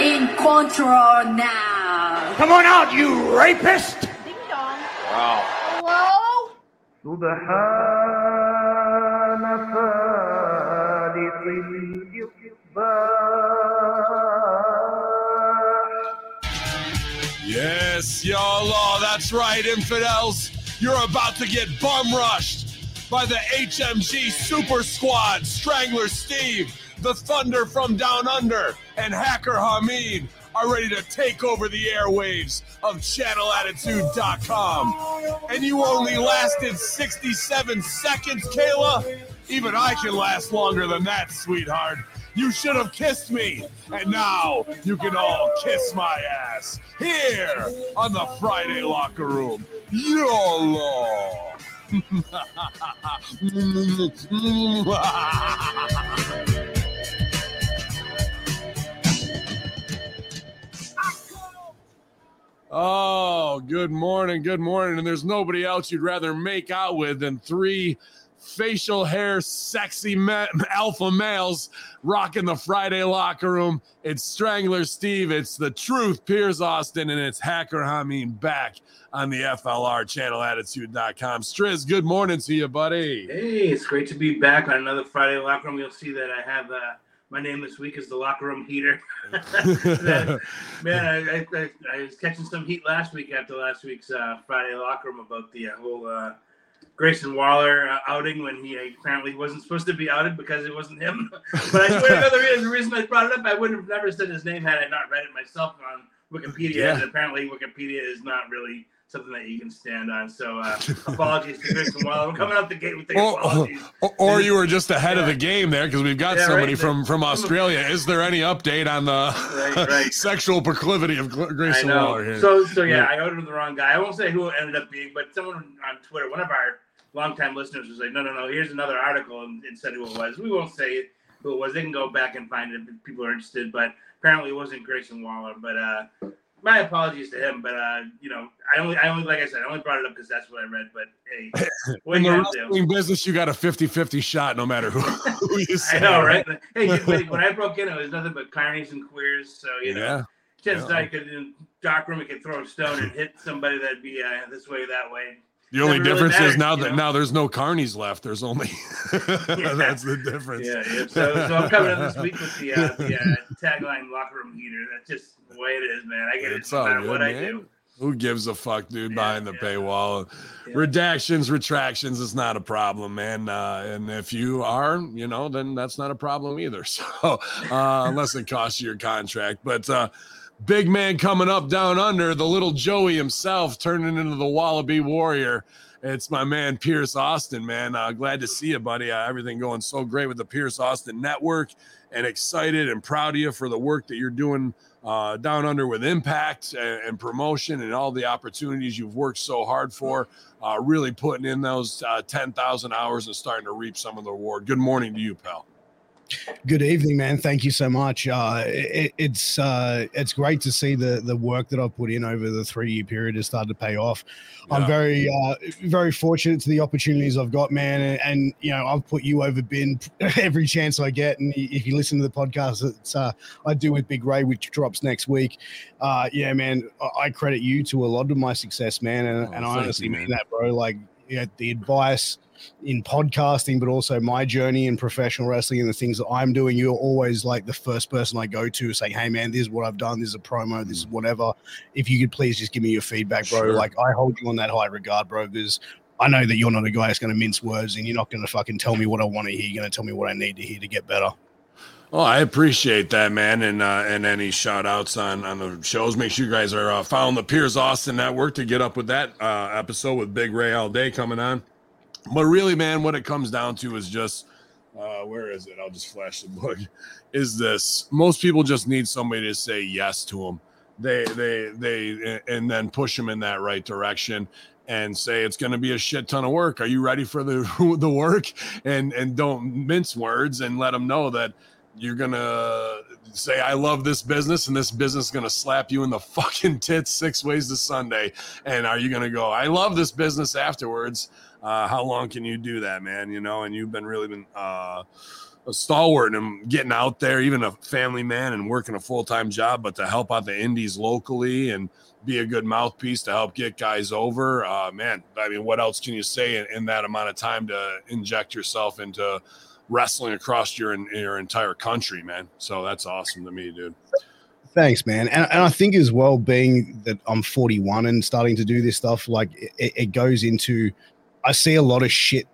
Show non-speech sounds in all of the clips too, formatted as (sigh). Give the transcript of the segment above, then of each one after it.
in control now. Come on out, you rapist! Ding dong. Wow. Hello? سبحان فالق الإصباح Yes, YOLO, that's right, infidels. You're about to get bum rushed by the HMG Super Squad, Strangler Steve, the Thunder from Down Under, and Hacker Hamid are ready to take over the airwaves of channelattitude.com. And you only lasted 67 seconds, Kayla? Even I can last longer than that, sweetheart. You should have kissed me, and now you can all kiss my ass here on the Friday Locker Room. YOLO! (laughs) Oh, good morning, good morning. And there's nobody else you'd rather make out with than three facial hair, sexy ma- alpha males rocking the Friday locker room. It's Strangler Steve, it's the truth, Piers Austin, and it's Hacker Hameen back on the FLR channel attitude.com. Striz, good morning to you, buddy. Hey, it's great to be back on another Friday Locker Room. You'll see that I have uh, my name this week is the Locker Room Heater. That- (laughs) man, I, I, I, was catching some heat last week after last week's uh, Friday Locker Room about the uh, whole uh, Grayson Waller uh, outing when he apparently wasn't supposed to be outed because it wasn't him. (laughs) but I swear to God, the reason, the reason I brought it up, I would have never said his name had I not read it myself on Wikipedia. Yeah. And apparently, Wikipedia is not really something that you can stand on. So uh, (laughs) apologies to Grayson Waller. I'm coming out the gate with the Or, apologies. or, or you were just ahead of the game there because we've got Yeah, somebody right. from, from Australia. Is there any update on the Right, right. (laughs) sexual proclivity of Grayson. Waller here? So, so yeah, Yeah. I ordered the wrong guy. I won't say who it ended up being, but someone on Twitter, one of our longtime listeners, was like, "No, no, no. Here's another article," and, and said who it was. We won't say who it was. They can go back and find it if people are interested. But apparently, it wasn't Grayson Waller. But uh, my apologies to him. But uh, you know, I only, I only, like I said, I only brought it up because that's what I read. But hey, (laughs) what In you the gonna do? business, you got a 50-50 shot no matter who, (laughs) who you say. I know, right? Hey, when when I (laughs) broke in, it was nothing but carnies and queers. So you know. Yeah. Chances Yeah. could in dark room, you could throw a stone and hit somebody that'd be uh, this way, that way. The only Never really difference is now that know? now there's no carnies left. There's only that's the difference. Yeah, yeah. So, so I'm coming in this week with the, uh, the uh, tagline locker room heater. That just the way it is, man. I get It's it no matter good, what I man. do. Who gives a fuck, dude? Yeah, behind the yeah. paywall, Yeah. redactions, retractions is not a problem, man. Uh, and if you are, you know, then that's not a problem either. (laughs) So uh, unless it costs you your contract, but uh, big man coming up down under the little Joey himself, turning into the Wallaby Warrior. It's my man Pierce Austin, man. Uh, glad to see you, buddy. Uh, everything going so great with the Pierce Austin Network, and excited and proud of you for the work that you're doing uh, down under with impact and, and promotion and all the opportunities you've worked so hard for. Uh, really putting in those uh, 10,000 hours and starting to reap some of the reward. Good morning to you, pal. Good evening, man. Thank you so much. Uh, it, it's uh, it's great to see the the work that I've put in over the three year period has started to pay off. I'm very uh, very fortunate to the opportunities I've got, man. And, and you know, I've put you over bin (laughs) every chance I get. And if you listen to the podcast, it's uh, I do with Big Ray, which drops next week. Uh, yeah, man, I- credit you to a lot of my success, man. And, Oh, and I honestly you, mean that, bro. Like, know, the advice in podcasting, but also my journey in professional wrestling and the things that I'm doing, you're always like the first person I go to say, Hey man, this is what I've done, this is a promo, this is whatever. If you could please just give me your feedback, bro. Sure. Like I hold you on that high regard, bro, because I know that you're not a guy that's gonna mince words and you're not gonna fucking tell me what I want to hear. You're gonna tell me what I need to hear to get better. Oh, I appreciate that, man, and uh, and any shout outs on on the shows. Make sure you guys are uh, following the Piers Austin Network to get up with that uh, episode with Big Ray all day coming on. But really, man, what it comes down to is just uh, where is it? I'll just flash the book. Is this most people just need somebody to say yes to them? They they they and then push them in that right direction and say it's going to be a shit ton of work. Are you ready for the (laughs) the work? And and don't mince words and let them know that you're gonna say I love this business and this business is gonna slap you in the fucking tits six ways to Sunday. And are you gonna go, I love this business afterwards? Uh, how long can you do that, man? You know, and you've been really been uh a stalwart and getting out there, even a family man and working a full time job, but to help out the indies locally and be a good mouthpiece to help get guys over. Uh, man, I mean, what else can you say in, in that amount of time to inject yourself into wrestling across your your entire country, man? So that's awesome to me, dude. Thanks, man. And, and I think as well, being that I'm 41 and starting to do this stuff, like it, it goes into, I see a lot of shit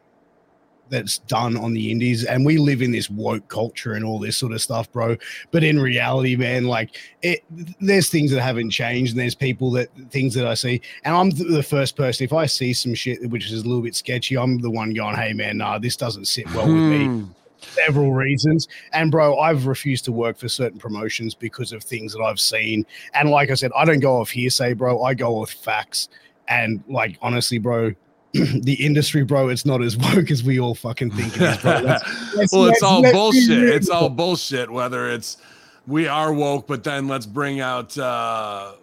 that's done on the indies and we live in this woke culture and all this sort of stuff bro but in reality man like it there's things that haven't changed and there's people that things that i see and i'm the first person if i see some shit which is a little bit sketchy i'm the one going hey man nah this doesn't sit well with me Hmm. several reasons. And bro, I've refused to work for certain promotions because of things that I've seen. And like I said, I don't go off hearsay, bro. I go off facts. And like honestly, bro, (clears throat) the industry, bro, it's not as (laughs) woke as we all fucking think it is, bro. (laughs) Let's- let's- well, it's let's- all let's bullshit. It's all bullshit. Whether it's we are woke, but then let's bring out. uh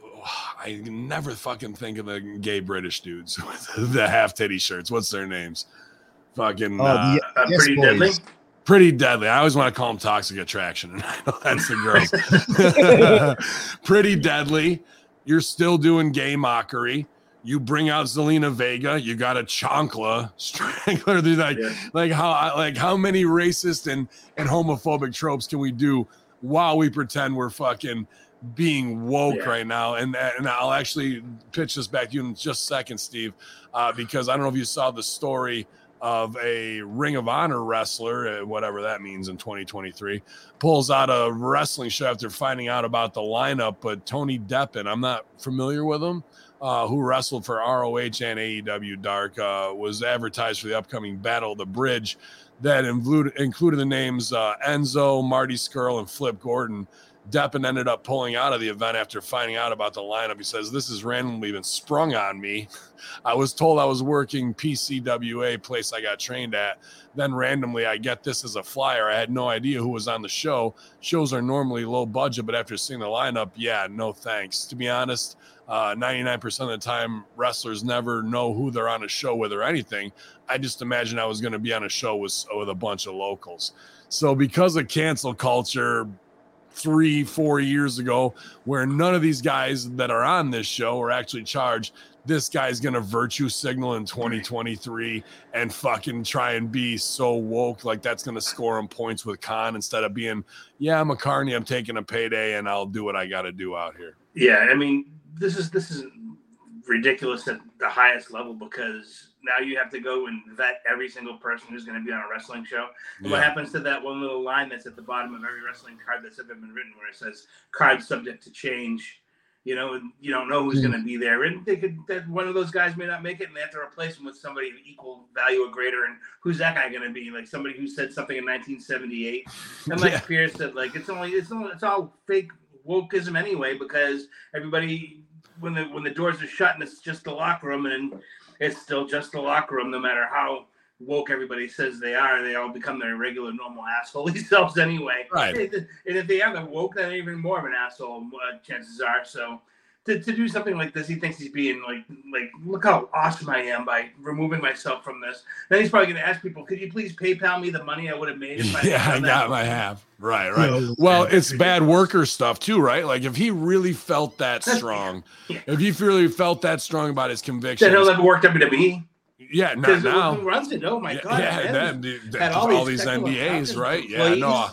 I never fucking think of the gay British dudes (laughs) with the half titty shirts. What's their names? Fucking Oh, uh, the- Uh, Yes, pretty boys. deadly. pretty deadly. I always want to call them toxic attraction, and I know that's the girls. pretty deadly. You're still doing gay mockery. You bring out Zelina Vega. You got a chancla strangler. Like, Yeah. like how like how many racist and and homophobic tropes can we do while we pretend we're fucking being woke Yeah. right now? And and I'll actually pitch this back to you in just a second, Steve, uh, because I don't know if you saw the story of a Ring of Honor wrestler, uh, whatever that means in 2023, pulls out a wrestling show after finding out about the lineup. But Tony Deppen, I'm not familiar with him, uh, who wrestled for ROH and AEW Dark, uh, was advertised for the upcoming Battle of the Bridge that included, included the names uh, Enzo, Marty Scurll, and Flip Gordon. Deppen ended up pulling out of the event after finding out about the lineup. He says, This has randomly been sprung on me. (laughs) I was told I was working PCWA, place I got trained at. Then randomly, I get this as a flyer. I had no idea who was on the show. Shows are normally low budget, but after seeing the lineup, yeah, no thanks. To be honest, uh, 99% of the time, wrestlers never know who they're on a show with or anything. I just imagine I was going to be on a show with, with a bunch of locals. So, because of cancel culture, three, four years ago, where none of these guys that are on this show are actually charged. This guy's gonna virtue signal in 2023 and fucking try and be so woke, like that's gonna score him points with Khan instead of being, yeah, I'm a carny, I'm taking a payday and I'll do what I gotta do out here. Yeah, I mean, this is this is ridiculous at the highest level because now you have to go and vet every single person who's going to be on a wrestling show. And What happens to that one little line that's at the bottom of every wrestling card that's ever been written, where it says "card subject to change"? You know, and you don't know who's Hmm. going to be there, and they could that one of those guys may not make it, and they have to replace him with somebody of equal value or greater. And who's that guy going to be? Like somebody who said something in 1978, and like (laughs) Yeah. Pierce said, like it's only it's all it's all fake wokeism anyway because everybody when the when the doors are shut and it's just the locker room and it's still just the locker room no matter how woke everybody says they are they all become their regular normal asshole (laughs) selves anyway Right. and if they the woke then even more of an asshole uh, chances are so to, to do something like this he thinks he's being like like look how awesome i am by removing myself from this then he's probably going to ask people could you please paypal me the money i would have made if (laughs) Yeah, I got my half. Right, right. No. Well, it's bad worker stuff too, right? Like if he really felt that strong, Yeah. if he really felt that strong about his conviction, then convictions, he'll never work WWE. yeah, not now. who runs it? Oh my yeah, god! yeah, man. that, dude, Had all, these technical NDAs, right? Yeah, no.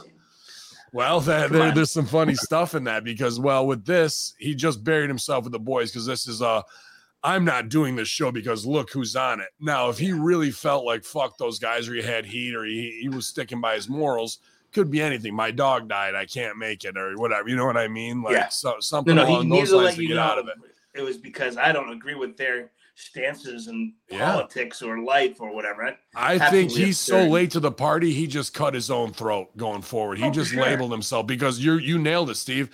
Well, (laughs) that, there, there's some funny stuff in that because, well, with this, he just buried himself with the boys because this is a. I'm not doing this show because look who's on it. Now, if he really felt like fuck those guys or he had heat or he, he was sticking by his morals, could be anything. My dog died, I can't make it, or whatever. You know what I mean? Like Yeah. so, something no, he along those to lines let to get know out of it. it was because I don't agree with their stances in Yeah. politics or life or whatever. I- I think he's so late to the party. He just cut his own throat going forward. He Oh, just sure. labeled himself because you you nailed it, Steve.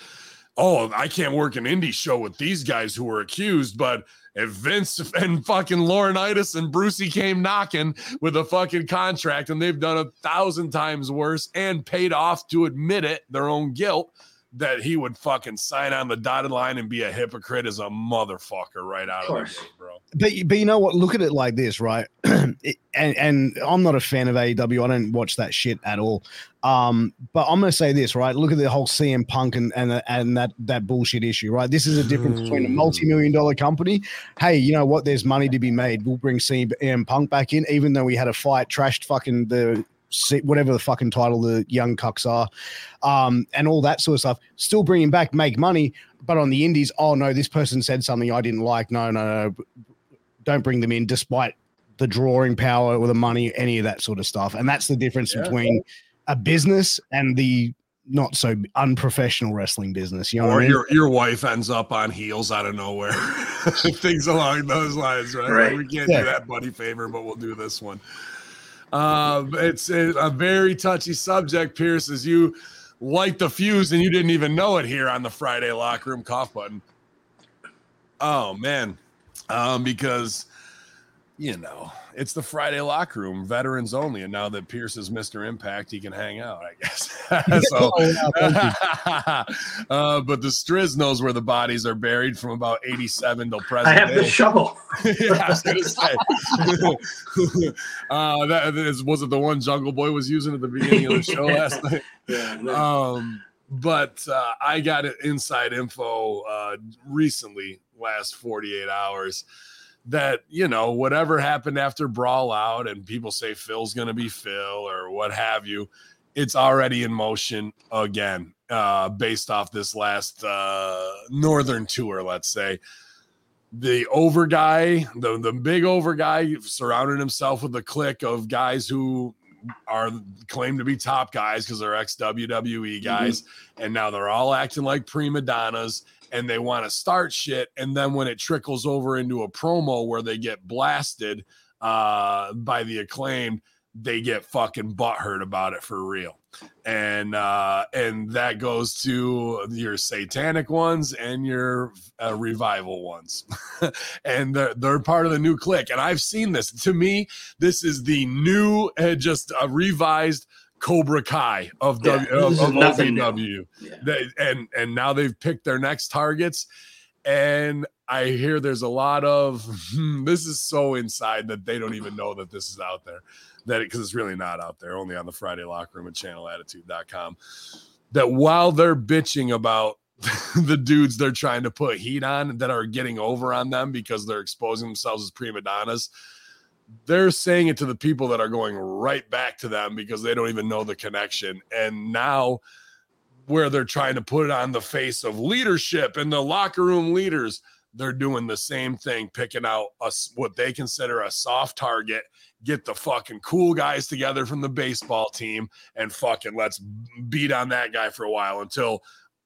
Oh, I can't work an indie show with these guys who were accused, but if Vince (laughs) and fucking Laurinaitis and Brucey came knocking with a fucking contract and they've done a thousand times worse and paid off to admit it, their own guilt, that he would fucking sign on the dotted line and be a hypocrite is a motherfucker right out of, Of the course. gate, bro. But but you know what? Look at it like this, right? (clears throat) It- and and I'm not a fan of AEW. I don't watch that shit at all. Um, but I'm gonna say this, right? Look at the whole CM Punk and and and that that bullshit issue, right? This is a difference between a Hmm. multi-million dollar company. Hey, you know what? There's money to be made. We'll bring CM Punk back in, even though we had a fight, trashed fucking the C- whatever the fucking title the young cucks are, um, and all that sort of stuff. Still bring him back, make money. But on the indies, oh no, this person said something I didn't like. No, no, no don't bring them in despite the drawing power or the money, any of that sort of stuff. And that's the difference Yeah. between a business and the not so unprofessional wrestling business. You know or I mean? your your wife ends up on heels out of nowhere. (laughs) Things along those lines, right? Like, we can't Yeah. do that buddy favor, but we'll do this one. Uh, it's a, very touchy subject, Pierce, as you light the fuse and you didn't even know it here on the Friday locker room cough button. Oh man. Um, because you know, it's the Friday locker room, veterans only. And now that Pierce is Mr. Impact, he can hang out, I guess. (laughs) so Oh, yeah, thank you. (laughs) uh, but the Striz knows where the bodies are buried from about 87 till present. I have the shovel. (laughs) yeah, I was gonna say. uh, that is, was it the one Jungle Boy was using at the beginning of the show last night? Yeah, no. Um, but uh, I got it inside info uh, recently, last 48 hours, that you know whatever happened after Brawl Out, and people say Phil's going to be Phil or what have you, it's already in motion again, uh, based off this last uh, Northern tour, let's say. The over guy, the the big over guy, surrounded himself with a clique of guys who are claimed to be top guys because they're ex WWE guys, and now they're all acting like prima donnas and they want to start shit. And then when it trickles over into a promo where they get blasted uh, by the acclaimed, they get fucking butthurt about it for real. And uh, and that goes to your satanic ones and your uh, revival ones, (laughs) and they're they're part of the new clique. And I've seen this. To me, this is the new, uh, just a revised Cobra Kai of Yeah, W of, of. OVW. Yeah. They, and and now they've picked their next targets, and I hear there's a lot of hmm, this is so inside that they don't even know that this is out there, that because it's really not out there, only on the Friday Locker Room at ChannelAttitude.com. That while they're bitching about (laughs) the dudes they're trying to put heat on that are getting over on them because they're exposing themselves as prima donnas they're saying it to the people that are going right back to them because they don't even know the connection. And now, where they're trying to put it on the face of leadership and the locker room leaders, they're doing the same thing, picking out us what they consider a soft target, get the fucking cool guys together from the baseball team, and fucking let's beat on that guy for a while until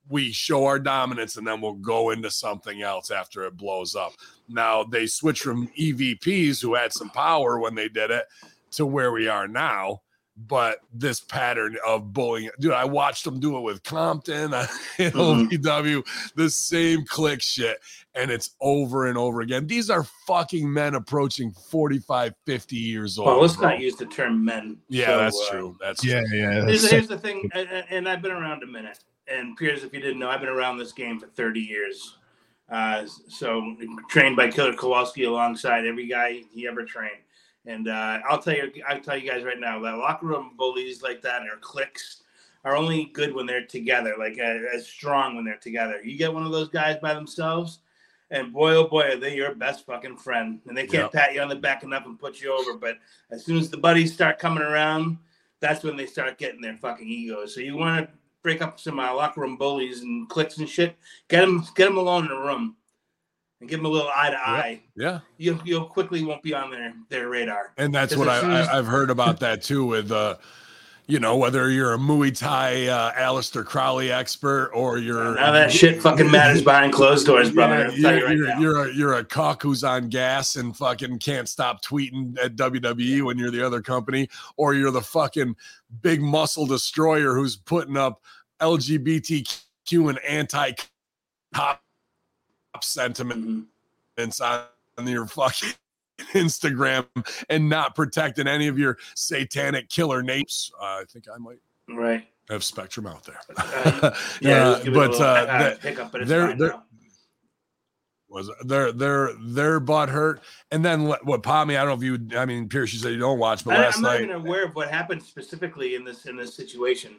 we show our dominance and then we'll go into something else after it blows up. Now they switched from EVPs who had some power when they did it to where we are now. But this pattern of bullying, dude, I watched them do it with Compton (laughs) in Mhm. OVW, the same click shit. And it's over and over again. These are fucking men approaching 45, 50 years old. Well, let's bro. not use the term men. Yeah, So, that's uh, true. That's Yeah, yeah. Here's, that's- here's the thing, and, and- and I've been around a minute. And Piers, if you didn't know, I've been around this game for 30 years. Uh, so trained by Killer Kowalski alongside every guy he ever trained. And uh, I'll tell you, I'll tell you guys right now, that locker room bullies like that or cliques are only good when they're together, like uh, as strong when they're together. You get one of those guys by themselves, and boy, oh boy, are they your best fucking friend. And they can't pat you on the back enough and put you over. But as soon as the buddies start coming around, that's when they start getting their fucking egos. So you want to break up some uh, locker room bullies and cliques and shit. Get them, get them alone in a room, and give them a little eye to eye. yeah. You you'll quickly won't be on their their radar. And that's what I, I, I've heard about that too. With uh, you know, whether you're a Muay Thai uh, Aleister Crowley expert or you're Now that shit fucking matters behind closed doors, brother. Yeah, I'll you you're, right you're, you're a you're a cock who's on gas and fucking can't stop tweeting at WWE when you're the other company, or you're the fucking big muscle destroyer who's putting up LGBTQ and anti cop sentiment Mhm. on, on your fucking (laughs) Instagram and not protecting any of your satanic killer names. Uh, I think I might Right. Have Spectrum out there. Uh, (laughs) yeah, Uh, just give it a but uh, that- hiccup, but it's they're- they're- was their their their butt hurt, and then what? What Pommy? I don't know if you. I mean, Pierce, you said you don't watch, but I, last I'm not night, even aware of what happened specifically in this in this situation.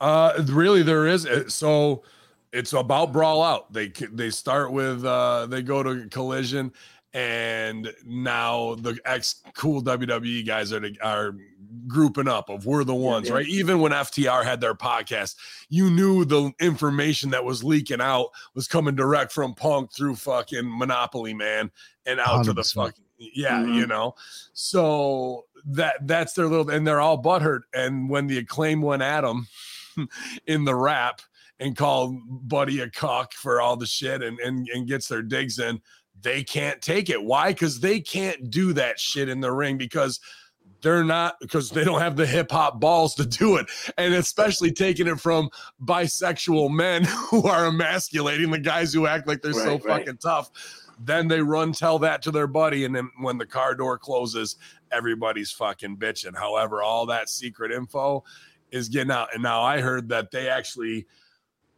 uh, really, there is. uh, So it's about brawl out. They they start with uh, they go to collision, and now the ex cool WWE guys are are grouping up of we're the ones, yeah. right? Even when FTR had their podcast, you knew the information that was leaking out was coming direct from Punk through fucking Monopoly Man and out to the fucking yeah, Mhm. you know. So that that's their little and they're all butthurt. And when the acclaim went at them (laughs) in the rap and called Buddy a cock for all the shit and and, and gets their digs in, they can't take it. Why? Because they can't do that shit in the ring because they're not because they don't have the hip hop balls to do it, and especially taking it from bisexual men (laughs) who are emasculating the guys who act like they're so Right, right. fucking tough. Then they run tell that to their buddy, and then when the car door closes, everybody's fucking bitching. However, all that secret info is getting out, and now I heard that they actually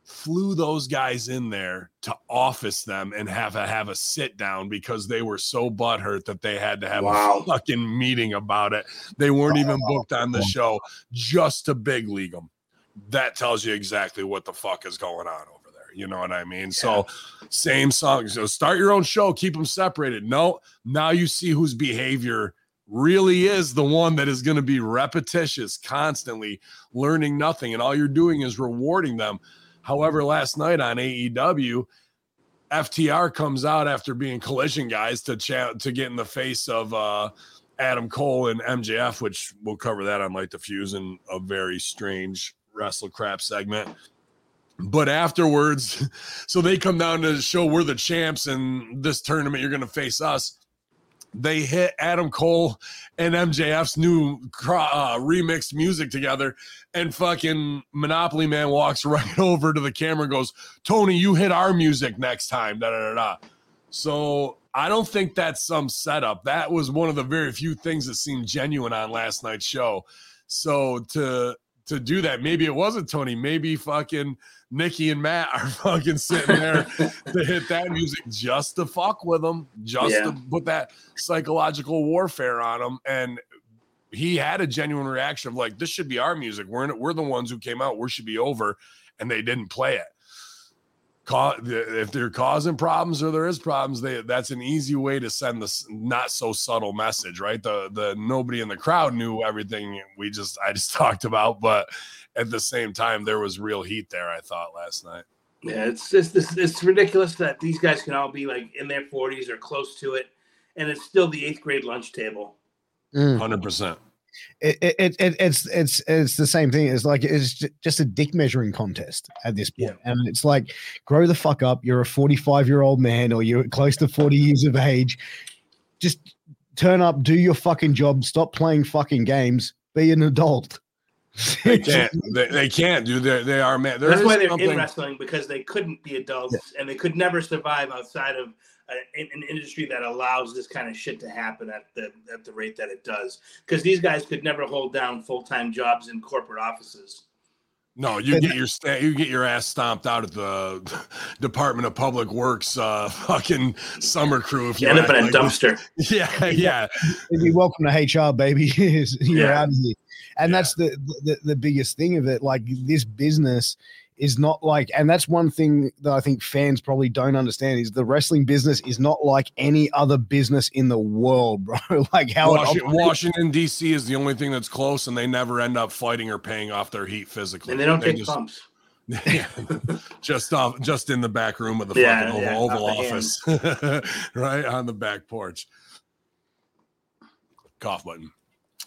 flew those guys in there to office them and have a have a sit down because they were so butthurt that they had to have Wow. a fucking meeting about it. They weren't even booked on the show just to big league them. That tells you exactly what the fuck is going on over there. You know what I mean? So same song. So start your own show, keep them separated. No, now you see whose behavior really is the one that is going to be repetitious, constantly learning nothing, and all you're doing is rewarding them. However, last night on AEW, FTR comes out after being collision guys to to get in the face of uh, Adam Cole and MJF, which we'll cover that on Light the Fuse in a very strange wrestle crap segment. But afterwards, (laughs) so they come down to show we're the champs and this tournament you're going to face us. They hit Adam Cole and MJF's new uh, remixed music together, and fucking Monopoly Man walks (laughs) right over to the camera goes, Tony, you hit our music next time. Da, da, da, da. So I don't think that's some setup. That was one of the very few things that seemed genuine on last night's show. So to to do that, maybe it wasn't Tony. Maybe fucking Nikki and Matt are (laughs) fucking sitting there to hit that music just to fuck with them, just Yeah. to put that psychological warfare on them. And he had a genuine reaction of like, this should be our music. We're in it. We're the ones who came out. We should be over, and they didn't play it. Ca- If they're causing problems or there is problems, they that's an easy way to send this not so subtle message, right? The the nobody in the crowd knew everything we just I just (laughs) talked about, but at the same time, there was real heat there. I thought last night. Yeah, it's just it's, it's ridiculous that these guys can all be like in their 40s or close to it, and it's still the eighth grade lunch table. Mm. Hundred percent. It, it, it, it- it's it's it's the same thing. It's like it's just a dick measuring contest at this point. point, and it's like grow the fuck up. You're a 45 year old man, or you're close to 40 years of age. Just turn up, do your fucking job. Stop playing fucking games. Be an adult. They can't. They, they can't do. They they are man. There That's why they're something- in wrestling because they couldn't be adults and they could never survive outside of a, an industry that allows this kind of shit to happen at the at the rate that it does. Because these guys could never hold down full time jobs in corporate offices. No, you get your sta- you get your ass stomped out at the (laughs) Department of Public Works uh (laughs) fucking summer crew if you You end up in a like- dumpster. (laughs) Yeah, yeah. You're welcome to HR, baby. You're Yeah. out of here. And Yeah. that's the, the the biggest thing of it. Like this business is not like, and that's one thing that I think fans probably don't understand is the wrestling business is not like any other business in the world, (laughs) bro. like how it Washington. Washington D.C. is the only thing that's close, and they never end up fighting or paying off their heat physically. And they don't take just, bumps. Yeah, (laughs) just off, just in the back room of the Yeah, fucking yeah, Oval, Oval Office, (laughs) right on the back porch. Cough button.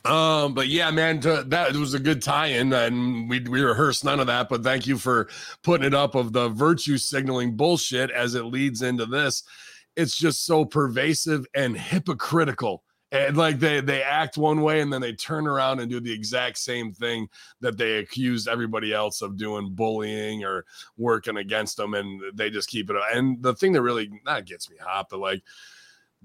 Um, but yeah, man, to, that was a good tie-in, and we we rehearsed none of that. But thank you for putting it up of the virtue signaling bullshit as it leads into this. It's just so pervasive and hypocritical. And like they they act one way and then they turn around and do the exact same thing that they accused everybody else of doing bullying or working against them and they just keep it up. And the thing that really not gets me hot, but like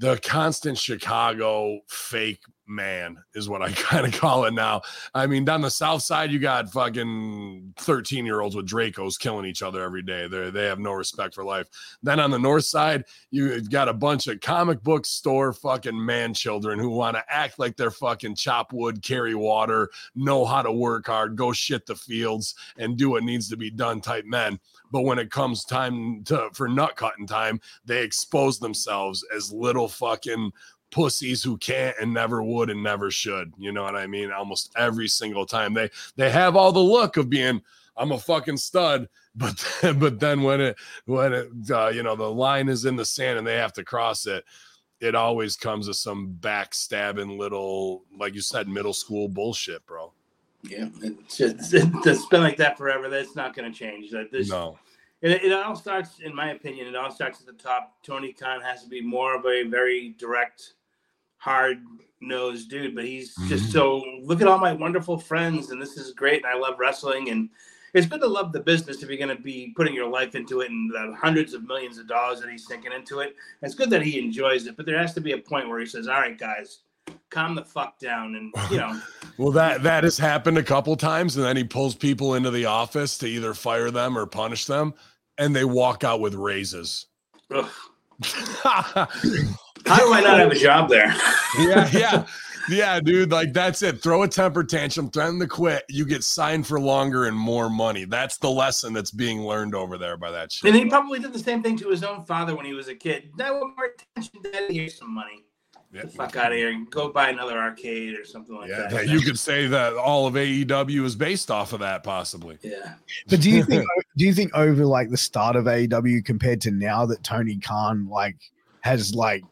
the constant Chicago fake man is what I (laughs) kind of call it now. I mean, down the south side, you got fucking 13 year olds with Dracos killing each other every day. They they have no respect for life. Then on the north side, you've got a bunch of comic book store fucking man children who want to act like they're fucking chop wood, carry water, know how to work hard, go shit the fields, and do what needs to be done type men. But when it comes time to for nut cutting time, they expose themselves as little fucking pussies who can't and never would and never should. You know what I mean? Almost every single time they they have all the look of being I'm a fucking stud, (laughs) but but then when it when it uh, you know the line is in the sand and they have to cross it, it always comes to some backstabbing little like you said middle school bullshit, bro. Yeah, it's just it's been like that forever. That's not going to change. That this No. It, it all starts, in my opinion, it all starts at the top. Tony Khan has to be more of a very direct, hard nosed dude, but he's just Mhm. so look at all my wonderful friends, and this is great, and I love wrestling, and it's good to love the business if you're going to be putting your life into it and the hundreds of millions of dollars that he's sinking into it. It's good that he enjoys it, but there has to be a point where he says, "All right, guys, calm the fuck down," and you know, (laughs) Well, that that has happened a couple times, and then he pulls people into the office to either fire them or punish them, and they walk out with raises. (laughs) ugh. how do I not have a job there? yeah, (laughs) yeah, yeah, dude. Like that's it. Throw a temper tantrum, threaten to quit. You get signed for longer and more money. That's the lesson that's being learned over there by that shit. And he probably did the same thing to his own father when he was a kid. I want more attention, Daddy. Here's some money. Yeah. Get the fuck out of here and go buy another arcade or something like Yeah, that. you could say that all of AEW is based off of that, possibly. Yeah. But do you think (laughs) do you think over like the start of AEW compared to now that Tony Khan like has like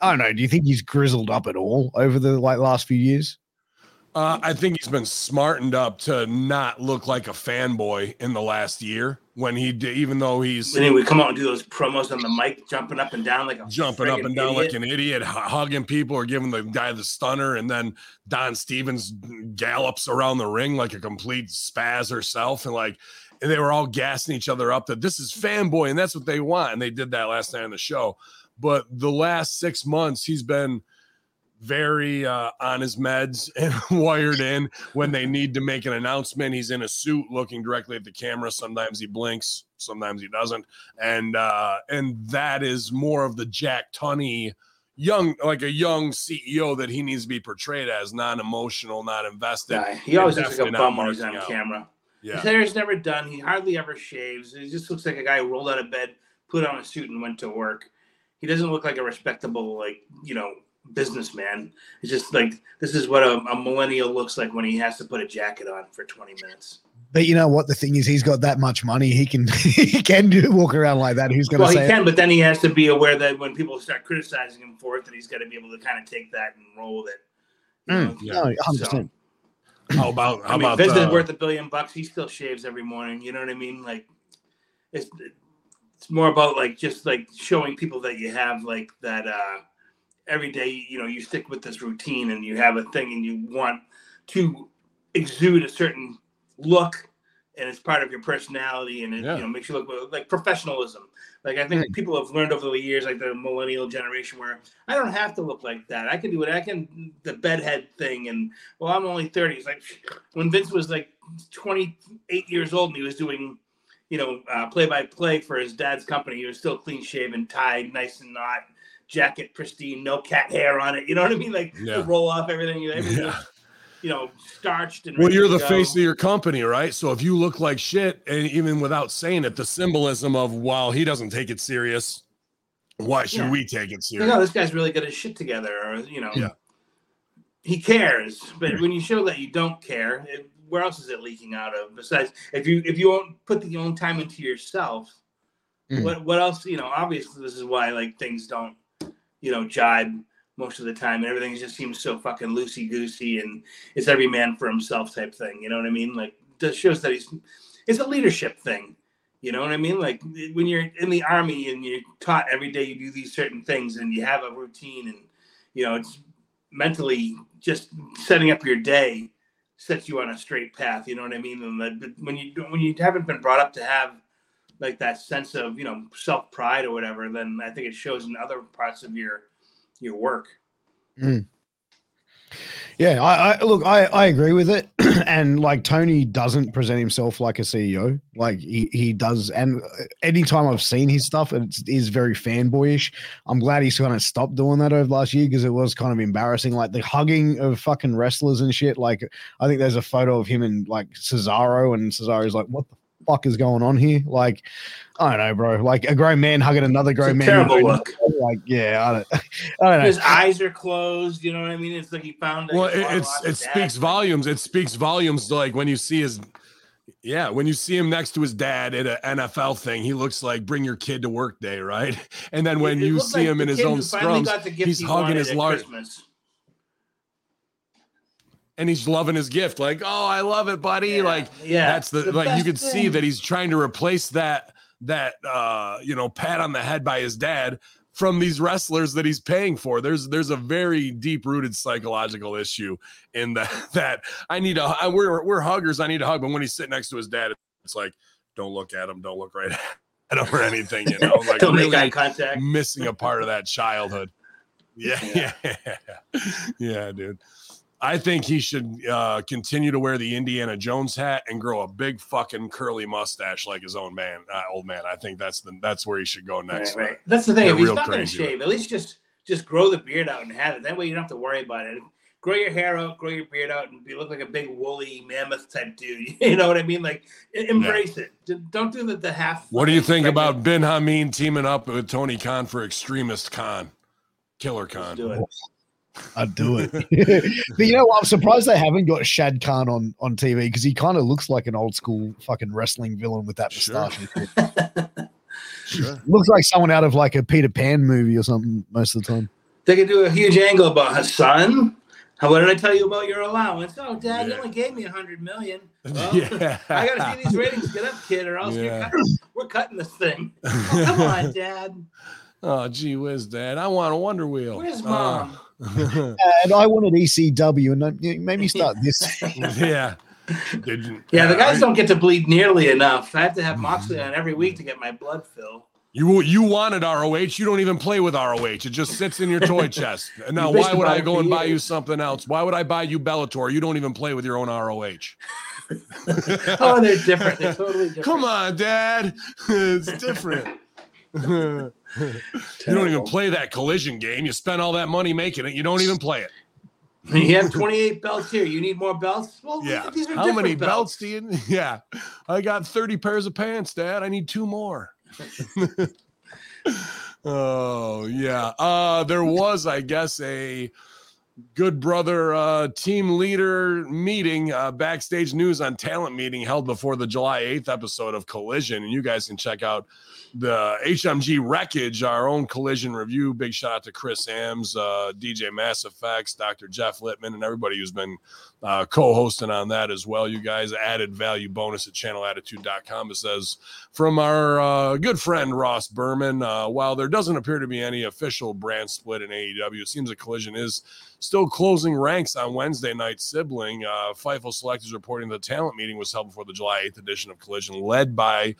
I don't know, do you think he's grizzled up at all over the like last few years? Uh, I think he's been smartened up to not look like a fanboy in the last year when he did, even though he's And then we come out and do those promos on the mic, jumping up and down like a jumping up and down like an idiot, hu- hugging people or giving the guy the stunner, and then Don Stevens gallops around the ring like a complete spaz herself, and like and they were all gassing each other up that this is fanboy and that's what they want, and they did that last night on the show. But the last six months, he's been very uh, on his meds (laughs) and wired in when they need to make an announcement. He's in a suit looking directly at the camera. Sometimes he blinks, sometimes he doesn't. And uh, and that is more of the Jack Tunney young, like a young CEO that he needs to be portrayed as, non-emotional, not invested. Guy. He always looks like a bum when he's on out. camera. Yeah. His hair's never done. He hardly ever shaves. He just looks like a guy who rolled out of bed, put on a suit, and went to work. He doesn't look like a respectable, like you know, businessman. It's just like this is what a, a millennial looks like when he has to put a jacket on for 20 minutes. But you know what? The thing is, he's got that much money. He can (laughs) he can do walk around like that. Who's going to Well, he say? can, but then he has to be aware that when people start criticizing him for it, that he's got to be able to kind of take that and roll with it. You know? Yeah. No, hundred percent. How about how I mean, about Vince is uh, worth a billion bucks. He still shaves every morning. You know what I mean? Like, it's it's more about like just like showing people that you have like that uh every day. You know, you stick with this routine and you have a thing and you want to exude a certain look. And it's part of your personality, and it Yeah. you know makes you look like professionalism. Like I think people have learned over the years, like the millennial generation, where I don't have to look like that. I can do it. I can the bedhead thing, and well, I'm only 30. It's like when Vince was like 28 years old and he was doing, you know, play by play for his dad's company. He was still clean shaven, tied, nice and not, jacket pristine, no cat hair on it. You know what I mean? Like Yeah. roll off everything. everything Yeah. you know, starched and Well, you're the go. face of your company, right? So if you look like shit, and even without saying it, the symbolism of while he doesn't take it serious, why should Yeah. we take it serious? know, this guy's really got his shit together, or you know, Yeah. he cares. But when you show that you don't care, it, where else is it leaking out of? Besides, if you if you won't put the own time into yourself, Mhm. what what else? You know, obviously this is why like things don't, you know, jibe most of the time, and everything just seems so fucking loosey goosey, and it's every man for himself type thing. You know what I mean? Like this shows that he's it's a leadership thing. You know what I mean? Like when you're in the army and you're taught every day you do these certain things and you have a routine and you know it's mentally just setting up your day sets you on a straight path. You know what I mean? And when you when you haven't been brought up to have like that sense of you know self pride or whatever, then I think it shows in other parts of your your work. Hmm. Yeah, I, I look, I, I agree with it, (clears throat) and like Tony doesn't present himself like a CEO, like he, he does, and uh, anytime I've seen his stuff, it is very fanboyish. I'm glad he's kind of stopped doing that over last year because it was kind of embarrassing, like the hugging of fucking wrestlers and shit. Like I think there's a photo of him and like Cesaro, and Cesaro's like, "What the fuck is going on here?" Like I don't know, bro. Like a grown man hugging another grown man. terrible look. Like yeah, I don't, (laughs) I don't know. His eyes are closed. You know what I mean? It's like he found. well it, long it's it speaks dad. volumes it speaks volumes like when you see his yeah when you see him next to his dad at an nfl thing he looks like bring your kid to work day right (laughs) and then when It- it you see like him in his own who finally scrums got the gift he's he hugging his large and he's loving his gift like oh i love it buddy Yeah, like yeah, that's the, the like you best could see that he's trying to replace that that uh you know pat on the head by his dad from these wrestlers that he's paying for. There's there's a very deep rooted psychological issue in that (laughs) that i need a I- we're we're huggers. I need a hug but when he's sitting next to his dad it's like don't look at him. Don't look right at him or anything you know? Like Don't make eye contact. missing a part of that childhood. (laughs) Yeah (laughs) yeah. Yeah dude I think he should uh, continue to wear the Indiana Jones hat and grow a big fucking curly mustache like his own man, uh, old man. I think that's the that's where he should go next. Right, right. That's the thing. Get If he's not going to shave, at least just just grow the beard out and have it. That way you don't have to worry about it. Grow your hair out, grow your beard out, and you look like a big woolly mammoth type dude. (laughs) You know what I mean? Like embrace it. Don't do the, the half. What do you think about Ben Hameen teaming up with Tony Khan for Extremist Khan, Killer Khan? Do it. I'd do it. (laughs) but you know? I'm surprised they haven't got Shad Khan on, on TV because he kind of looks like an old school fucking wrestling villain with that Sure. moustache. and. (laughs) Sure. looks like someone out of like a Peter Pan movie or something most of the time. They could do a huge angle about Hassan. How what did I tell you about your allowance? Oh, Dad, you only gave me a hundred million. (laughs) Well, yeah. I gotta see these ratings get up, kid, or else Yeah. cutting, we're cutting this thing. Oh, come on, Dad. oh, gee whiz, Dad. I want a Wonder Wheel. Where's Uh, mom? (laughs) And I wanted ECW, and then, you know, maybe start this. (laughs) yeah. Did- Yeah, the guys are- don't get to bleed nearly enough. I have to have Moxley mm-hmm. on every week to get my blood fill. You you wanted ROH. You don't even play with ROH. It just sits in your toy (laughs) chest. And now, why would I go and buy you something else? Why would I buy you Bellator? You don't even play with your own ROH. Oh, they're different. They're totally different. Come on, Dad. it's different. (laughs) you don't even play that collision game. You spend all that money making it. You don't even play it. You have 28 belts here. You need more belts? Well, Yeah. these are How many belts do you? (laughs) Yeah. I got 30 pairs of pants, Dad. I need two more. (laughs) oh, yeah. Uh, there was, I guess, a good brother uh, team leader meeting, uh, backstage news on talent meeting held before the July 8th episode of Collision. And you guys can check out the HMG Wreckage, our own collision review. Big shout out to Chris Ams, uh, DJ Mass Effects, Dr. Jeff Littman, and everybody who's been uh, co-hosting on that as well. You guys added value bonus at channelattitude.com. It says from our uh, good friend Ross Berman, uh, while there doesn't appear to be any official brand split in AEW, it seems that Collision is still closing ranks on Wednesday night sibling. Uh, Fightful Select is reporting the talent meeting was held before the July 8th edition of Collision, led by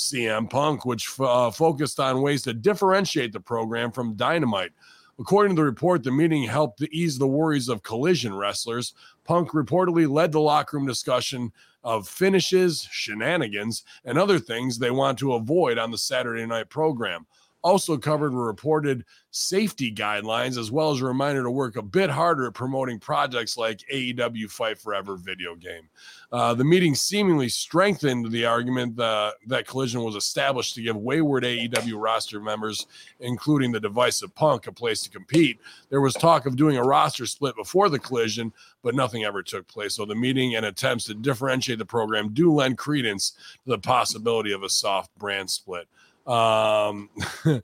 CM Punk, which uh, focused on ways to differentiate the program from Dynamite. According to the report, the meeting helped to ease the worries of collision wrestlers. Punk reportedly led the locker room discussion of finishes, shenanigans, and other things they want to avoid on the Saturday night program. Also covered were reported safety guidelines, as well as a reminder to work a bit harder at promoting projects like AEW Fight Forever video game. Uh, the meeting seemingly strengthened the argument uh, that Collision was established to give wayward AEW roster members, including the divisive Punk, a place to compete. There was talk of doing a roster split before the Collision, but nothing ever took place. So the meeting and attempts to differentiate the program do lend credence to the possibility of a soft brand split. Um, (laughs)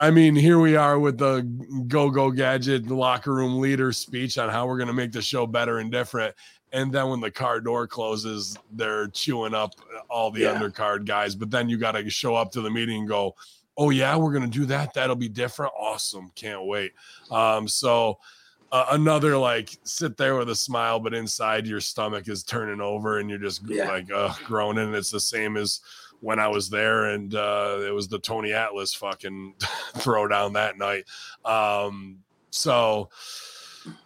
I mean, here we are with the go go gadget locker room leader speech on how we're going to make the show better and different. And then when the car door closes, they're chewing up all the Yeah. undercard guys. But then you got to show up to the meeting and go, oh, yeah, we're going to do that. That'll be different. Awesome. Can't wait. Um, so, uh, another like sit there with a smile, but inside your stomach is turning over and you're just Yeah. like uh, groaning. It's the same as when I was there, and uh, it was the Tony Atlas fucking (laughs) throwdown that night. Um, so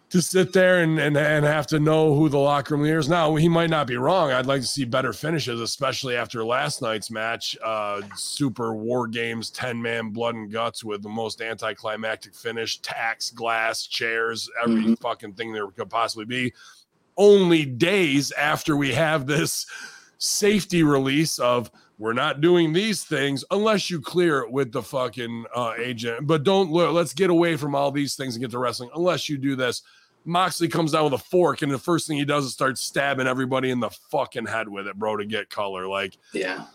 to sit there and, and and have to know who the locker room leader is. Now he might not be wrong. I'd like to see better finishes, especially after last night's match. Uh, super war games, ten man blood and guts with the most anticlimactic finish, tax, glass, chairs, every Mhm. fucking thing there could possibly be. Only days after we have this safety release of we're not doing these things unless you clear it with the fucking uh, agent. But don't let- let's get away from all these things and get to wrestling unless you do this. Moxley comes down with a fork, and the first thing he does is start stabbing everybody in the fucking head with it, bro, to get color. Like, Yeah.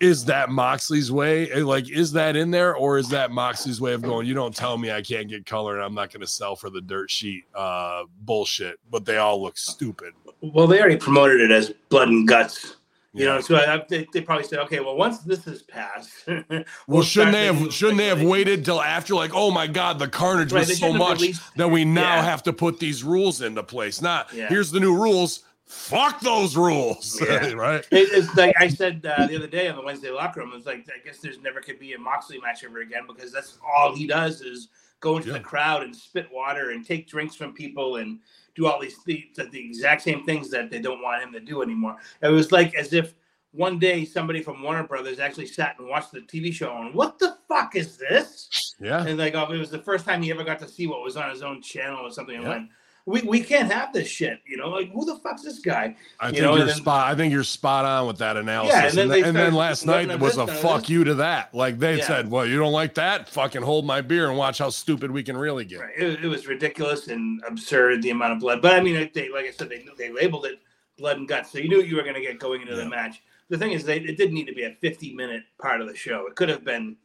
is that Moxley's way? Eh, Like, is that in there, or is that Moxley's way of going? You don't tell me I can't get color, and I'm not going to sell for the dirt sheet uh, bullshit. But they all look stupid. Well, they already promoted it as blood and guts. You Yeah. know, so I, they, they probably said, okay, well, once this is passed, (laughs) Well, shouldn't they start the new have shouldn't they have waited till after like, oh my god, the carnage Right, was so much released- that we now Yeah. have to put these rules into place. Not Yeah. here's the new rules. Fuck those rules. (laughs) Right? It- it's like I said uh, the other day on the Wednesday locker room. It's like I guess there's never could be a Moxley match ever again because that's all he does is go into the crowd and spit water and take drinks from people and do all these the, the exact same things that they don't want him to do anymore. It was like as if one day somebody from Warner Brothers actually sat and watched the TV show and what the fuck is this? Yeah. And like, oh, it was the first time he ever got to see what was on his own channel or something. And Yeah. We, we can't have this shit, you know? Like, who the fuck's this guy? I You think know, you're then- spot. I think you're spot on with that analysis. Yeah, and then and, and then last night was a fuck you to that. Like they Yeah. said, well, you don't like that? Fucking hold my beer and watch how stupid we can really get. Right. It, it was ridiculous and absurd the amount of blood. But I mean, they, like I said, they they labeled it blood and guts, so you knew you were going to get going into Yeah. the match. The thing is, they it didn't need to be a 50 minute part of the show. It could have been.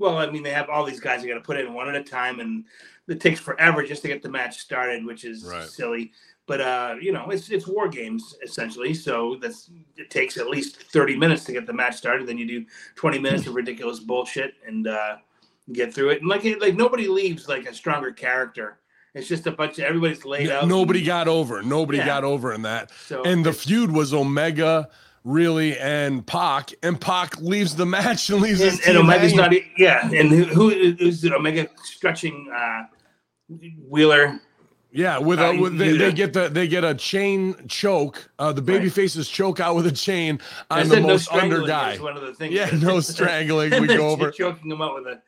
Well, I mean, they have all these guys you got to put in one at a time, and it takes forever just to get the match started, which is Right. silly. But uh, you know, it's it's war games essentially, so that's it takes at least 30 minutes to get the match started. Then you do 20 minutes of (laughs) ridiculous bullshit and uh, get through it. And like like nobody leaves like a stronger character. It's just a bunch of everybody's laid out. Nobody got over. Nobody Yeah. got over in that. So And the feud was Omega, really, and Pac. And Pac leaves the match and leaves and, and Omega's hanging. not yeah. And who, who is it? Omega stretching uh, Wheeler. Yeah, with a with, they, they get the they get a chain choke. Uh, the baby Right. faces choke out with a chain I on the said no most under guy. one of the things. Yeah, no (laughs) strangling. we go over choking him out with a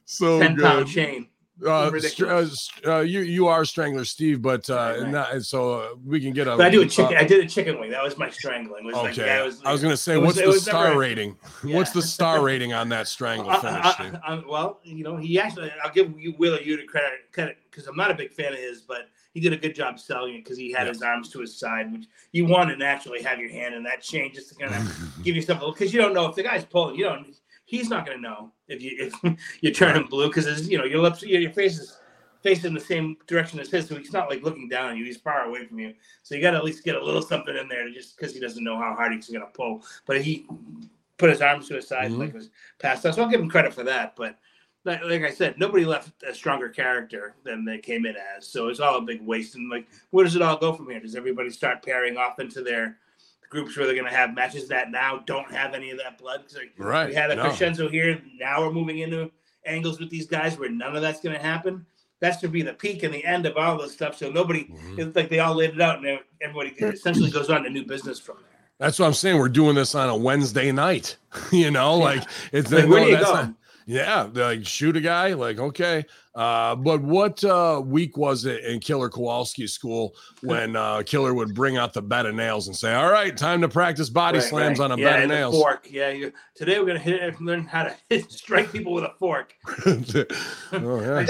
(laughs) so ten pound good. chain. Uh, uh, uh, you you are strangler, Steve, but uh, Right, not so uh, we can get a. But I do a chicken. I did a chicken wing. That was my strangling. Was like, okay, yeah, I was, was, gonna say, it was- what's the star never- rating? Yeah. (laughs) (laughs) What's the star rating on that strangle finish? I-? I- I- well, you know, he actually, I'll give you Wheeler you to credit credit because I'm not a big fan of his, but he did a good job selling it because he had Yeah. his arms to his side, which you want to naturally have your hand in that chain just to kind of (laughs) give yourself a little because you don't know if the guy's pulling. You don't. He's not going to know if you if (laughs) you turn him blue because you know your lips, your, your face is facing the same direction as his, so he's not like looking down at you. He's far away from you, so you got to at least get a little something in there just because he doesn't know how hard he's going to pull. But he put his arms to his side Mhm. like it was passed out. So I'll give him credit for that. But like, like I said, nobody left a stronger character than they came in as. So it's all a big waste. And like, where does it all go from here? Does everybody start pairing off into their groups where they're going to have matches that now don't have any of that blood? Like, Right, we had a no. crescendo here. Now we're moving into angles with these guys where none of that's going to happen. That to be the peak and the end of all this stuff. So nobody, Mhm. it's like they all laid it out, and everybody essentially goes on to new business from there. That's what I'm saying. We're doing this on a Wednesday night. (laughs) you know, like it's Like, where do you that's go? not- yeah, like shoot a guy, like okay. Uh, but what uh week was it in Killer Kowalski's school (laughs) when uh Killer would bring out the bed of nails and say, All right, time to practice body Right, slams right. on a yeah, bed of nails. Fork. Yeah. You, today we're gonna hit it, learn how to hit, (laughs) strike people with a fork. (laughs) oh,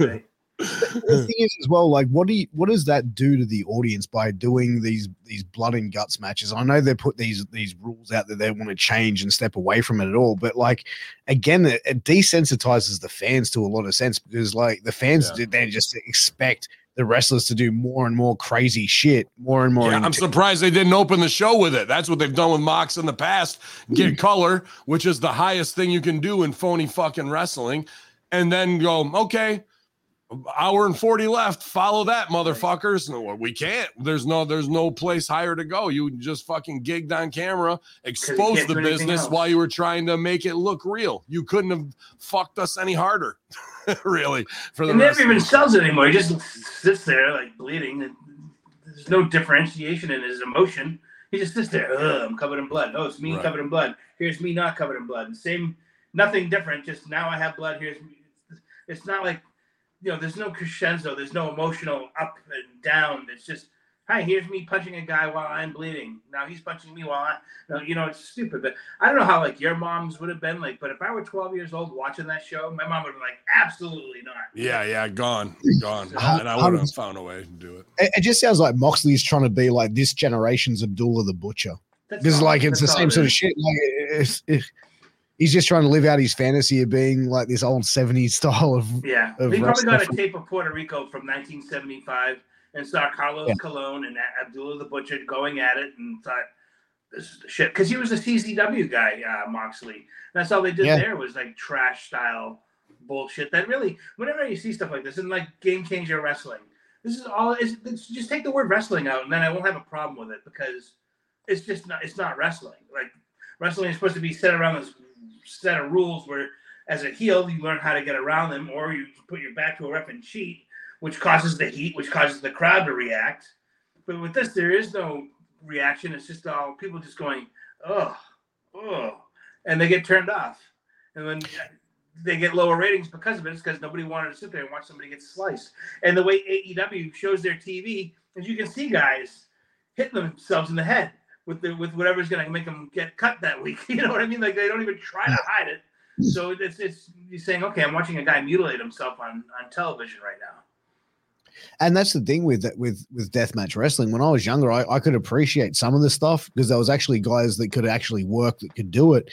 yeah. The thing is as well like what do you what does that do to the audience by doing these these blood and guts matches i know they put these these rules out that they want to change and step away from it at all but like again it, it desensitizes the fans to a lot of sense because like the fans Yeah. they just expect the wrestlers to do more and more crazy shit more and more Yeah, I'm surprised they didn't open the show with it. That's what they've done with Mox in the past. Get hmm. color, which is the highest thing you can do in phony fucking wrestling, and then go, okay, hour and 40 left. Follow that, motherfuckers. No, we can't. There's no there's no place higher to go. You just fucking gigged on camera, exposed the business while you were trying to make it look real. You couldn't have fucked us any harder, (laughs) really. For the He never even sells it anymore. He just sits there like bleeding. There's no differentiation in his emotion. He just sits there. I'm covered in blood. Oh, it's me Right. covered in blood. Here's me not covered in blood. Same, nothing different. Just now I have blood. Here's me. It's not like, you know, there's no crescendo. There's no emotional up and down. It's just, hi, here's me punching a guy while I'm bleeding. Now he's punching me while I, no, you know, it's stupid. But I don't know how like your moms would have been like. But if I were 12 years old watching that show, my mom would have been like, absolutely not. Yeah, yeah, gone, (laughs) gone. Hun- And I would have hundred- found a way to do it. It, it just sounds like Moxley's trying to be like this generation's Abdullah the Butcher. That's Because like it's the that's all same it sort of shit. Like it's, it, he's just trying to live out his fantasy of being like this old 70s style of Yeah, of he probably got a tape of Puerto Rico from 1975 and saw Carlos Yeah. Colon and Abdullah the Butcher going at it and thought, "This is the shit." Because he was a CZW guy, uh, Moxley. That's all they did Yeah. there was like trash style bullshit. That really, whenever you see stuff like this, and like game changer wrestling, this is all. It's, it's just take the word wrestling out, and then I won't have a problem with it because it's just not. It's not wrestling. Like wrestling is supposed to be set around this set of rules where as a heel, you learn how to get around them, or you put your back to a ref and cheat, which causes the heat, which causes the crowd to react. But with this, there is no reaction. It's just all people just going, oh, oh, and they get turned off. And then they get lower ratings because of it, it's because nobody wanted to sit there and watch somebody get sliced. And the way AEW shows their TV is you can see guys hitting themselves in the head with the, with whatever's going to make them get cut that week. (laughs) You know what I mean? Like they don't even try to hide it. So it's it's you're saying, okay, I'm watching a guy mutilate himself on on television right now. and that's the thing with with with deathmatch wrestling. When I was younger, I, I could appreciate some of the stuff because there was actually guys that could actually work that could do it.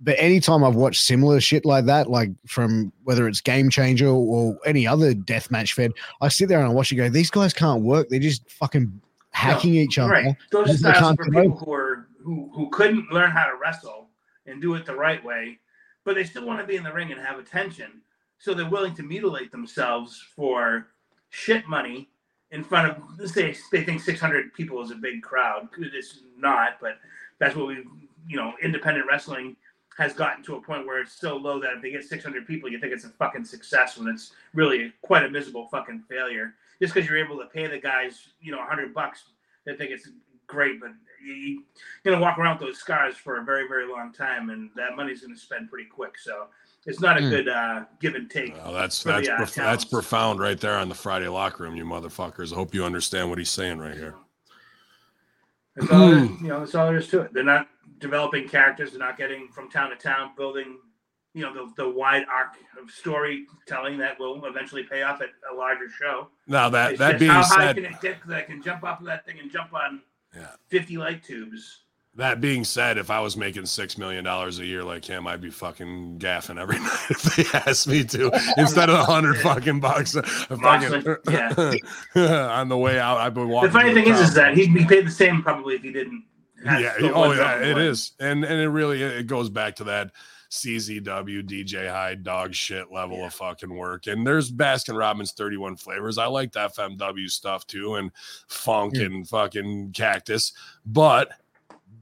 But anytime I've watched similar shit like that, like from whether it's Game Changer or any other deathmatch fed, I sit there and I watch it go, these guys can't work. They're just fucking hacking each other. Right. Those are styles for people who are who who couldn't learn how to wrestle and do it the right way, but they still want to be in the ring and have attention. So they're willing to mutilate themselves for shit money in front of let's say they think 600 people is a big crowd. It's not, but that's what we you know independent wrestling has gotten to a point where it's so low that if they get 600 people, you think it's a fucking success when it's really quite a miserable fucking failure. Just because you're able to pay the guys, you know, 100 bucks, they think it's great, but you, you're gonna walk around with those scars for a very, very long time, and that money's gonna spend pretty quick. So it's not a Hmm. good uh, give and take. Well, that's for the, that's uh, prof- that's profound right there on the Friday locker room, you motherfuckers. I hope you understand what he's saying right here. That's all there Hmm. you know, that's all there is to it. They're not developing characters. They're not getting from town to town, building, you know, the, the wide arc of storytelling that will eventually pay off at a larger show. Now that It's that being how high can it get that I can jump off of that thing and jump on Yeah. 50 light tubes? that being said, if I was making six million dollars a year like him, I'd be fucking gaffing every (laughs) night if they asked me to (laughs) instead of a hundred fucking bucks. Uh, Moxley, fucking- (laughs) on the way out, I've been walking. The funny thing is, is that he'd be paid the same probably if he didn't. yeah, oh yeah, it is, and and it really it goes back to that CZW DJ Hyde dog shit level Yeah. of fucking work. And there's Baskin Robbins 31 flavors. I like the FMW stuff too, and funk and fucking cactus, but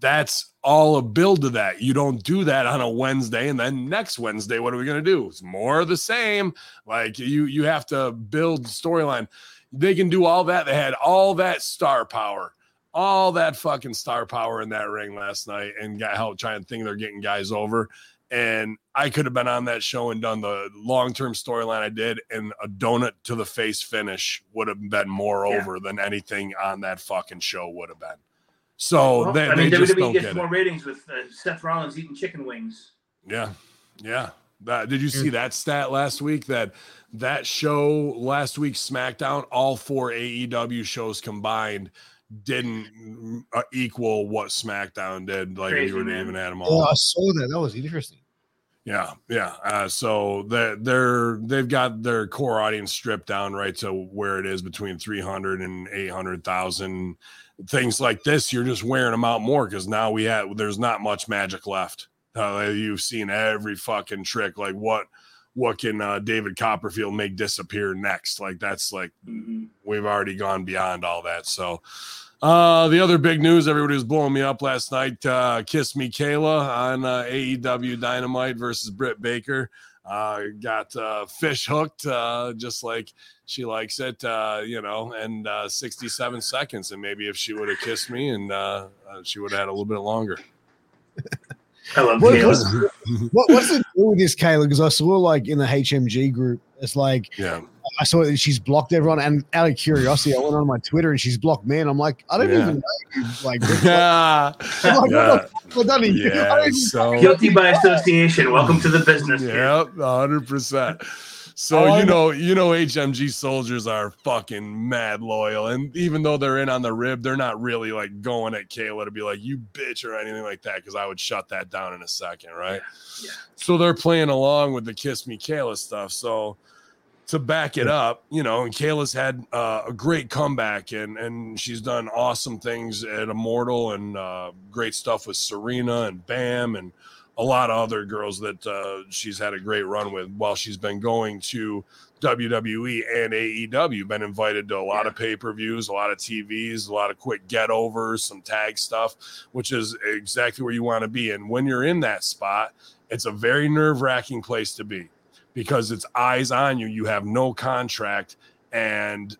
that's all a build to that. You don't do that on a Wednesday, and then next Wednesday, what are we gonna do? It's more of the same. Like you, you have to build storyline. They can do all that. They had all that star power all that fucking star power in that ring last night and got help trying to think they're getting guys over. And I could have been on that show and done the long term storyline I did, and a donut to the face finish would have been more Yeah. over than anything on that fucking show would have been. So Well, they, I mean, they just WWE don't gets get more it. ratings with uh, Seth Rollins eating chicken wings. Yeah, yeah. That, did you Mm. see that stat last week? That that show last week, SmackDown, all four AEW shows combined didn't uh, equal what SmackDown did. Like Crazy, you were to man. even add them Oh, all. I saw that. That was interesting. Yeah, yeah. Uh, so they're, they're they've got their core audience stripped down right to where it is between 300 and 800,000. Things like this, you're just wearing them out more because now we have there's not much magic left. Uh, you've seen every fucking trick. Like what what can uh, David Copperfield make disappear next? Like that's like Mhm. we've already gone beyond all that. So uh the other big news, everybody was blowing me up last night. Uh Kiss Me Kayla on uh, AEW Dynamite versus Britt Baker. Uh got uh fish hooked, uh just like she likes it, uh, you know, and uh 67 seconds. And maybe if she would have kissed me and uh uh, she would have had a little bit longer. I love What, Kayla. what's, what, what's the deal with this, Kayla? Because I saw like in the HMG group, it's like Yeah. I saw that she's blocked everyone. And out of curiosity, I went on my Twitter and she's blocked me. And I'm like, I don't Yeah. even know. You. Like, (laughs) yeah. Like, Yeah. what the fuck have I done here? I Yeah. So Guilty by association. Welcome to the business. kid. Yep, hundred percent. So Oh, you know, you know, HMG soldiers are fucking mad loyal, and even though they're in on the rib, they're not really like going at Kayla to be like you bitch or anything like that, because I would shut that down in a second, right? Yeah. So they're playing along with the kiss me Kayla stuff. So to back it up, you know, and Kayla's had uh, a great comeback, and and she's done awesome things at Immortal, and uh, great stuff with Serena and Bam, and a lot of other girls that uh, she's had a great run with while she's been going to WWE and AEW. Been invited to a lot of pay per views, a lot of TVs, a lot of quick get overs, some tag stuff, which is exactly where you want to be. And when you're in that spot, it's a very nerve wracking place to be because it's eyes on you. You have no contract and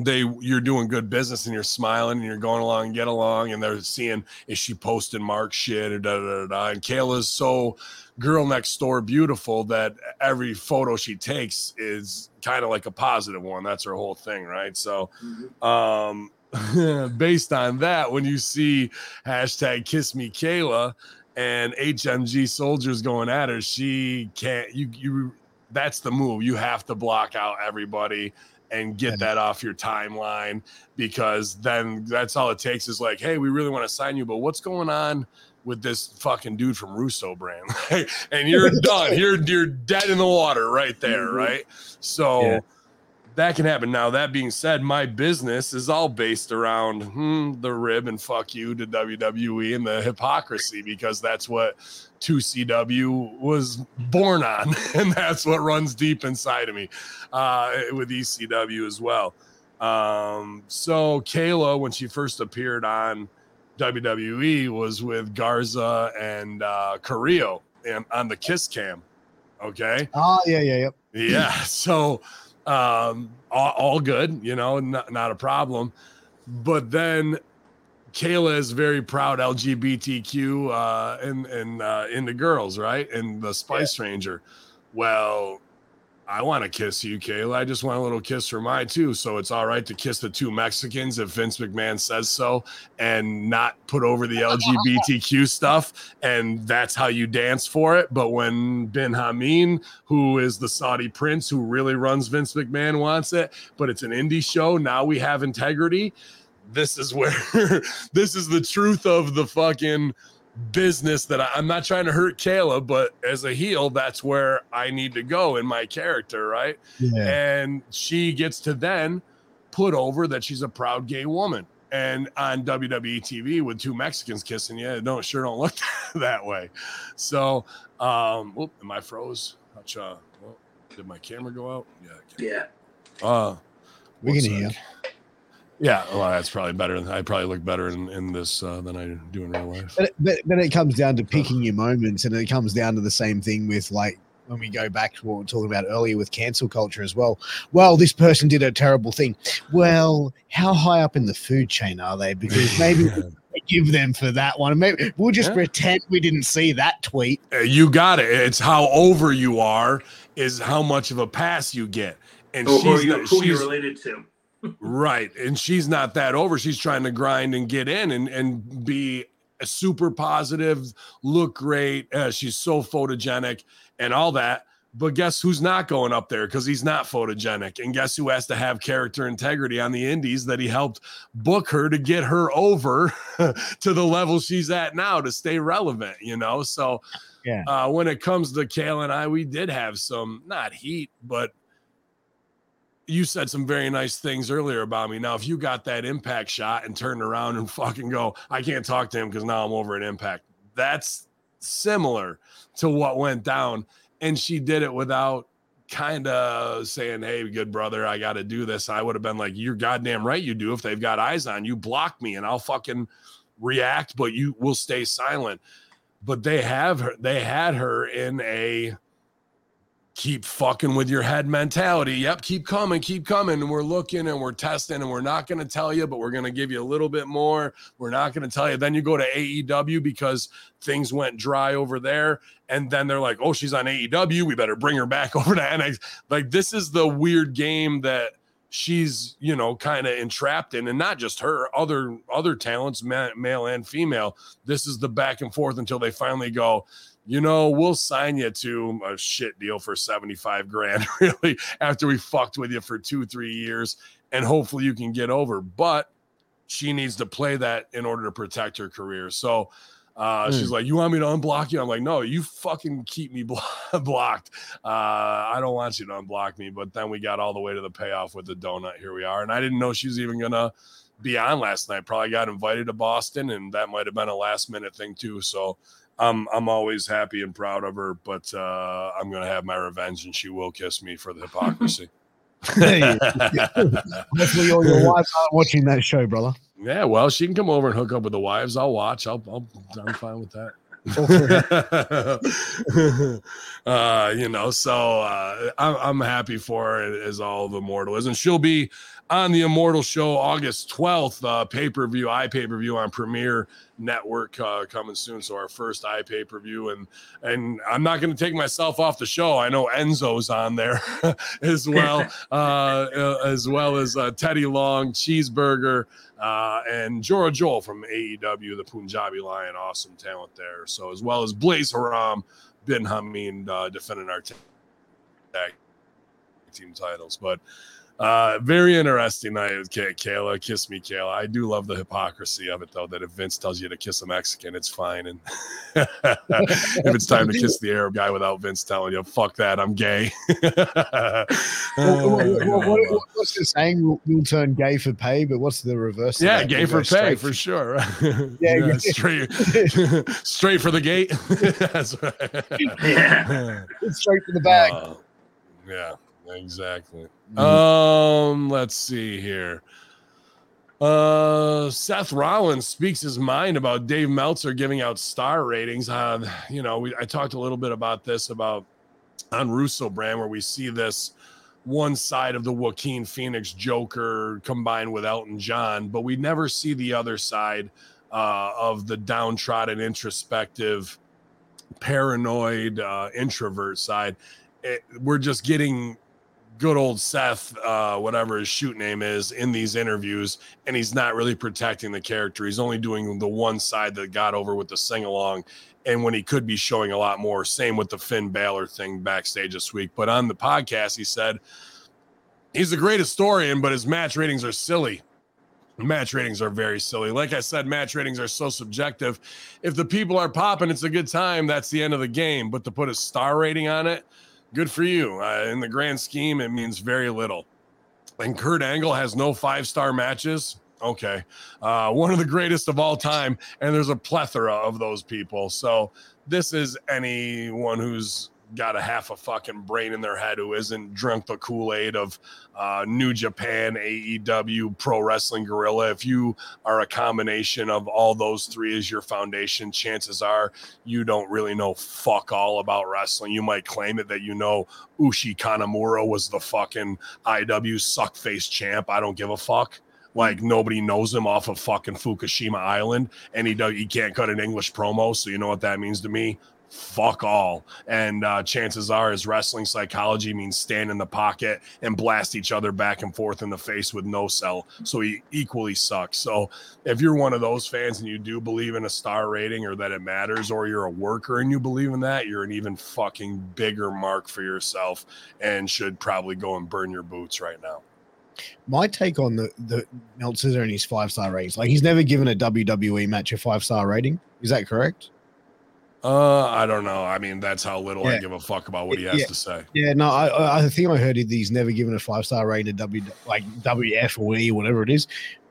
they you're doing good business and you're smiling and you're going along and get along and they're seeing is she posting mark shit or da da da da and Kayla's so girl next door beautiful that every photo she takes is kind of like a positive one that's her whole thing right so Mhm. um (laughs) based on that when you see hashtag kiss me Kayla and HMG soldiers going at her she can't you you that's the move you have to block out everybody and get that off your timeline because then that's all it takes is like hey we really want to sign you but what's going on with this fucking dude from Russo brand (laughs) and you're (laughs) done you're you're dead in the water right there Mhm. right so Yeah. That can happen. Now, that being said, my business is all based around hmm, the rib and fuck you to WWE and the hypocrisy because that's what 2CW was born on. (laughs) And that's what runs deep inside of me uh, with ECW as well. Um, so, Kayla, when she first appeared on WWE, was with Garza and uh, Carrillo and on the Kiss Cam. Okay. Oh, yeah, yeah, yeah. Yeah. (laughs) So um all, all good, you know, not, not a problem. But then Kayla is very proud LGBTQ uh and and uh into girls, right? And the Spice Ranger. Well, I want to kiss you, Kayla. I just want a little kiss for my too. So it's all right to kiss the two Mexicans if Vince McMahon says so and not put over the LGBTQ (laughs) stuff. And that's how you dance for it. But when Ben Hameen, who is the Saudi prince who really runs Vince McMahon, wants it, but it's an indie show, now we have integrity. This is where (laughs) this is the truth of the fucking business that I, I'm not trying to hurt Kayla, but as a heel, that's where I need to go in my character, right? Yeah. And she gets to then put over that she's a proud gay woman. And on WWE TV with two Mexicans kissing you, it don't sure don't look (laughs) that way. So, um, whoop, am I froze? How's, uh, well, did my camera go out? Yeah. okay. Yeah. Uh, We can hear. Sec. Yeah, well, that's probably better. I probably look better in, in this uh, than I do in real life. But, but but it comes down to picking your moments, and it comes down to the same thing with like when we go back to what we are talking about earlier with cancel culture as well. Well, this person did a terrible thing. Well, how high up in the food chain are they? Because maybe we (laughs) give them for that one. Maybe we'll just Yeah. pretend we didn't see that tweet. Uh, you got it. It's how over you are is how much of a pass you get. And Who, who, she's, you, not- who you're she's related to. Right, and she's not that over. She's trying to grind and get in and and be a super positive, look great. Uh, she's so photogenic and all that. But guess who's not going up there because he's not photogenic? And guess who has to have character integrity on the indies that he helped book her to get her over (laughs) to the level she's at now to stay relevant, you know? So, Yeah. uh, when it comes to Kale and I, we did have some, not heat, but you said some very nice things earlier about me. Now, if you got that impact shot and turned around and (laughs) fucking go, I can't talk to him because now I'm over at impact. That's similar to what went down and she did it without kind of saying, Hey, good brother, I got to do this. I would have been like, You're goddamn right, you do. If they've got eyes on you, block me and I'll fucking react, but you will stay silent. But they have her, they had her in a keep fucking with your head mentality. Yep, keep coming, keep coming. And we're looking and we're testing and we're not going to tell you, but we're going to give you a little bit more. We're not going to tell you. Then you go to AEW because things went dry over there. And then they're like, oh, she's on AEW. We better bring her back (laughs) over to NXT. Like, this is the weird game that she's you know kind of entrapped in and not just her other other talents male and female this is the back and forth until they finally go you know, we'll sign you to a shit deal for 75 grand, (laughs) really, after we fucked with you for two, three years. And hopefully you can get over. But she needs to play that in order to protect her career. So uh, mm. she's like, You want me to unblock you? I'm like, No, you fucking keep me (laughs) blocked. Uh, I don't want you to unblock me. But then we got all the way to the payoff with the donut. Here we are. And I didn't know she was even going to be on last night. Probably got invited to Boston, and that might have been a last minute thing too. So I'm I'm always happy and proud of her, but uh, I'm gonna have my revenge, and she will kiss me for the (laughs) hypocrisy. (laughs) Hopefully, all your wives aren't watching that show, brother. Yeah, well, she can come over and hook up with the wives. I'll watch. I'll, I'll I'm fine with that. (laughs) uh, you know, so uh, I'm, I'm happy for her as all the mortal is, and she'll be on the Immortal Show August 12th, uh, pay per view, i pay per view on Premiere Network uh, coming soon. So our first i pay per view, and and I'm not going to take myself off the show. I know Enzo's on there (laughs) as well, (laughs) uh, uh, as well as uh, Teddy Long, Cheeseburger, uh, and Jora Johl from AEW, the Punjabi Lion, awesome talent there. So as well as Blaze Haram, Bin Hameen uh, defending our tag team titles, but. Uh, very interesting night with Kayla. Kiss me, Kayla. I do love the hypocrisy of it, though, that if Vince tells you to kiss a Mexican, it's fine. And (laughs) if it's time to kiss the Arab guy without Vince telling you, fuck that, I'm gay. what, what, what, what's the saying? We'll turn gay for pay, but what's the reverse? Yeah, gay for pay, for sure. (laughs) (laughs) yeah, yeah, straight, straight for the gate. That's right. Yeah. straight for the bag. Uh, yeah. Exactly. Mm-hmm. Um, let's see here. Uh, Seth Rollins speaks his mind about Dave Meltzer giving out star ratings. On uh, you know, we, I talked a little bit about this about on Russo brand where we see this one side of the Joaquin Phoenix Joker combined with Elton John, but we never see the other side uh, of the downtrodden, introspective, paranoid, uh, introvert side. It, we're just getting good old Seth, uh, whatever his shoot name is, in these interviews, and he's not really protecting the character. He's only doing the one side that got over with the sing along, and when he could be showing a lot more. Same with the Finn Balor thing backstage this week. But on the podcast, he said he's the great historian, but his match ratings are silly. Match ratings are very silly. Like I said, match ratings are so subjective. If the people are popping, it's a good time. That's the end of the game. But to put a star rating on it, good for you. Uh, in the grand scheme, it means very little. And Kurt Angle has no five star matches. Okay. Uh, one of the greatest of all time. And there's a plethora of those people. So this is anyone who's got a half a fucking brain in their head who isn't drunk the Kool Aid of uh, New Japan, AEW, Pro Wrestling Guerrilla. If you are a combination of all those three as your foundation, chances are you don't really know fuck all about wrestling. You might claim it that you know Ushi Kanemaru was the fucking IW suckface champ. I don't give a fuck. Like nobody knows him off of fucking Fukushima Island, and he does, he can't cut an English promo. So you know what that means to me fuck all. And uh, chances are, his wrestling psychology means stand in the pocket and blast each other back and forth in the face with no sell. So he equally sucks. So if you're one of those fans and you do believe in a star rating or that it matters, or you're a worker and you believe in that, you're an even fucking bigger mark for yourself and should probably go and burn your boots right now. My take on the the Meltzer and his five star ratings, like he's never given a WWE match a five star rating. Is that correct? Uh, I don't know. I mean, that's how little yeah. I give a fuck about what he has yeah. to say. Yeah, no, I I think I heard he's never given a five star rating to W like WF or E, whatever it is.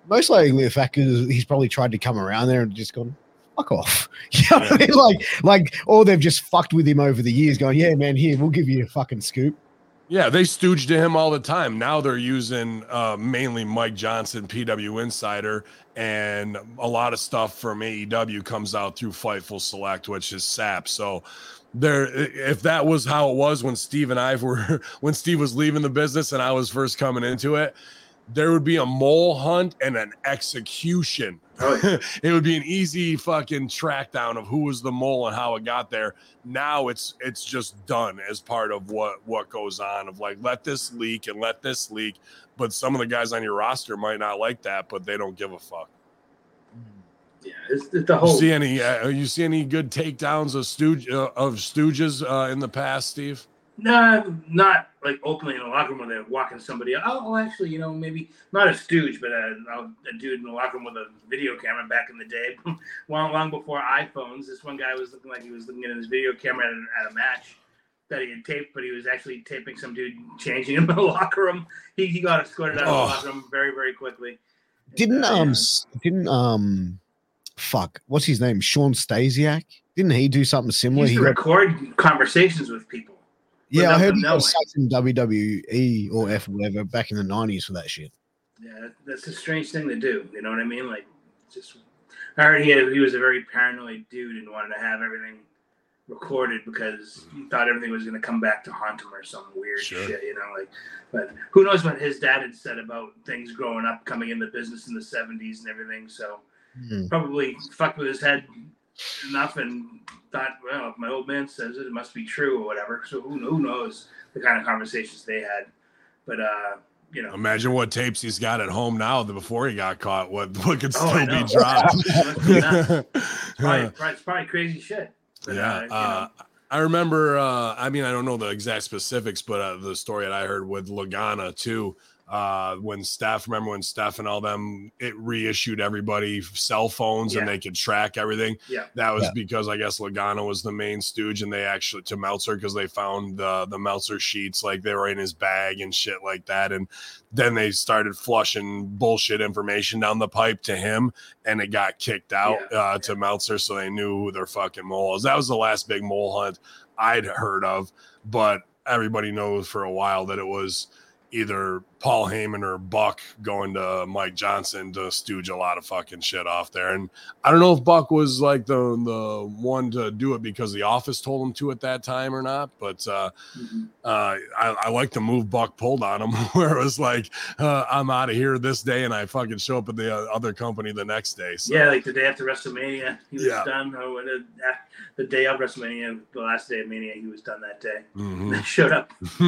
Most likely the fact is he's probably tried to come around there and just gone, fuck off. (laughs) You know what I mean? Like, like, or they've just fucked with him over the years, going, yeah, man, here, we'll give you a fucking scoop. Yeah, they stooge to him all the time. Now they're using uh, mainly Mike Johnson, PW Insider, and a lot of stuff from AEW comes out through Fightful Select, which is SAP. So there, if that was how it was when Steve and I (laughs) were when Steve was leaving the business and I was first coming into it, there would be a mole hunt and an execution. Oh, yeah. (laughs) it would be an easy fucking track down of who was the mole and how it got there. Now it's it's just done as part of what what goes on of like let this leak and let this leak. But some of the guys on your roster might not like that, but they don't give a fuck. yeah, it's, it's the You whole. see any uh, you see any good takedowns of stooge uh, of stooges uh, in the past, Steve? No, not like openly in the locker room when they're walking somebody. Oh, well, actually, you know, maybe not a stooge, but a, a dude in the locker room with a video camera back in the day, (laughs) long, long before iPhones. This one guy was looking like he was looking at his video camera at, a- at a match that he had taped, but he was actually taping some dude (laughs) changing in the (laughs) locker room. He, he got escorted out of Oh. the locker room very, very quickly. Didn't Uh, um yeah. didn't um fuck what's his name Shawn Stasiak? Didn't he do something He similar? used He to got, record conversations with people. Yeah, I heard he got knowing. in WWE or F whatever back in the nineties for that shit. Yeah, that's a strange thing to do. You know what I mean? Like, just I heard he had, he was a very paranoid dude and wanted to have everything recorded because he thought everything was going to come back to haunt him or some weird Sure. shit. You know, like, but who knows what his dad had said about things growing up, coming in the business in the '70s and everything. So Hmm. probably fucked with his head enough and thought, well, if my old man says it, it must be true or whatever. So who, who knows the kind of conversations they had. But uh, you know, Imagine what tapes he's got at home now that before he got caught. What what could Oh, still be dropped? (laughs) (laughs) Probably, probably, it's probably crazy shit. But, yeah. uh, Uh, I remember. Uh, I mean, I don't know the exact specifics, but uh, the story that I heard with Lagana too. Uh, when Steph, remember when Steph and all them, it reissued everybody cell phones and they could track everything. yeah, That was Yeah. because I guess Logano was the main stooge, and they actually to Meltzer because they found the the Meltzer sheets like they were in his bag and shit like that, and then they started flushing bullshit information down the pipe to him, and it got kicked out Yeah, uh, to Meltzer, so they knew who their fucking mole was. That was the last big mole hunt I'd heard of, but everybody knows for a while that it was either Paul Heyman or Buck going to Mike Johnson to stooge a lot of fucking shit off there. And I don't know if Buck was like the the one to do it because the office told him to at that time or not. But uh, Mhm. uh, I, I like the move Buck pulled on him, (laughs) where it was like, uh, I'm out of here this day, and I fucking show up at the uh, other company the next day. So, yeah, like the day after WrestleMania, he was Yeah. done. Or what, uh, the day of WrestleMania, the last day of Mania, he was done that day. (laughs) mhm. Showed up (laughs)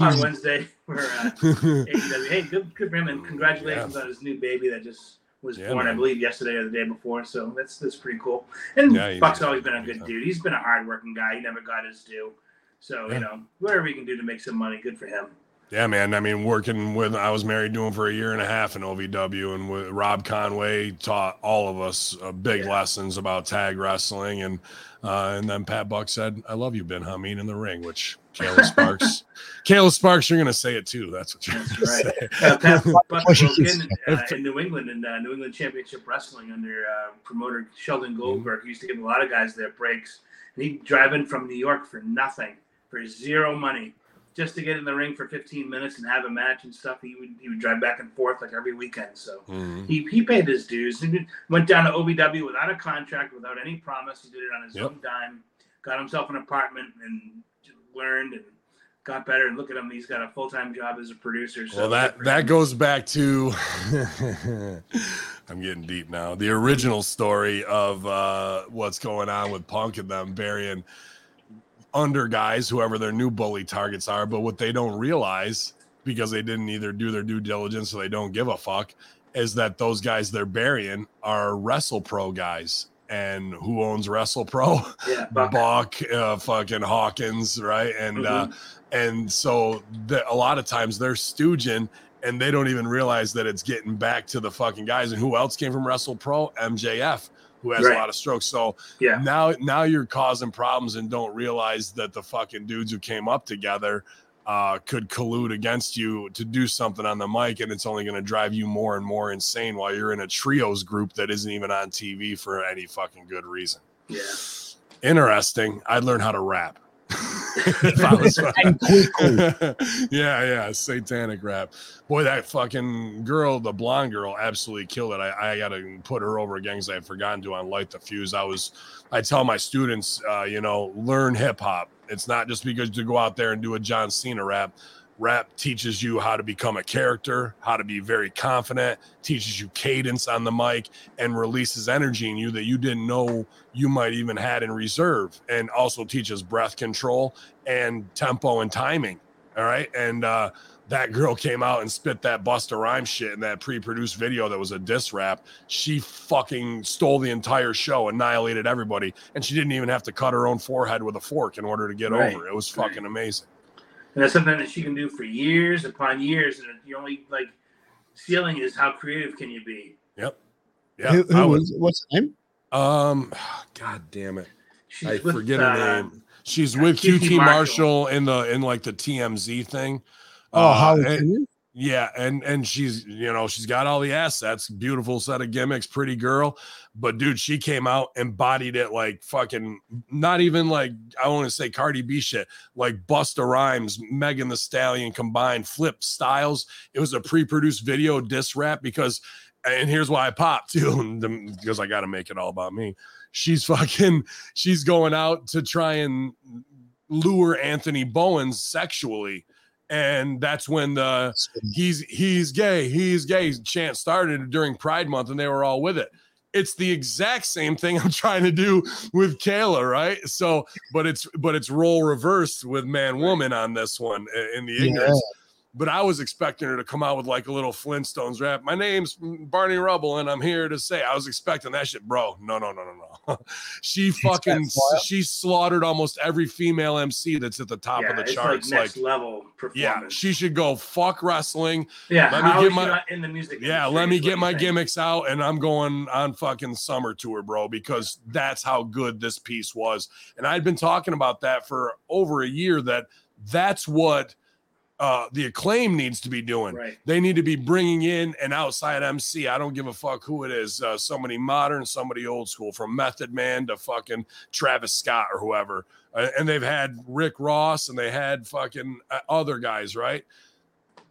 on Wednesday for uh, AEW. Hey, good, good for him, and congratulations on his new baby that just was Yeah, born, I believe, yesterday or the day before. So that's that's pretty cool. And Yeah, Buck's always been a good dude. He's been a hardworking guy. He never got his due. So Yeah. you know, whatever he can do to make some money, good for him. Yeah, man. I mean, working with, I was married to him for a year and a half in OVW, and with Rob Conway taught all of us uh, big Yeah. lessons about tag wrestling. And uh, and then Pat Buck said, "I love you, Ben Hameen in the ring," which Kayla (laughs) Sparks, Kayla Sparks, you're gonna say it too. That's what you're That's gonna right. say. Uh, Pat Buck (laughs) broke in uh, in New England and uh, New England Championship Wrestling under uh, promoter Sheldon Goldberg. He used to give a lot of guys their breaks, and he'd drive in from New York for nothing, for zero money, just to get in the ring for 15 minutes and have a match and stuff. He would he would drive back and forth like every weekend. So Mhm. he, he paid his dues. He went down to OVW without a contract, without any promise. He did it on his Yep. own dime. Got himself an apartment and learned and got better. And look at him; he's got a full time job as a producer. So Well, that that goes back to (laughs) I'm getting deep now. The original story of uh, what's going on with Punk and them burying under guys, whoever their new bully targets are. But what they don't realize, because they didn't either do their due diligence or they don't give a fuck, is that those guys they're burying are Wrestle Pro guys. And who owns Wrestle Pro? yeah, (laughs) Buck. Buck, uh, fucking Hawkins, right? And uh, and so the, a lot of times they're stooging and they don't even realize that it's getting back to the fucking guys. And who else came from Wrestle Pro? MJF, who has Right. a lot of strokes. So Yeah. now now you're causing problems and don't realize that the fucking dudes who came up together uh, could collude against you to do something on the mic, and it's only going to drive you more and more insane while you're in a trios group that isn't even on TV for any fucking good reason. Yeah. Interesting. I'd learn how to rap. If I was- (laughs) And quickly. (laughs) yeah, yeah, satanic rap. Boy, that fucking girl, the blonde girl, absolutely killed it. I, I got to put her over again because I had forgotten to on Light the Fuse. I was, I tell my students, uh, you know, learn hip hop. It's not just because you go out there and do a John Cena rap. Rap teaches you how to become a character, how to be very confident, teaches you cadence on the mic, and releases energy in you that you didn't know you might even had in reserve, and also teaches breath control and tempo and timing. All right. And uh, that girl came out and spit that Busta Rhymes shit in that pre-produced video that was a diss rap. She fucking stole the entire show, annihilated everybody, and she didn't even have to cut her own forehead with a fork in order to get Right. over. It was Right. fucking amazing. And that's something that she can do for years upon years. And the only like ceiling is how creative can you be? Yep. Yeah. who, who was, what's the name? um (sighs) God damn it. She's I with, forget her uh, name. She's with QT QT Marshall. Marshall in the in like the TMZ thing. Oh, Uh, Howard and- Finley? Yeah, and and she's you know she's got all the assets, beautiful set of gimmicks, pretty girl, but dude, she came out and bodied it like fucking not even like I want to say Cardi B shit, like Busta Rhymes, Megan Thee Stallion combined, flip styles. It was a pre-produced video diss rap because, and here's why I popped too, (laughs) because I got to make it all about me. She's fucking, she's going out to try and lure Anthony Bowens sexually. And that's when the he's he's gay, he's gay chant started during Pride Month, and they were all with it. It's the exact same thing I'm (laughs) trying to do with Kayla, right? So, but it's but it's role reversed with man woman on this one uh, in the ignorance. But I was expecting her to come out with like a little Flintstones rap. My name's Barney Rubble, and I'm here to say I was expecting that shit, bro. No, no, no, no, no. (laughs) she fucking she slaughtered almost every female MC that's at the top yeah, of the it's charts. like Like, next level performance. yeah, she should go fuck wrestling. yeah. let me get my- in the music? Yeah, let me get my gimmicks out and I'm going on fucking summer tour, bro, because that's how good this piece was. And I'd been talking about that for over a year that that's what uh, the acclaim needs to be doing. Right. They need to be bringing in an outside MC. I don't give a fuck who it is. Uh, somebody modern, somebody old school, from Method Man to fucking Travis Scott or whoever. Uh, and they've had Rick Ross and they had fucking uh, other guys, right?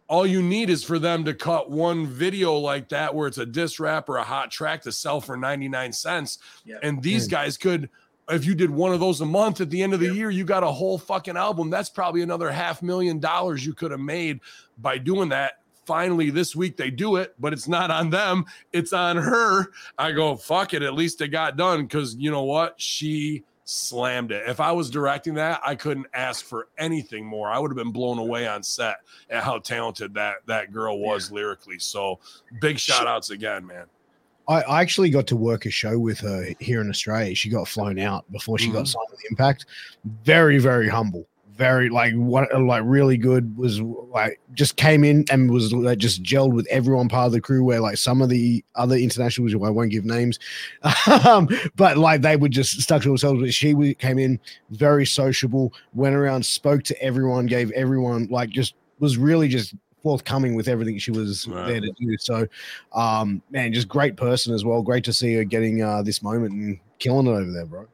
All you need is for them to cut one video like that where it's a diss rap or a hot track to sell for 99 cents. Yeah. And these guys could, if you did one of those a month at the end of the Yeah. year, you got a whole fucking album. That's probably another half million dollars you could have made by doing that. Finally, this week they do it, but it's not on them, it's on her. I go, fuck it. At least it got done because you know what? She slammed it. If I was directing that, I couldn't ask for anything more. I would have been blown away on set at how talented that that girl was lyrically. So big shout outs again, man. I, I actually got to work a show with her here in Australia. She got flown out before she got Mhm. signed with Impact. Very, very humble. Very like what like really good was like just came in and was like, just gelled with everyone part of the crew where like some of the other internationals I won't give names (laughs) um but like they were just stuck to themselves but she came in very sociable went around spoke to everyone gave everyone like just was really just forthcoming with everything she was Right. there to do so um man just great person as well great to see her getting uh this moment and killing it over there bro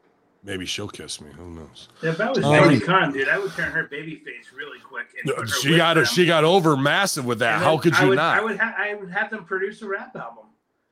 Maybe she'll kiss me. Who knows? Yeah, if I was Um, Tony Khan, dude, I would turn her baby face really quick. And put She got them. she got over massive with that. And How could I you would, not? I would, ha- I would have them produce a rap album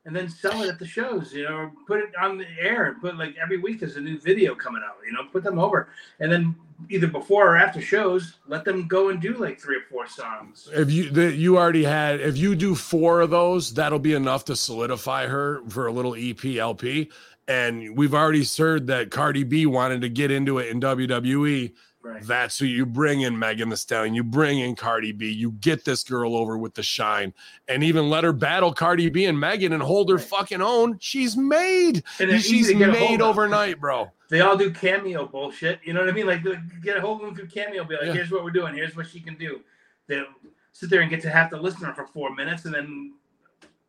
and then sell it at the shows, you know, or put it on the air and put like every week there's a new video coming out, you know, put them over. And then either before or after shows, let them go and do like three or four songs. if you that you already had if you do four of those that'll be enough to solidify her for a little ep lp and we've already heard that cardi b wanted to get into it in wwe Right. that's who you bring in megan thee stallion you bring in cardi b you get this girl over with the shine and even let her battle cardi b and megan and hold her Right. fucking own she's made And she's easy to get a hold made overnight bro They all do cameo bullshit. You know what I mean? Like get a hold of them through cameo. Be like, Yeah. here's what we're doing. Here's what she can do. They sit there and get to have to listen to her for four minutes, and then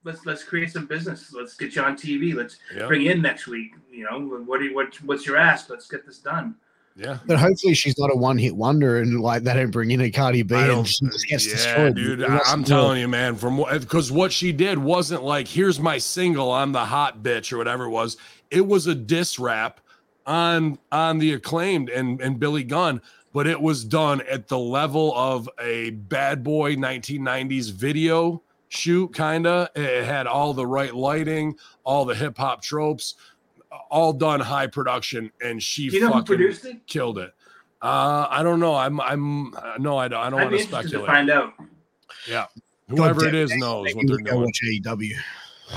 let's let's create some business. Let's get you on TV. Let's yeah bring in next week. You know, what do you what what's your ask? Let's get this done. Yeah. But hopefully she's not a one hit wonder and like they don't bring in a Cardi B and she just gets yeah, destroyed. dude. I, of telling you, man. From what because what she did wasn't like, here's my single, I'm the hot bitch or whatever it was. It was a diss rap on on the acclaimed and and Billy Gunn, but it was done at the level of a bad boy 1990s video shoot, kinda. It had all the right lighting, all the hip hop tropes, all done high production, and she you know fucking produced it? killed it. Uh, I don't know. I'm, I'm, uh, no, I don't, I don't want to interested to speculate. find out. Yeah. Whoever it is knows what they're doing. watch AEW.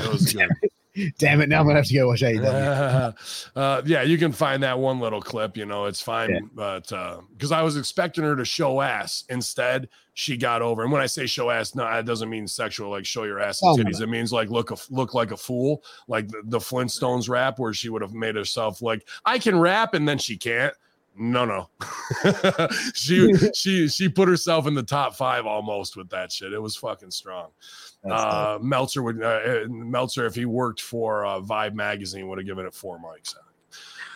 It was good. (laughs) (laughs) Damn it! Now I'm gonna have to go watch AEW. (laughs) uh, yeah, you can find that one little clip. You know, it's fine. Yeah. But because I was expecting her to show ass, instead she got over. And when I say show ass, no, it doesn't mean sexual. Like show your ass and Oh, titties. It means like look a, look like a fool, like the, the Flintstones rap, where she would have made herself like I can rap and then she can't. No, no. (laughs) she she she put herself in the top five almost with that shit. It was fucking strong. Uh, Meltzer would uh, uh, Meltzer if he worked for uh, Vibe magazine would have given it four mics.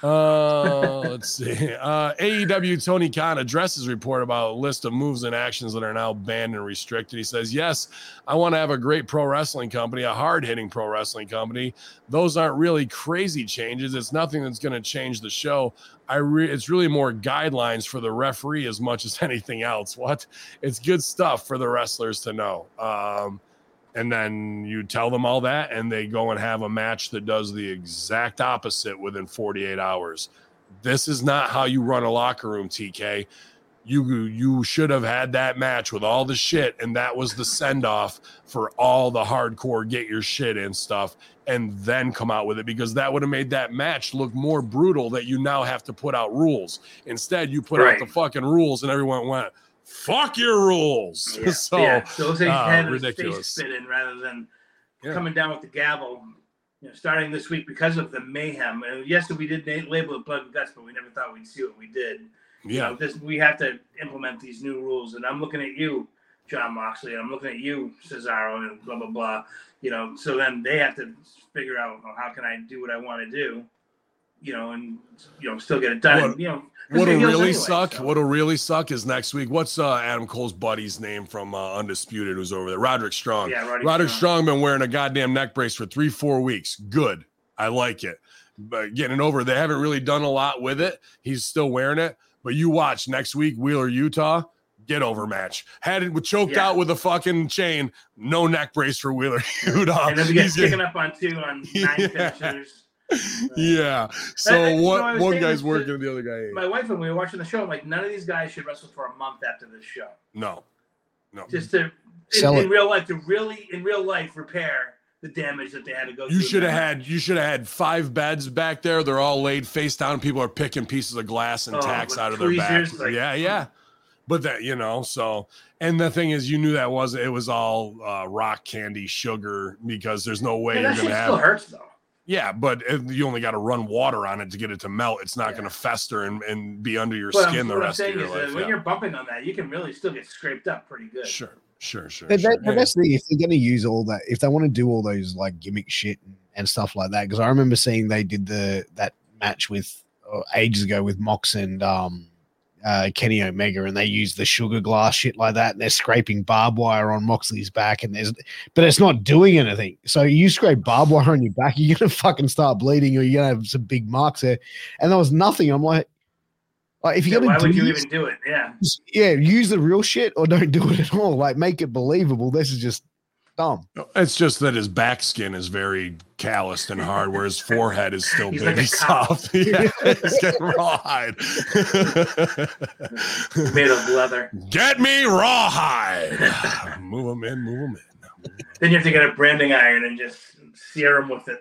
Uh, (laughs) let's see. Uh, AEW Tony Khan addresses report about a list of moves and actions that are now banned and restricted. He says, "Yes, I want to have a great pro wrestling company, a hard hitting pro wrestling company. Those aren't really crazy changes. It's nothing that's going to change the show. I re- it's really more guidelines for the referee as much as (laughs) anything else. What? It's good stuff for the wrestlers to know." Um, and then you tell them all that and they go and have a match that does the exact opposite within 48 hours. This is not how you run a locker room tk you you should have had that match with all the shit and that was the send off for all the hardcore get your shit in stuff and then come out with it because that would have made that match look more brutal that you now have to put out rules. Instead you put out the fucking rules and everyone went fuck your rules Yeah. (laughs) so yeah. so it looks like uh, had face ridiculous. spinning rather than Yeah. coming down with the gavel. You know, starting this week because of the mayhem. And yes, we did label it blood and guts, but we never thought we'd see what we did. You yeah know, this we have to implement these new rules. And I'm looking at you, Jon Moxley. And I'm looking at you, Cesaro, and blah blah blah. You know, so then they have to figure out well, how can I do what I want to do. You know, and you know, still get it done. What- you know, What'll really anyway, suck? so- What'll really suck is next week. What's uh, Adam Cole's buddy's name from uh, Undisputed who's over there? Roderick Strong. Yeah, Roddy Roderick Strong. Strong been wearing a goddamn neck brace for three, four weeks. Good. I like it. But getting over, they haven't really done a lot with it. He's still wearing it. But you watch next week, Wheeler, Yuta, get over match. Had it choked Yeah. out with a fucking chain. No neck brace for Wheeler, (laughs) Yuta. and then we get He's gonna- up on two on (laughs) nine Yeah. finishers. (laughs) yeah. I- So I- you know, one was one saying guy's this to working, the other guy ain't. My wife and we were watching the show. I'm like, none of these guys should wrestle for a month after this show, No. No. just to in, Sell in it. real life to really in real life repair the damage that they had to go. You through should have had you should have had five beds back there. They're all laid face down. People are picking pieces of glass and Oh, tacks out of their back. like- yeah, yeah. But that you know, so and the thing is, you knew that was it was all uh, rock candy sugar because there's no way Yeah, you're gonna still have. hurts though. Yeah, but you only got to run water on it to get it to melt. It's not Yeah. going to fester and, and be under your But I'm- skin the what I'm rest of saying your is life. when yeah. you're bumping on that, you can really still get scraped up pretty good. Sure, sure, sure. But, sure. that, but that's the thing. If they're going to use all that, if they want to do all those like gimmick shit and, and stuff like that, because I remember seeing they did the that match with uh, ages ago with Mox and um, uh, Kenny Omega, and they use the sugar glass shit like that, and they're scraping barbed wire on Moxley's back, and there's, but it's not doing anything. So you scrape barbed wire on your back, (laughs) you're gonna fucking start bleeding, or you're gonna have some big marks there. And there was nothing. I'm like, like if Yeah, you're why gonna would do you this- even do it? Yeah. yeah, use the real shit or don't do it at all. Like make it believable. This is just dumb. It's just that his back skin is very calloused and hard, where his forehead is still He's big like and soft. (laughs) Yeah, he's (laughs) getting rawhide. (laughs) Made of leather. Get me rawhide. (sighs) move him in, move him in. Then you have to get a branding iron and just sear them with it.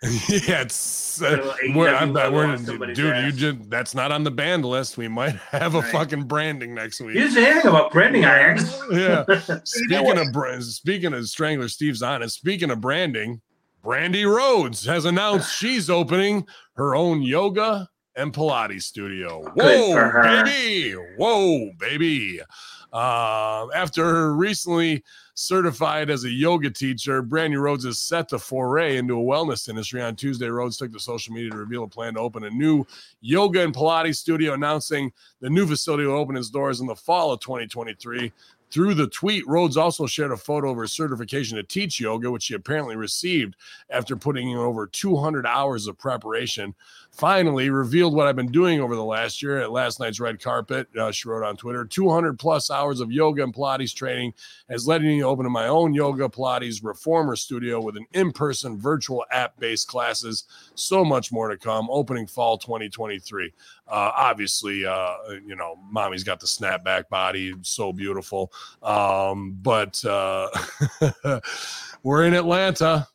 (laughs) yeah, it's uh, we're, I'm, we're, dude. You just that's not on the band list. We might (laughs) have a Right. fucking branding next week. didn't say anything about branding irons. (laughs) yeah. Speaking of bra- speaking of Strangler, Steve's on it. Speaking of branding, Brandi Rhodes has announced (sighs) she's opening her own yoga and Pilates studio. Whoa, baby! Whoa, baby! Uh, after recently certified as a yoga teacher, Brandi Rhodes is set to foray into a wellness industry. On Tuesday, Rhodes took to social media to reveal a plan to open a new yoga and Pilates studio, announcing the new facility will open its doors in the fall of 2023. Through the tweet, Rhodes also shared a photo of her certification to teach yoga, which she apparently received after putting in over 200 hours of preparation. Finally, revealed what I've been doing over the last year at last night's red carpet. Uh, she wrote on Twitter 200 plus hours of yoga and Pilates training has led me to open my own yoga Pilates reformer studio with an in person virtual app based classes. So much more to come. Opening fall 2023. Uh, obviously, uh, you know, mommy's got the snapback body, so beautiful. Um, but uh, (laughs) we're in Atlanta.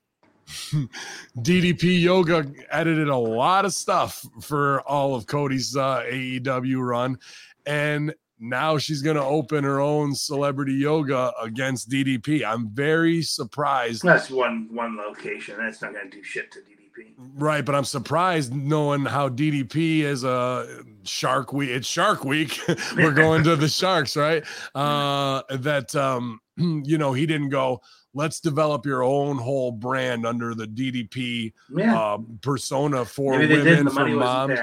(laughs) DDP Yoga edited a lot of stuff for all of Cody's uh, AEW run, and now she's going to open her own celebrity yoga against DDP. I'm very surprised. That's one one location. That's not going to do shit to DDP. Right, but I'm surprised knowing how DDP is a Shark Week. It's Shark Week. (laughs) We're going to the Sharks, right? (laughs) Uh, that um, (clears throat) you know he didn't go. Let's develop your own whole brand under the DDP Yeah. uh, persona for Maybe they did. women, for moms.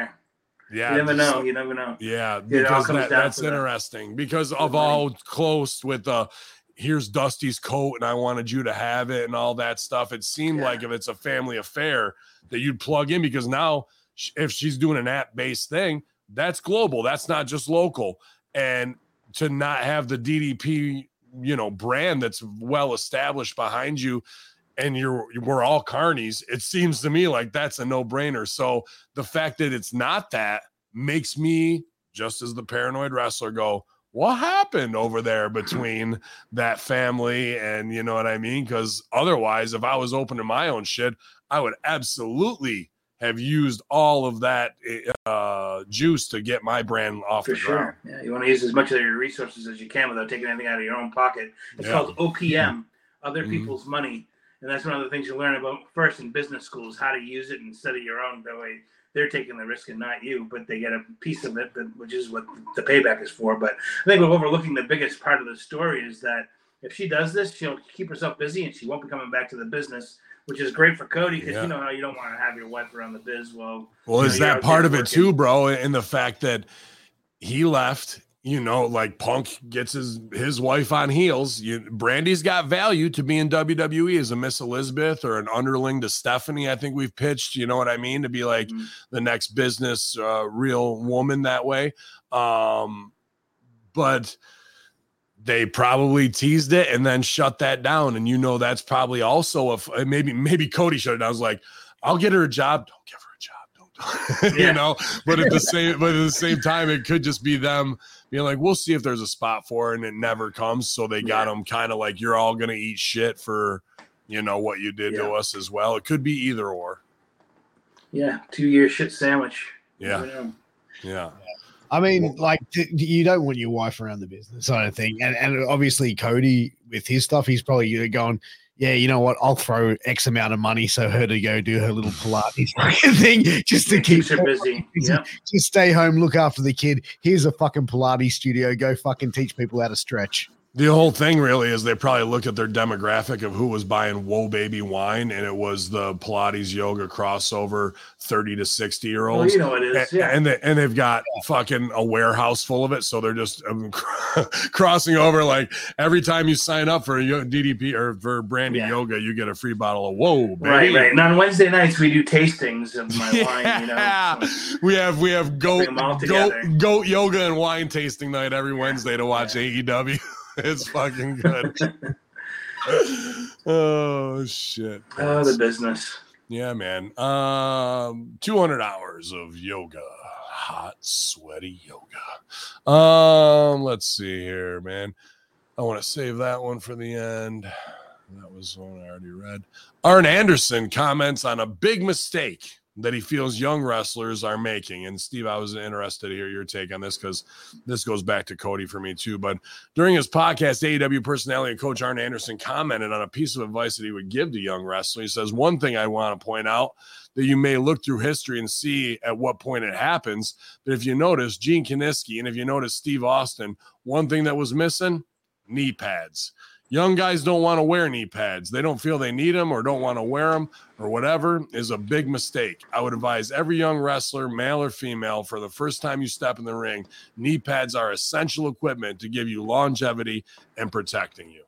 Yeah, you never just- know. You never know. Yeah, because that, that's to that. interesting because of how close with the here's Dusty's coat and I wanted you to have it and all that stuff. It seemed Yeah. like if it's a family affair that you'd plug in because now if she's doing an app based thing, that's global. That's not just local. And to not have the DDP, you know, brand that's well established behind you and you're we're all carnies, it seems to me like that's a no-brainer. So the fact that it's not that makes me just as the paranoid wrestler go, what happened over there (laughs) between that family and you know what I mean? Because otherwise, if I was open to my own shit, I would absolutely have used all of that uh, juice to get my brand off For the ground. sure. Yeah, you want to use as much of your resources as you can without taking anything out of your own pocket. It's Yeah. called OPM, other Mhm. people's money. And that's one of the things you learn about first in business schools, how to use it instead of your own. That way they're taking the risk and not you, but they get a piece of it, which is what the payback is for. But I think we're overlooking the biggest part of the story is that if she does this, she'll keep herself busy and she won't be coming back to the business, which is great for Cody because Yeah. you know how you don't want to have your wife around the biz. Well, Well, you know, is that part of it working. too, bro? In the fact that he left, you know, like Punk gets his his wife on heels. You, Brandi's got value to be in WWE as a Miss Elizabeth or an underling to Stephanie. I think we've pitched, you know what I mean, to be like Mhm. the next business uh, real woman that way. Um, but they probably teased it and then shut that down. And you know that's probably also a f- uh, maybe maybe Cody shut it down. I was like, I'll get her a job. Don't give her a job. Don't (laughs) you know. But at the same but at the same time, it could just be them being like, we'll see if there's a spot for her, and it never comes. So they got Yeah. them kind of like you're all gonna eat shit for you know what you did to us as well. It could be either or. Yeah, two year shit sandwich. Yeah, yeah. I mean, like you don't want your wife around the business, I don't think. And and obviously Cody with his stuff, he's probably going, yeah, you know what? I'll throw X amount of money so her to go do her little Pilates (laughs) fucking thing just to It keep her busy. (laughs) busy. Yeah. Just stay home, look after the kid. Here's a fucking Pilates studio. Go fucking teach people how to stretch. The whole thing really is they probably looked at their demographic of who was buying Whoa Baby wine, and it was the Pilates yoga crossover 30 to 60 year Well, olds. you know it is. and, Yeah. and, they, and they've got fucking a warehouse full of it. So they're just um, (laughs) crossing over. Like every time you sign up for a DDP or for Brandi Yeah. Yoga, you get a free bottle of Whoa Baby. Right, right. And on Wednesday nights we do tastings of my (laughs) wine. You know, Yeah. so- we have we have goat, goat goat yoga and wine tasting night every Wednesday to watch AEW. It's fucking good. (laughs) oh shit. oh, the business. Yeah, man. Um, 200 hours of yoga, hot, sweaty yoga. Um, let's see here, man. I want to save that one for the end. That was one I already read. Arn Anderson comments on a big mistake that he feels young wrestlers are making. And Steve, I was interested to hear your take on this because this goes back to Cody for me too. But during his podcast, AEW personality and coach Arn Anderson commented on a piece of advice that he would give to young wrestlers. He says, One thing I want to point out that you may look through history and see at what point it happens. But if you notice Gene Kiniski and if you notice Steve Austin, one thing that was missing knee pads. Young guys don't want to wear knee pads. They don't feel they need them or don't want to wear them or whatever is a big mistake. I would advise every young wrestler, male or female, for the first time you step in the ring, knee pads are essential equipment to give you longevity and protecting you.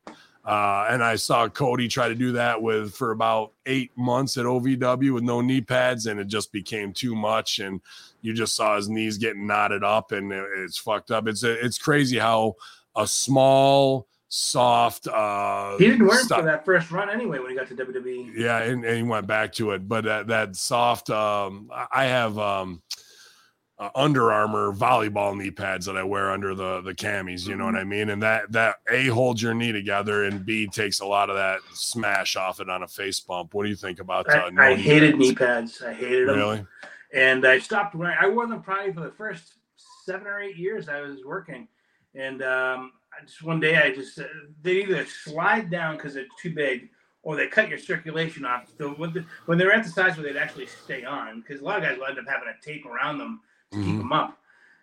Uh, and I saw Cody try to do that with for about eight months at OVW with no knee pads, and it just became too much. And you just saw his knees getting knotted up, and it- it's fucked up. It's it's crazy how a small, soft. Uh, He didn't wear it for that first run anyway when he got to. WWE. yeah, and, and he went back to it. But that, that soft, um, I- I have um, uh, Under Armour volleyball knee pads that I wear under the the camis. You know Mm-hmm. what I mean? And that that a holds your knee together, and b takes a lot of that smash off it on a face bump. What do you think about? I, Uh, no I knee hated pads? knee pads. I hated them. Really? and I stopped wearing. I wore them probably for the first seven or eight years I was working, and um, I just one day I just uh, they either slide down because they're too big, or they cut your circulation off. So when, the, when they're at the size where they'd actually stay on, because a lot of guys will end up having a tape around them to keep Mhm. them up,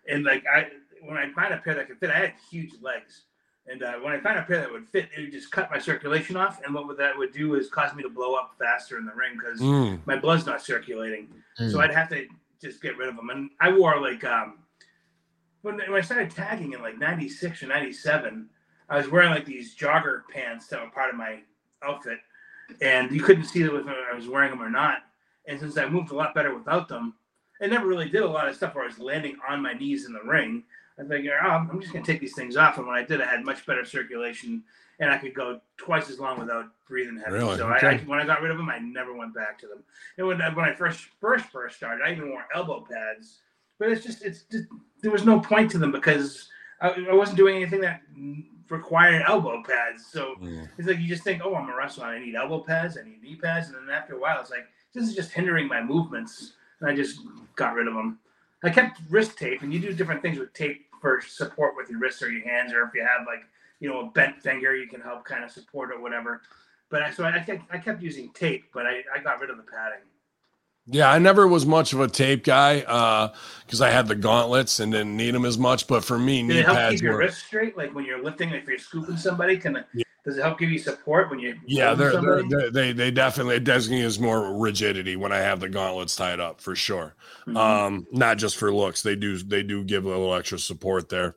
and like I when I find a pair that could fit, I had huge legs. And uh, when I found a pair that would fit, it would just cut my circulation off. And what would that would do is cause me to blow up faster in the ring because Mm. my blood's not circulating. Mm. So I'd have to just get rid of them. And I wore like um when, when I started tagging in like '96 or '97, I was wearing like these jogger pants that were part of my outfit, and you couldn't see whether I was wearing them or not. And since I moved a lot better without them, I never really did a lot of stuff where I was landing on my knees in the ring. I figured, oh, I'm just gonna take these things off, and when I did, I had much better circulation, and I could go twice as long without breathing heavy. Really? So I, I, when I got rid of them, I never went back to them. And when, when I first first first started, I even wore elbow pads, but it's just it's just there was no point to them because I, I wasn't doing anything that required elbow pads. So Mm. it's like you just think, oh, I'm a wrestler, I need elbow pads, I need knee pads, and then after a while, it's like this is just hindering my movements, and I just got rid of them. I kept wrist tape, and you do different things with tape for support with your wrists or your hands, or if you have like you know a bent finger, you can help kind of support or whatever. But I, so I, kept, I kept using tape, but I, I got rid of the padding. Yeah, I never was much of a tape guy because I had the gauntlets and didn't need them as much. But for me, Did knee it help pads keep your were. wrists straight? Like when you're lifting, if you're scooping somebody, can it, does it help give you support when you Yeah, they're, they're, they're, they they definitely it more rigidity when I have the gauntlets tied up for sure. Mhm. Um, not just for looks, they do they do give a little extra support there.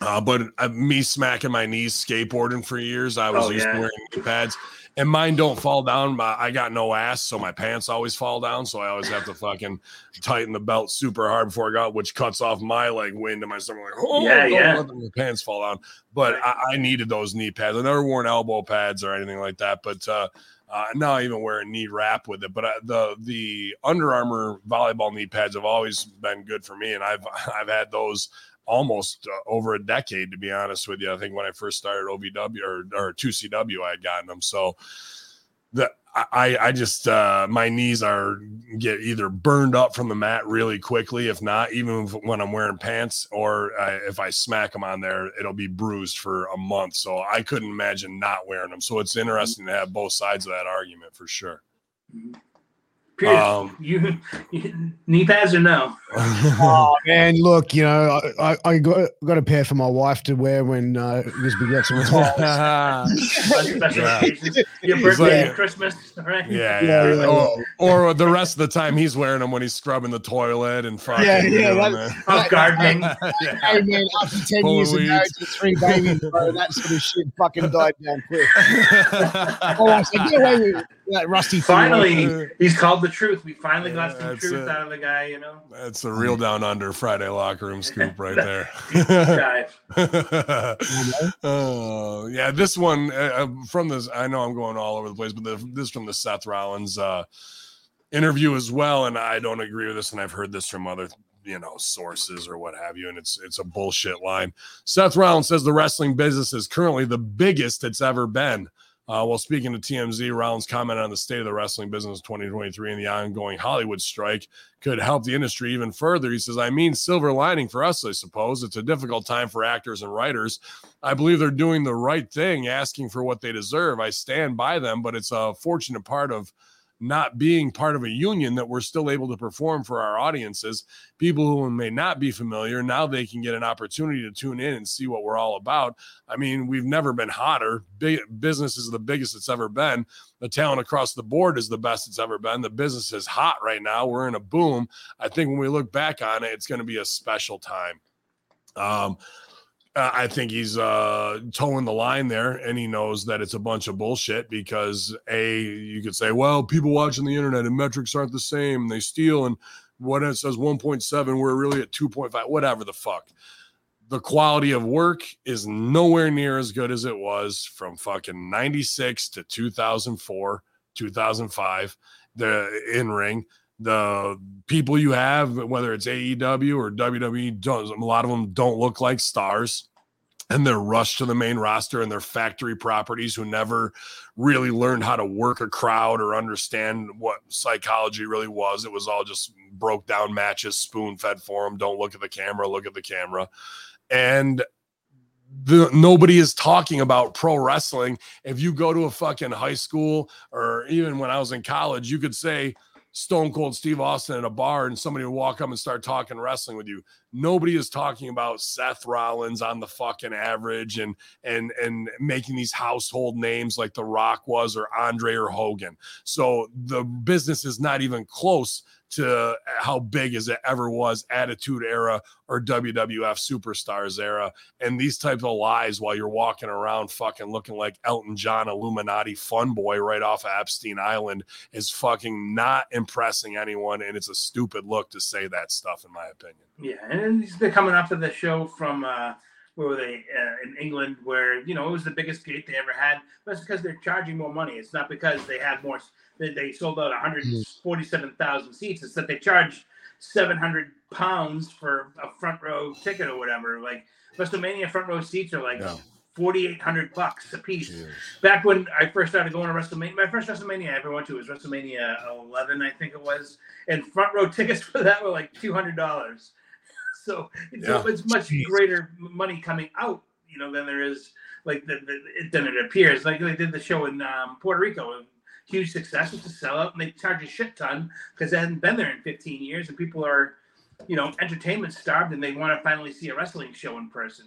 Uh, but uh, me smacking my knees skateboarding for years, I was Oh, used yeah. to wearing knee pads, and mine don't fall down. My, I got no ass, so my pants always fall down. So I always have to fucking tighten the belt super hard before I got, which cuts off my like wind to my stomach. Like, oh, Yeah, yeah. let the pants fall down. But I, I needed those knee pads. I never worn elbow pads or anything like that. But uh, uh, now I even wear a knee wrap with it. But uh, the the Under Armour volleyball knee pads have always been good for me, and I've (laughs) I've had those almost uh, over a decade to be honest with you. I think when I first started OVW or or 2CW, I had gotten them. So the I I just uh, my knees are get either burned up from the mat really quickly, if not even when I'm wearing pants, or uh, if I smack them on there, it'll be bruised for a month. So I couldn't imagine not wearing them. So it's interesting to have both sides of that argument for sure. Pierce, Um, you, you knee pads or no? (laughs) Oh man, look, you know, I, I, I got, got a pair for my wife to wear when uh, Lisby gets retired. On special Yeah. your birthday like- Christmas, right? Yeah, Yeah, yeah. yeah, Or, or the rest of the time he's wearing them when he's scrubbing the toilet and fucking. Yeah, you yeah, know, that- man. Of gardening. (laughs) Yeah. Hey man, after ten Full years of of marriage with three babies, bro, that sort of shit fucking died down quick. (laughs) Oh, I said, get away with that rusty. thing." Finally, he's called the truth. We finally got some truth it. out of the guy, you know. That's a real down under Friday locker room scoop (laughs) right there. (laughs) (laughs) Oh yeah, this one uh, uh, from this. I know I'm going all over the place, but the, this from the Seth Rollins uh, interview as well, and I don't agree with this, and I've heard this from other you know sources or what have you, and it's it's a bullshit line. Seth Rollins says the wrestling business is currently the biggest it's ever been. Uh, while speaking to TMZ, Rollins commented on the state of the wrestling business 2023 and the ongoing Hollywood strike could help the industry even further. He says, I mean, silver lining for us, I suppose. It's a difficult time for actors and writers. I believe they're doing the right thing, asking for what they deserve. I stand by them, but it's a fortunate part of not being part of a union that we're still able to perform for our audiences. People who may not be familiar, now they can get an opportunity to tune in and see what we're all about. I mean, we've never been hotter. Big business is the biggest it's ever been. The talent across the board is the best it's ever been. The business is hot right now. We're in a boom. I think when we look back on it, it's going to be a special time. Um, uh, I think he's uh, towing the line there, and he knows that it's a bunch of bullshit because a you could say, well, people watching the internet and metrics aren't the same, and they steal, and what it says 1.7, we're really at 2.5, whatever the fuck. The quality of work is nowhere near as good as it was from fucking 96 to 2004, 2005. The in ring, the people you have, whether it's AEW or WWE, a lot of them don't look like stars. And they're rushed to the main roster and they're factory properties who never really learned how to work a crowd or understand what psychology really was. It was all just broke down matches, spoon fed for them. Don't look at the camera, look at the camera. And the nobody is talking about pro wrestling. If you go to a fucking high school or even when I was in college, you could say, Stone Cold Steve Austin at a bar and somebody would walk up and start talking wrestling with you. Nobody is talking about Seth Rollins on the fucking average and and and making these household names like The Rock was or Andre or Hogan. So the business is not even close to how big as it ever was attitude era or WWF superstars era and these types of lies while you're walking around fucking looking like Elton John Illuminati fun boy right off of Epstein Island is fucking not impressing anyone and it's a stupid look to say that stuff in my opinion. Yeah, and they're coming off of the show from uh, where were they uh, in England, where you know it was the biggest gate they ever had. But it's because they're charging more money. It's not because they had more. They, sold out 147,000 seats. It's that they charge 700 pounds for a front row ticket or whatever. Like WrestleMania front row seats are like. Yeah. 4800 bucks a piece. Cheers. Back when I first started going to WrestleMania, my first WrestleMania I ever went to was WrestleMania 11, I think it was, and front row (laughs) tickets for that were like $200. (laughs) So it's, Yeah. it's much Jeez. greater money coming out, you know, than there is like the, the, it, than it appears. Like they did the show in um, Puerto Rico, huge success. It's a sellout, and they charge a shit ton because they hadn't been there in 15 years, and people are, you know, entertainment starved, and they want to finally see a wrestling show in person.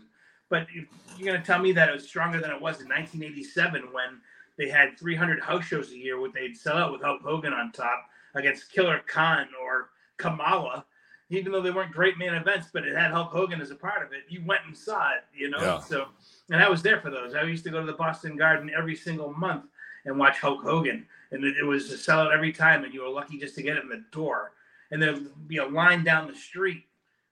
But you're gonna tell me that it was stronger than it was in 1987 when they had 300 house shows a year, what they'd sell out with Hulk Hogan on top against Killer Khan or Kamala even though they weren't great main events, but it had Hulk Hogan as a part of it. You went and saw it, you know. Yeah. So, and I was there for those. I used to go to the Boston Garden every single month and watch Hulk Hogan, and it, it was a sellout every time, and you were lucky just to get it in the door. And there'd be a line down the street,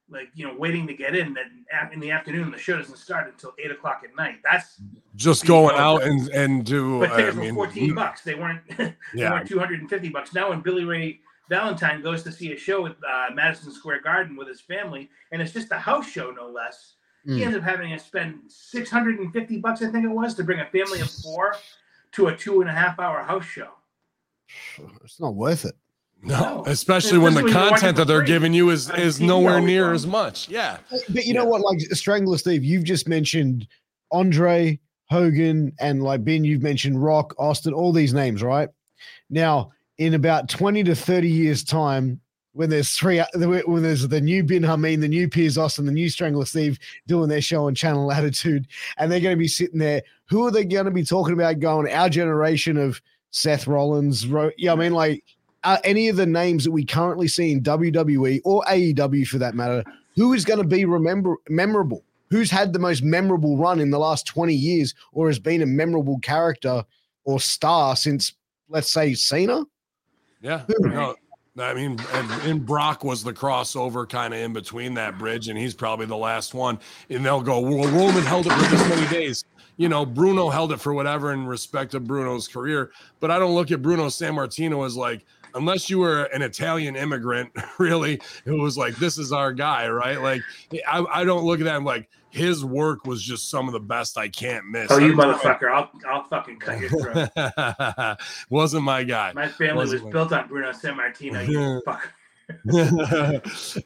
like you know, waiting to get in. That in the afternoon, the show doesn't start until eight o'clock at night. That's Just going out and and do but I tickets were mean 14 14 bucks. They weren't. (laughs) they yeah. weren't 250 bucks. Now, when Billy Ray Valentine goes to see a show at uh, Madison Square Garden with his family, and it's just a house show, no less. He Mm. ends up having to spend 650 bucks, I think it was, to bring a family of four to a two and a half hour house show. (sighs) It's not worth it. No, No. especially when the Especially when you're watching content that they're free giving you is is nowhere near time. as much. Yeah. But you know Yeah. what? Like Strangler Steve, you've just mentioned Andre, Hogan, and like Ben, you've mentioned Rock, Austin, all these names, right? Now, in about 20 to 30 years' time, when there's three, when there's the new Ben Hameen, the new Piers Austin, the new Strangler Steve doing their show on Channel Attitude, and they're going to be sitting there. Who are they going to be talking about? Going our generation of Seth Rollins, Ro- yeah, I mean, like uh, any of the names that we currently see in WWE or AEW for that matter, who is going to be remember memorable? Who's had the most memorable run in the last 20 years or has been a memorable character or star since, let's say, Cena? Yeah. No, I mean, and, and Brock was the crossover kind of in between that bridge, and he's probably the last one. And they'll go, well, Roman held it for this many days. You know, Bruno held it for whatever in respect of Bruno's career. But I don't look at Bruno Sammartino as like, unless you were an Italian immigrant, (laughs) really, who was like this is our guy, right? Like I, I don't look at that I'm like his work was just some of the best I can't miss. Oh, you motherfucker! I'll I'll fucking cut your throat. (laughs) Wasn't my guy. My family was Wasn't my- built on Bruno Sammartino. You (laughs) fucker.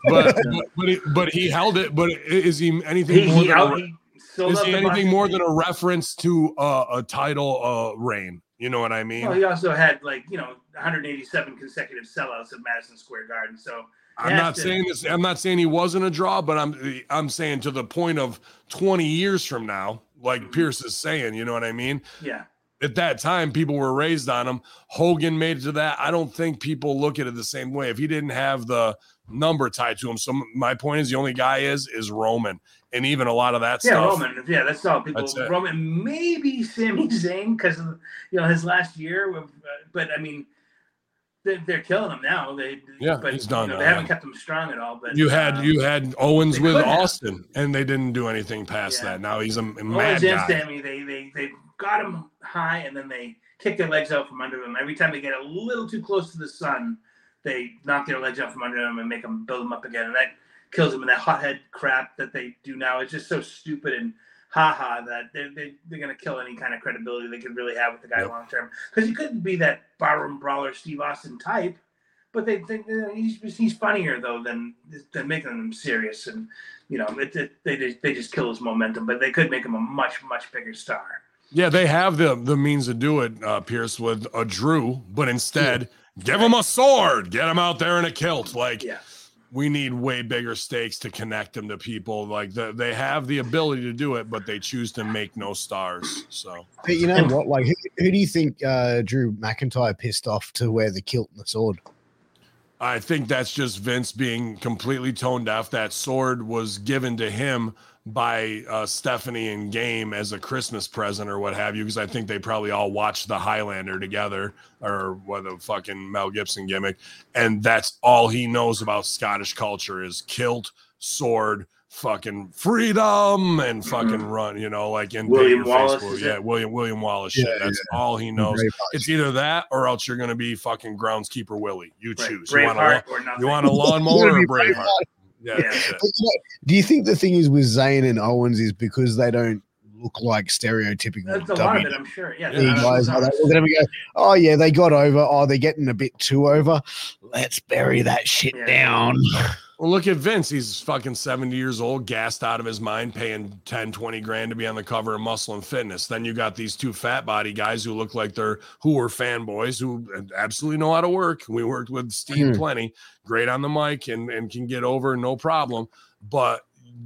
but but he, but he held it. But is he anything He, more he than out. a, is he anything more than a reference to uh, a title uh, reign? You know what I mean? Well, he also had like you know 187 consecutive sellouts at Madison Square Garden. So I'm not to- saying this. I'm not saying he wasn't a draw, but I'm I'm saying to the point of 20 years from now, like Mhm. Pierce is saying. You know what I mean? yeah, At that time, people were raised on him. Hogan made it to that. I don't think people look at it the same way. If he didn't have the number tied to him, so my point is the only guy is is Roman, and even a lot of that yeah, stuff. Roman. Yeah, that's all people. That's. Roman, maybe Sami Zayn because you know his last year. With, uh, but I mean, they're, they're killing him now. They Yeah, but, he's done You know, they haven't kept him strong at all. But You had uh, you had Owens with could have. Austin, and they didn't do anything past Yeah. that. Now he's a, a mad Owens and guy. Sami, they they they got him high and then they kick their legs out from under them. Every time they get a little too close to the sun, they knock their legs out from under them and make them build them up again. And that kills them. And that hothead crap that they do now is just so stupid and haha that they're, they, they're going to kill any kind of credibility they could really have with the guy Yep. long term. Because he couldn't be that barroom brawler Steve Austin type. But they think he's he's funnier though than than making him serious, and you know it, it, they just they just kill his momentum. But they could make him a much much bigger star. Yeah, they have the the means to do it, uh, Pierce, with a Drew, but instead, give him a sword, get him out there in a kilt. Like Yeah. we need way bigger stakes to connect them to people. Like the, they have the ability to do it, but they choose to make no stars. So But you know what? Like, who, who do you think uh, Drew McIntyre pissed off to wear the kilt and the sword? I think that's just Vince being completely tone deaf. That sword was given to him by uh, Stephanie and Game as a Christmas present or what have you, because I think they probably all watched The Highlander together or what the fucking Mel Gibson gimmick. And that's all he knows about Scottish culture is kilt, sword, fucking freedom, and fucking run, you know, like in William Paint Your Face Wallace. Yeah, it? William William Wallace Yeah, shit. That's all he knows. It's either that or else you're gonna be fucking groundskeeper Willie. You choose. You want a Braveheart or nothing. you want a lawnmower or a Braveheart? Yeah, Yeah. But, you know, do you think the thing is with Zayn and Owens is because they don't look like stereotypical That's a lot of it, I'm sure. Yeah, Yeah, they're not guys? Are they look at them and go, "Oh yeah, they got over. Oh, they're getting a bit too over. Let's bury that shit Yeah. down." (laughs) Well, look at Vince. He's fucking 70 years old, gassed out of his mind, paying 10, 20 grand to be on the cover of Muscle and Fitness. Then you got these two fat body guys who look like they're who are fanboys who absolutely know how to work. We worked with Steve Hmm. plenty, great on the mic and, and can get over no problem. But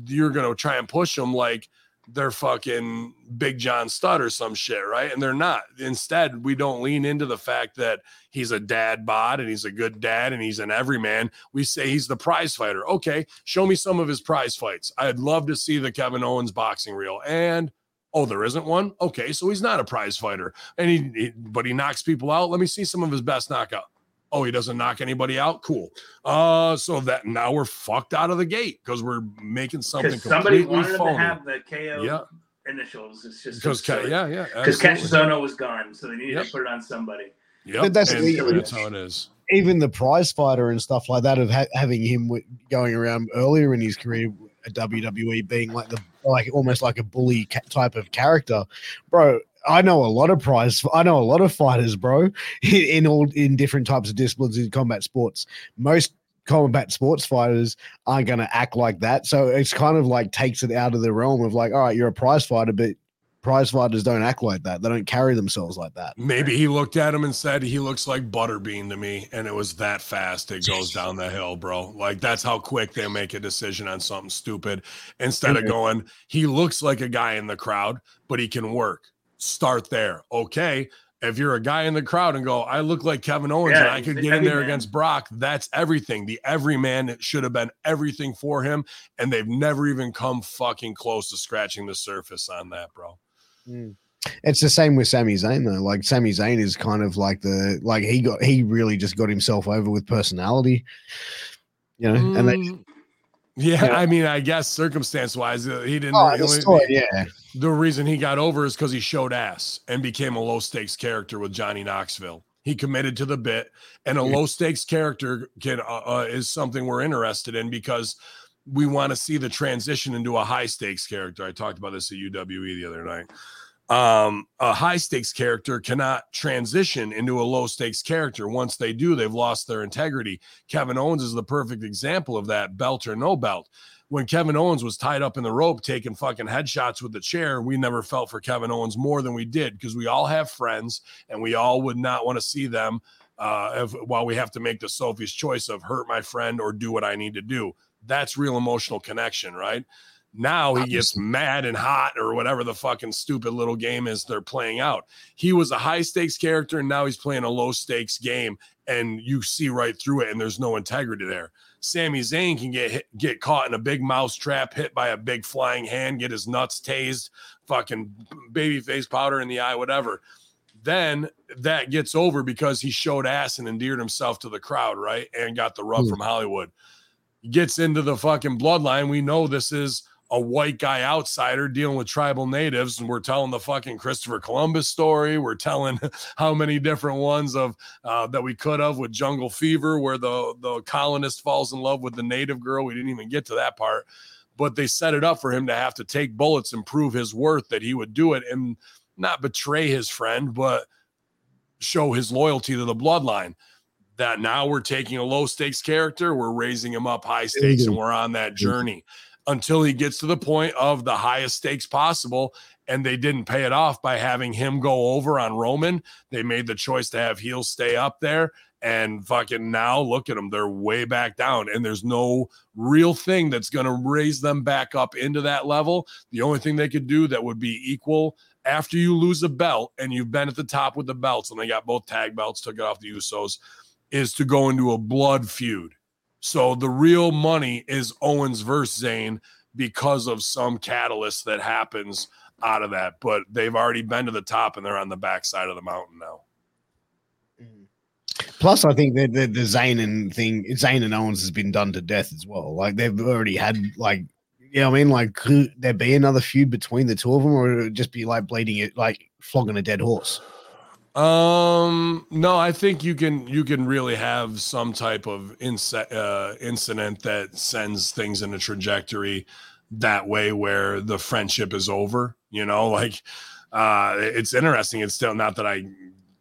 you're gonna try and push them like they're fucking Big John Studd or some shit, right? And they're not. Instead, we don't lean into the fact that he's a dad bod and he's a good dad and he's an everyman. We say he's the prize fighter. Okay, show me some of his prize fights. I'd love to see the Kevin Owens boxing reel. And oh, there isn't one. Okay, so he's not a prize fighter, and he, he but he knocks people out. Let me see some of his best knockout. Oh, he doesn't knock anybody out. Cool. Uh, so that now we're fucked out of the gate because we're making something Because somebody completely wanted them to phony. have the KO Yeah. initials. It's just Because so silly. yeah, yeah, Because absolutely. Was gone, so they needed Yep. to put it on somebody. Yeah, But that's and the- that's how it is. Even the prize fighter and stuff like that of ha- having him wi- going around earlier in his career at WWE being like the like almost like a bully ca- type of character, bro. I know a lot of prize. I know a lot of fighters, bro, (laughs) in, all in different types of disciplines in combat sports. Most combat sports fighters aren't going to act like that. So it's kind of like takes it out of the realm of like, all right, you're a prize fighter, but prize fighters don't act like that. They don't carry themselves like that. Maybe he looked at him and said, "He looks like Butterbean to me," and it was that fast. It goes down the hill, bro. Like that's how quick they make a decision on something stupid. Instead of going, "He looks like a guy in the crowd, but he can work." Start there, okay. If you're a guy in the crowd and go, I look like Kevin Owens Yeah, and I could get in there everyman. against Brock, that's everything. The everyman should have been everything for him, and they've never even come fucking close to scratching the surface on that, bro. Mm. It's the same with Sami Zayn though. Like Sami Zayn is kind of like the like he got he really just got himself over with personality, you know. And they Yeah, Yeah. I mean, I guess circumstance wise, uh, he didn't. oh, only- story, yeah, the reason he got over is because he showed ass and became a low stakes character with Johnny Knoxville. He committed to the bit, and a low stakes character can uh, uh, is something we're interested in because we want to see the transition into a high stakes character. I talked about this at UWE the other night. Um, a high stakes character cannot transition into a low stakes character. Once they do, they've lost their integrity. Kevin Owens is the perfect example of that, belt or no belt when Kevin Owens was tied up in the rope taking fucking headshots with the chair, we never felt for Kevin Owens more than we did because we all have friends and we all would not want to see them uh, if, while we have to make the Sophie's choice of hurt my friend or do what I need to do. That's real emotional connection, right? Now he gets mad and hot or whatever the fucking stupid little game is they're playing out. He was a high stakes character and now he's playing a low stakes game and you see right through it and there's no integrity there. Sami Zayn can get hit, get caught in a big mouse trap, hit by a big flying hand, get his nuts tased, fucking baby face powder in the eye, whatever. Then that gets over because he showed ass and endeared himself to the crowd, right? And got the rub mm. from Hollywood. Gets into the fucking bloodline. We know this is a white guy outsider dealing with tribal natives and we're telling the fucking christopher columbus story. We're telling (laughs) how many different ones of uh, that we could have with jungle fever where the the colonist falls in love with the native girl. We didn't even get to that part. But they set it up for him to have to take bullets and prove his worth that he would do it and not betray his friend but show his loyalty to the bloodline. That now we're taking a low stakes character. We're raising him up high stakes and we're on that journey until he gets to the point of the highest stakes possible. And they didn't pay it off by having him go over on Roman. They made the choice to have heels stay up there. And fucking now look at them. They're way back down. And there's no real thing that's going to raise them back up into that level. The only thing they could do that would be equal after you lose a belt and you've been at the top with the belts and they got both tag belts, took it off the Usos, is to go into a blood feud so the real money is Owens versus Zayn because of some catalyst that happens out of that. But they've already been to the top and they're on the backside of the mountain now. Mm-hmm. Plus, I think that the, the Zayn and thing, Zayn and Owens has been done to death as well. Like they've already had like, you know, I mean, like could there be another feud between the two of them, or it just be like bleeding it, like flogging a dead horse? Um, no, I think you can you can really have some type of inc- uh, incident that sends things in a trajectory that way where the friendship is over. You know, (laughs) like uh, it's interesting. It's still not that I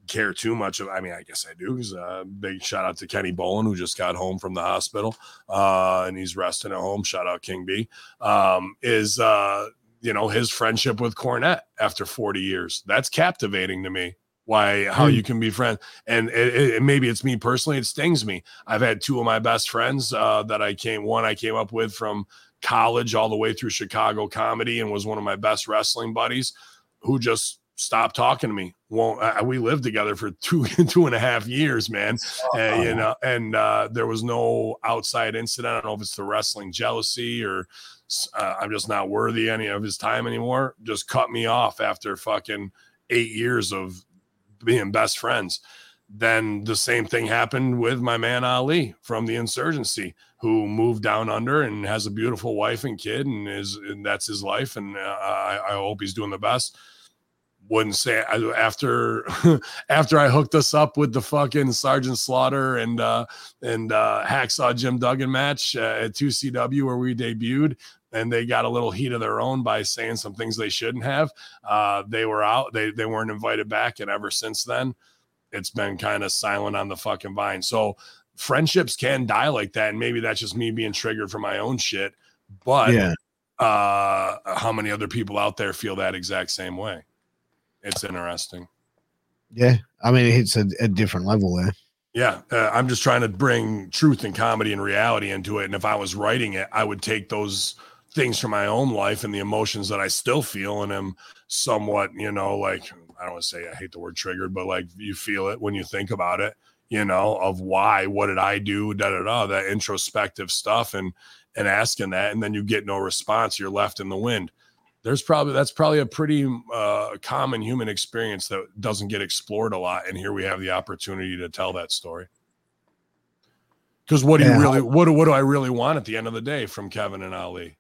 care too much of. I mean, I guess I do. Because uh, big shout out to Kenny Bolin who just got home from the hospital uh, and he's resting at home. Shout out King B. Um, is uh, you know his friendship with Cornette after 40 years. That's captivating to me why how you hmm. can be friends and it, it, maybe it's me personally it stings me. I've had two of my best friends uh, that i came one i came up with from college all the way through chicago comedy and was one of my best wrestling buddies who just stopped talking to me. Won't uh, we lived together for (laughs) two two and a half years man. And, you know and uh, there was no outside incident. I don't know if it's the wrestling jealousy or uh, i'm just not worthy any of his time anymore. Just cut me off after fucking eight years of being best friends. Then the same thing happened with my man Ali from the insurgency, who moved down under and has a beautiful wife and kid, and is and that's his life. And uh, I, I hope he's doing the best wouldn't say after (laughs) after I hooked us up with the fucking Sergeant Slaughter and uh and uh Hacksaw Jim Duggan match uh, at 2CW where we debuted and they got a little heat of their own by saying some things they shouldn't have. Uh, they were out. They they weren't invited back, and ever since then, it's been kind of silent on the fucking vine. So friendships can die like that, and maybe that's just me being triggered for my own shit. But yeah. uh, how many other people out there feel that exact same way? It's interesting. Yeah, I mean, it's a, a different level there. Yeah, uh, I'm just trying to bring truth and comedy and reality into it. And if I was writing it, I would take those things from my own life and the emotions that I still feel and am somewhat, you know, like I don't want to say I hate the word triggered, but like you feel it when you think about it, you know, of why, what did I do, da da da, that introspective stuff and and asking that, and then you get no response, you're left in the wind. There's probably that's probably a pretty uh, common human experience that doesn't get explored a lot, and here we have the opportunity to tell that story. Because what do you really what what do I really want at the end of the day from Kevin and Ali?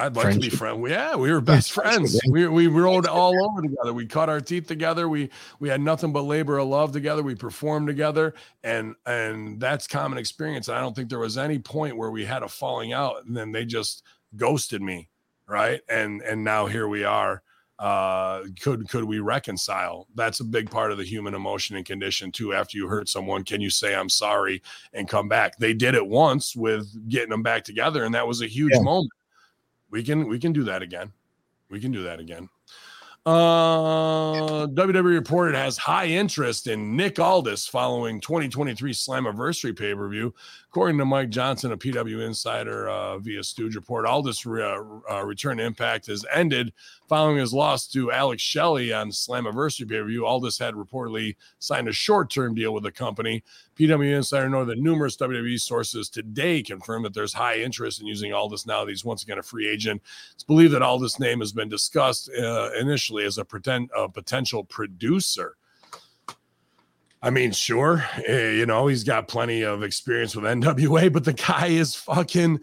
I'd like to be friends. Yeah, we were best friends. We we rode all over together. We cut our teeth together. We we had nothing but labor of love together. We performed together, and and that's common experience. I don't think there was any point where we had a falling out, and then they just ghosted me, right? And and now here we are. Uh, could could we reconcile? That's a big part of the human emotion and condition too. After you hurt someone, can you say I'm sorry and come back? They did it once with getting them back together, and that was a huge Yeah. moment we can we can do that again. We can do that again. Uh, WWE reported has high interest in Nick Aldis following 2023 Slammiversary pay per view. According to Mike Johnson, a PW insider uh, via Stooge report, Aldis re- uh, uh, return to Impact has ended following his loss to Alex Shelley on Slammiversary pay per view. Aldis had reportedly signed a short term deal with the company. PW Insider know that numerous WWE sources today confirm that there's high interest in using Aldis now that he's once again a free agent. It's believed that Aldis' name has been discussed uh, initially as a, pretend, a potential producer. I mean, sure, eh, you know, he's got plenty of experience with NWA, but the guy is fucking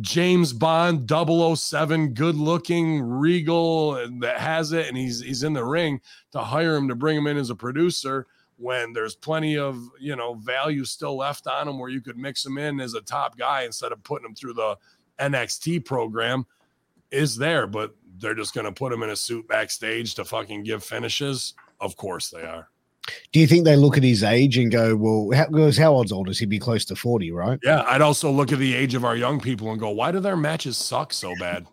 James Bond 007, good looking, regal, that has it, and he's he's in the ring to hire him to bring him in as a producer when there's plenty of you know value still left on him where you could mix him in as a top guy instead of putting him through the NXT program is there, but they're just gonna put him in a suit backstage to fucking give finishes. Of course they are. Do you think they look at his age and go, well, how, because how old's old is he? Be close to 40, right? Yeah, I'd also look at the age of our young people and go, why do their matches suck so bad?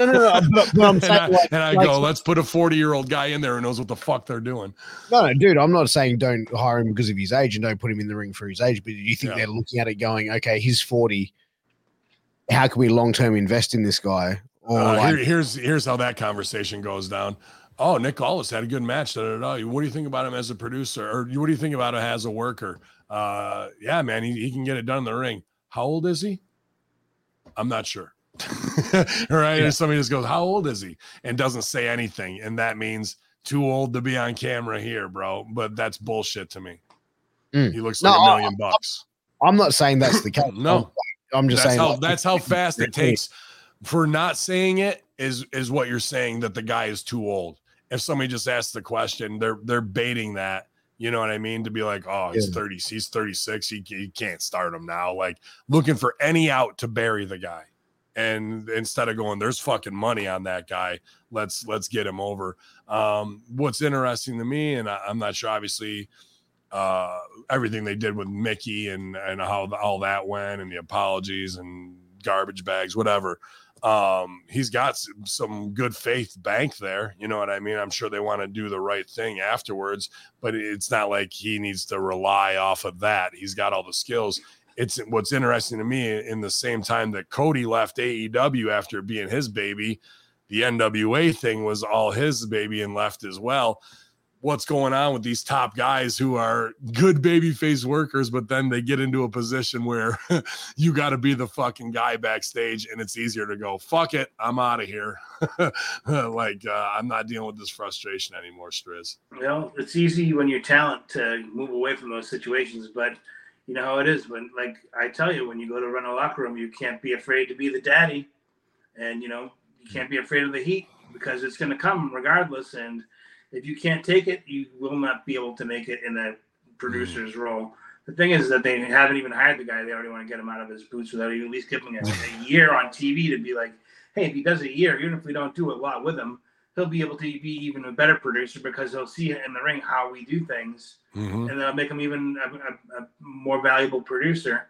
No, no, no. But, but I'm (laughs) and saying, I, like, and I like- go, let's put a 40 year old guy in there who knows what the fuck they're doing. no, no, dude, I'm not saying don't hire him because of his age and don't put him in the ring for his age, but do you think Yeah. they're looking at it going, okay, he's 40. How can we long term invest in this guy? Or Uh, here- here's here's how that conversation goes down. Oh, Nick Aldis had a good match. Da, da, da. What do you think about him as a producer, or what do you think about him as a worker? Uh, yeah, man, he, he can get it done in the ring. How old is he? I'm not sure. (laughs) right? Or somebody just goes, "How old is he?" and doesn't say anything, and that means too old to be on camera here, bro. But that's bullshit to me. Mm. He looks No, like a million bucks. I'm not saying that's the (laughs) case. No. I'm, I'm just that's saying how like, that's how fast it takes for not saying it is is what you're saying that the guy is too old. If somebody just asks the question, they're they're baiting that. You know what I mean? To be like, oh, he's Yeah. 30, he's 36, he, he can't start him now. Like looking for any out to bury the guy. And instead of going, there's fucking money on that guy. Let's let's get him over. Um, what's interesting to me, and I, I'm not sure, obviously, uh, everything they did with Mickey and and how the, all that went and the apologies and garbage bags, whatever. Um, he's got some good faith bank there. You know what I mean? I'm sure they want to do the right thing afterwards, but it's not like he needs to rely off of that. He's got all the skills. It's what's interesting to me in the same time that Cody left AEW after being his baby, the NWA thing was all his baby and left as well what's going on with these top guys who are good babyface workers, but then they get into a position where (laughs) you got to be the fucking guy backstage, and it's easier to go, fuck it, I'm out of here. (laughs) like, uh, I'm not dealing with this frustration anymore, Striz. You know, it's easy when you're talent to move away from those situations, but you know how it is when, like I tell you, when you go to run a locker room, you can't be afraid to be the daddy, and you know you can't be afraid of the heat because it's going to come regardless. And if you can't take it, you will not be able to make it in a producer's role. The thing is that they haven't even hired the guy. They already want to get him out of his boots without even at least giving him a, a (laughs) year on TV to be like, hey, if he does a year, even if we don't do a lot with him, he'll be able to be even a better producer because he'll see in the ring how we do things, Mhm. and that'll make him even a, a, a more valuable producer.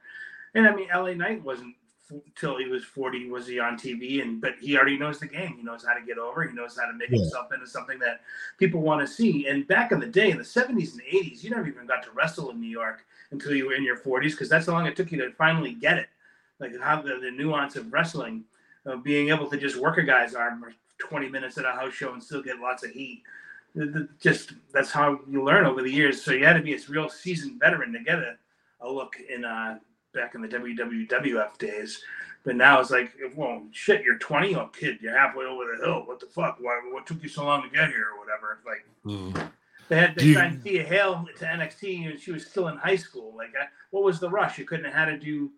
And I mean, LA Knight wasn't till he was forty was he on TV, and but he already knows the game. He knows how to get over. He knows how to make Yeah. himself into something that people want to see. And back in the day, in the seventies and eighties, you never even got to wrestle in New York until you were in your forties because that's how long it took you to finally get it, like how the, the nuance of wrestling, of being able to just work a guy's arm for twenty minutes at a house show and still get lots of heat. The- the- Just that's how you learn over the years. So you had to be a real seasoned veteran to get a, a look in uh, back in the WWF days. But now it's like, well, shit, you're 20, oh kid, you're halfway over the hill. What the fuck? Why? What took you so long to get here, or whatever? Like Mhm. they had they signed Thea Hail to NXT and she was still in high school. Like, uh, what was the rush? You couldn't have had to do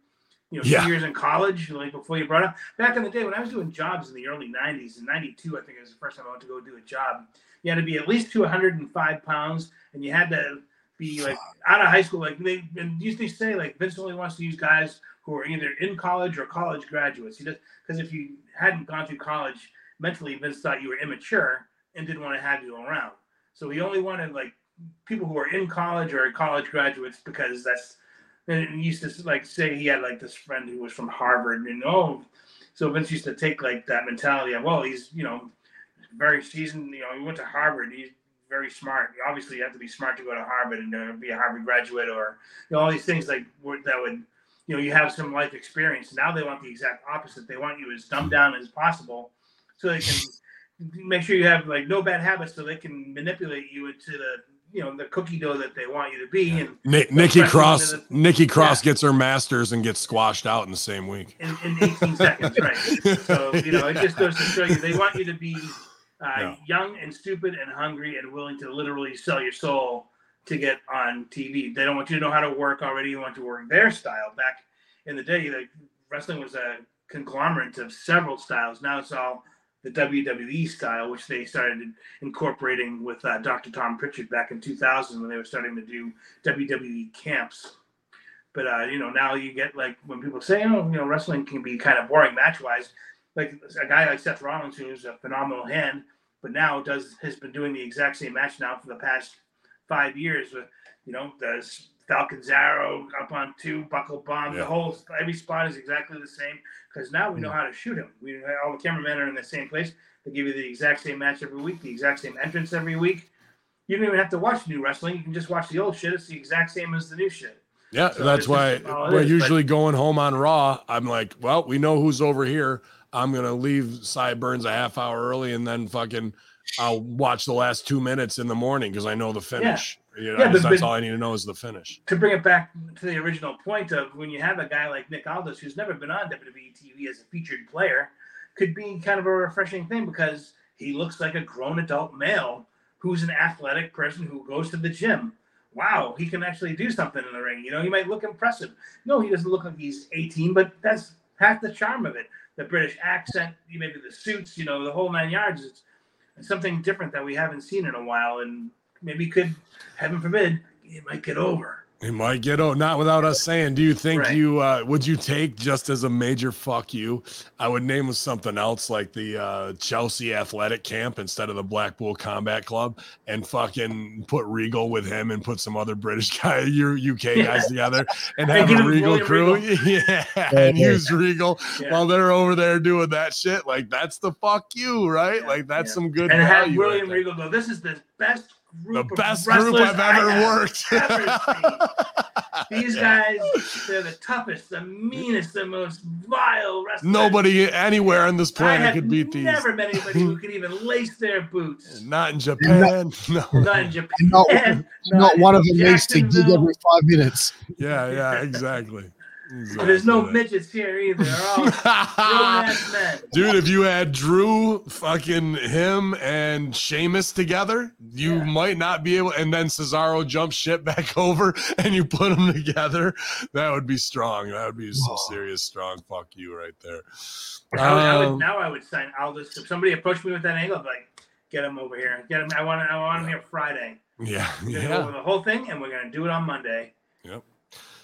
you know, Yeah. two years in college, like before you brought up. Back in the day when I was doing jobs in the early '90s, in '92, I think it was the first time I went to go do a job. You had to be at least 205 pounds, and you had to be like out of high school. Like they and used to say, like Vince only wants to use guys who are either in college or college graduates. He does because if you hadn't gone through college mentally, Vince thought you were immature and didn't want to have you around. So he only wanted like people who are in college or college graduates because that's and he used to like say he had like this friend who was from Harvard and oh so Vince used to take like that mentality of well he's you know very seasoned you know he went to Harvard he's very smart. Obviously you have to be smart to go to Harvard and uh, be a Harvard graduate or you know all these things like that would you know you have some life experience. Now they want the exact opposite. They want you as dumbed down as possible so they can make sure you have like no bad habits so they can manipulate you into the you know the cookie dough that they want you to be and Ni- Nikki Cross, into Nikki Cross gets her masters and gets squashed out in the same week. in, in 18 seconds, right? (laughs) So you know, it just goes to show you they want you to be uh, Yeah. young and stupid and hungry and willing to literally sell your soul to get on TV. They don't want you to know how to work already. You want to work their style. Back in the day, like wrestling was a conglomerate of several styles. Now it's all the WWE style, which they started incorporating with uh, Dr. Tom Pritchard back in 2000 when they were starting to do WWE camps. But uh, you know, now you get like when people say, "Oh, you know, wrestling can be kind of boring match-wise," like a guy like Seth Rollins, who's a phenomenal hand, but now does has been doing the exact same match now for the past five years. With you know, the Falcon's Arrow up on two, buckle bomb, Yeah. the whole every spot is exactly the same because now we know how to shoot him. We all the cameramen are in the same place. They give you the exact same match every week, the exact same entrance every week. You don't even have to watch new wrestling. You can just watch the old shit. It's the exact same as the new shit. Yeah, So that's why just all it we're is, but- usually going home on Raw. I'm like, well, we know who's over here. I'm gonna leave Sideburns a half hour early, and then fucking I'll watch the last two minutes in the morning because I know the finish. You know, Yeah, but- that's but- all I need to know is the finish. to bring it back to the original point of when you have a guy like Nick Aldis who's never been on WWE TV as a featured player, could be kind of a refreshing thing because he looks like a grown adult male who's an athletic person who goes to the gym. Wow, he can actually do something in the ring. You know, he might look impressive. No, he doesn't look like he's 18, but that's half the charm of it. The British accent, maybe the suits, you know, the whole nine yards. It's, it's something different that we haven't seen in a while, and maybe could, heaven forbid, it might get over. He might get oh, not without us saying. Do you think Right. you uh, would you take just as a major fuck you? I would name with something else like the uh, Chelsea Athletic Camp instead of the Blackpool Combat Club, and fucking put Regal with him and put some other British (laughs) guy, your UK guys together, and And have a Regal crew, Regal. (laughs) yeah, and Yeah. use Regal Yeah. while they're over there doing that shit. Like that's the fuck you, right? Yeah, Like that's yeah. some good and have value. right William. Regal go, This is the best the group of best group I've ever have worked. ever seen." These (laughs) guys, they're the toughest, the meanest, the most vile wrestlers. Nobody anywhere on this I planet have could beat these. never met anybody who could even (laughs) lace their boots. Not in Japan. (laughs) No. Not in Japan. Not- Not in one of them needs to dig every five minutes. Yeah, yeah, exactly. There's no midgets here either. They're all (laughs) grown ass men. Dude, if you had Drew, fucking him, and Sheamus together, you Yeah. might not be able. And then Cesaro jumps shit back (laughs) over, and you put them together. That would be strong. That would be some Whoa. serious strong fuck you right there. I would, I would, Um, now I would sign. I'll just if somebody approached me with that angle, I'd be like, get him over here. Get him. I want. I want him here Friday. yeah, We're over yeah. the whole thing, and we're gonna do it on Monday.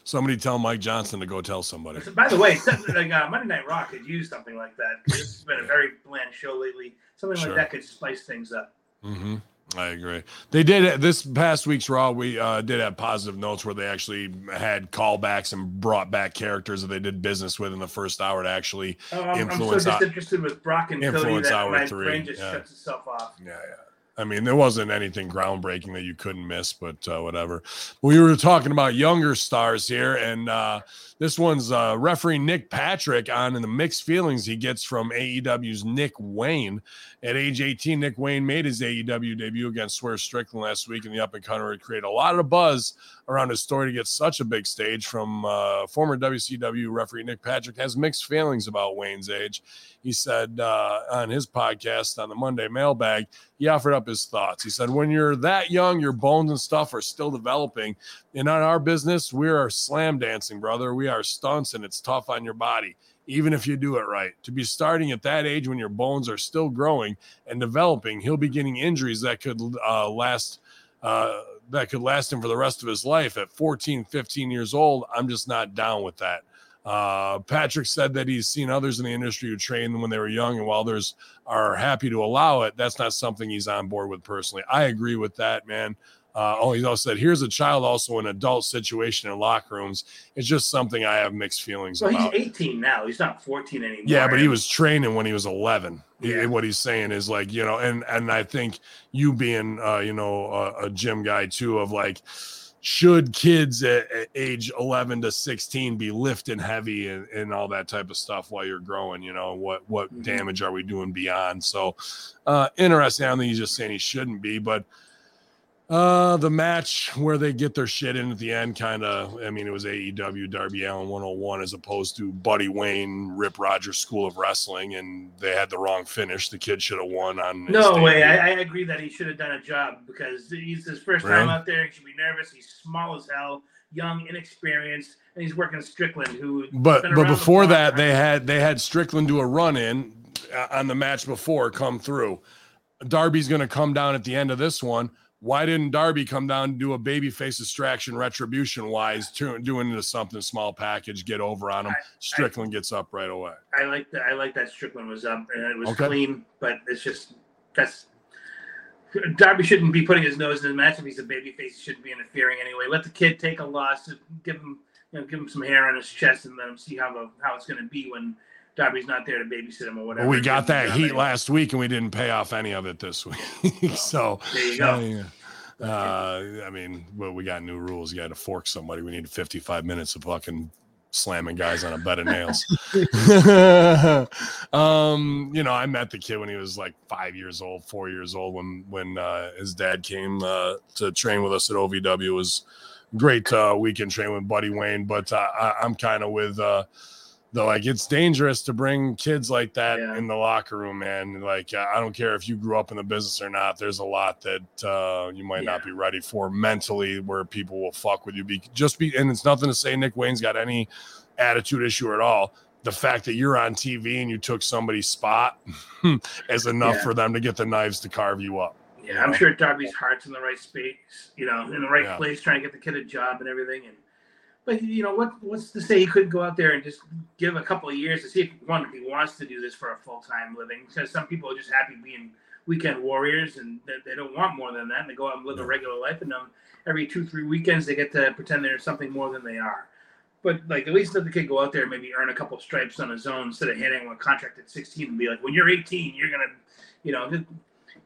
Somebody tell Mike Johnson to go tell somebody. By the way, something like uh, Monday Night Raw could use something like that. It's been a very bland show lately. Something Sure. like that could spice things up. hmm I agree. They did this past week's Raw. We uh, did have positive notes where they actually had callbacks and brought back characters that they did business with in the first hour to actually. Oh, I'm, I'm so Influence disinterested with Brock and Cody Influence that hour my three, brain just yeah. shuts itself off. Yeah, yeah. I mean, there wasn't anything groundbreaking that you couldn't miss, but uh, whatever. We were talking about younger stars here, and uh, this one's uh, referee Nick Patrick on in the mixed feelings he gets from AEW's Nick Wayne. At age 18, Nick Wayne made his AEW debut against Swerve Strickland last week in the up and comer. It created a lot of buzz around his story to get such a big stage from uh, former WCW referee Nick Patrick has mixed feelings about Wayne's age. He said uh, on his podcast on the Monday mailbag, he offered up up his thoughts. He said, When you're that young, your bones and stuff are still developing. And on our business, we are slam dancing, brother. We are stunts and it's tough on your body, even if you do it right. To be starting at that age when your bones are still growing and developing, he'll be getting injuries that could uh, last. Uh, that could last him for the rest of his life at 14, 15 years old. I'm just not down with that. Uh, Patrick said that he's seen others in the industry who trained when they were young, and while others are happy to allow it, that's not something he's on board with personally. I agree with that, man. Uh, oh, he also said, "Here's a child, also an adult situation in locker rooms. It's just something I have mixed feelings Well, about." he's 18 now. He's not 14 anymore. Yeah, but he was training when he was 11. He- Yeah. what he's saying is like, you know, and and I think you being, uh, you know, a, a gym guy too, of like, should kids at, at age 11 to 16 be lifting heavy and, and all that type of stuff while you're growing? You know, what what Mhm. damage are we doing beyond? So, uh, interesting. I don't think he's just saying he shouldn't be, but uh, the match where they get their shit in at the end, kind of. I mean, it was AEW Darby Allin 101 as opposed to Buddy Wayne Rip Rogers School of Wrestling, and they had the wrong finish. The kid should have won on. No way. I, I agree that he should have done a job because he's his first time out there. He should be nervous. He's small as hell, young, inexperienced, and he's working Strickland, who. but but around the before that, they had they had Strickland do a run in uh, on the match before come through. Darby's going to come down at the end of this one. Why didn't Darby come down and do a babyface distraction retribution wise, to, doing into something small package, get over on him? Strickland gets up right away. I like that. I like that Strickland was up and it was Okay. clean, but it's just that's Darby shouldn't be putting his nose in the match if he's a babyface. He shouldn't be interfering anyway. Let the kid take a loss. Give him, you know, give him some hair on his chest and let him see how the, how it's going to be when Darby's not there to babysit him or whatever. Well, we got that heat anyway. last week, and we didn't pay off any of it this (laughs) week. so There you go. yeah. Uh, I mean, well, we got new rules. You got to fork somebody. We need 55 minutes of fucking slamming guys on a bed of nails. (laughs) um, you know, I met the kid when he was like five years old, four years old, when when uh, his dad came uh, to train with us at OVW. It was great uh, weekend train with Buddy Wayne, but uh, I, I'm kind of with. Like it's dangerous to bring kids like that Yeah. in the locker room man like i don't care if you grew up in the business or not there's a lot that uh, you might not be ready for mentally where people will fuck with you be just be and it's nothing to say nick wayne's got any attitude issue at all the fact that you're on tv and you took somebody's spot (laughs) is enough Yeah. for them to get the knives to carve you up Yeah, I'm sure Darby's heart's in the right space, you know, in the right Yeah. place, trying to get the kid a job and everything. And but you know what? What's to say he couldn't go out there and just give a couple of years to see if one if he wants to do this for a full time living? Because some people are just happy being weekend warriors and they, they don't want more than that. And they go out and live a regular life, and um, every two three weekends they get to pretend they're something more than they are. But like at least let the kid go out there and maybe earn a couple of stripes on his own instead of handing him a contract at 16 and be like, when you're 18, you're gonna, you know,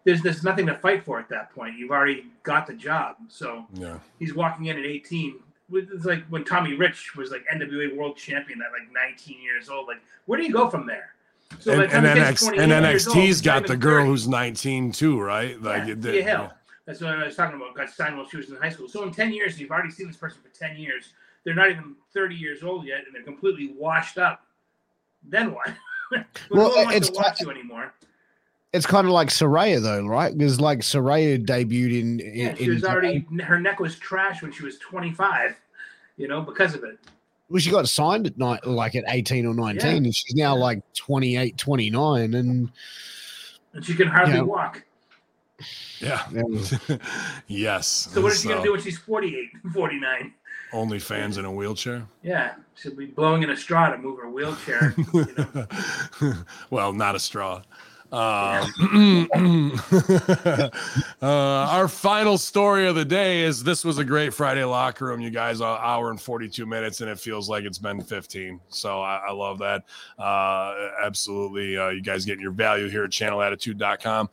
there's there's nothing to fight for at that point. You've already got the job. So yeah he's walking in at 18. It's like when Tommy Rich was like NWA World Champion at like 19 years old. Like, where do you go from there? So and, by the time and, the kid's NX, and years old, nxt's he's not got the girl 30. who's 19 too right like yeah, it Thea did- Hill. That's what I was talking about. Got signed while she was in high school. So in 10 years, you've already seen this person for 10 years. They're not even 30 years old yet, and they're completely washed up. Then what? (laughs) well, Well, no one wants it's to watch you anymore. It's kind of like Saraya though, right? Because like Saraya debuted in, in, Yeah, she in was already her neck was trash when she was 25. You know, because of it. well, she got signed at night like at 18 or 19 Yeah. and she's now like 28 29 and And she can hardly Yeah. walk. yeah yeah, (laughs) yes So what is she gonna do when she's 48, (laughs) 49? only fans in a wheelchair Yeah, she'll be blowing in a straw to move her wheelchair. you know. (laughs) well, not a straw. Um, (laughs) (laughs) uh, our final story of the day is this was a great Friday locker room, you guys. An hour and 42 minutes, and it feels like it's been 15. So I, I love that. Uh, absolutely. Uh, you guys getting your value here at channelattitude.com.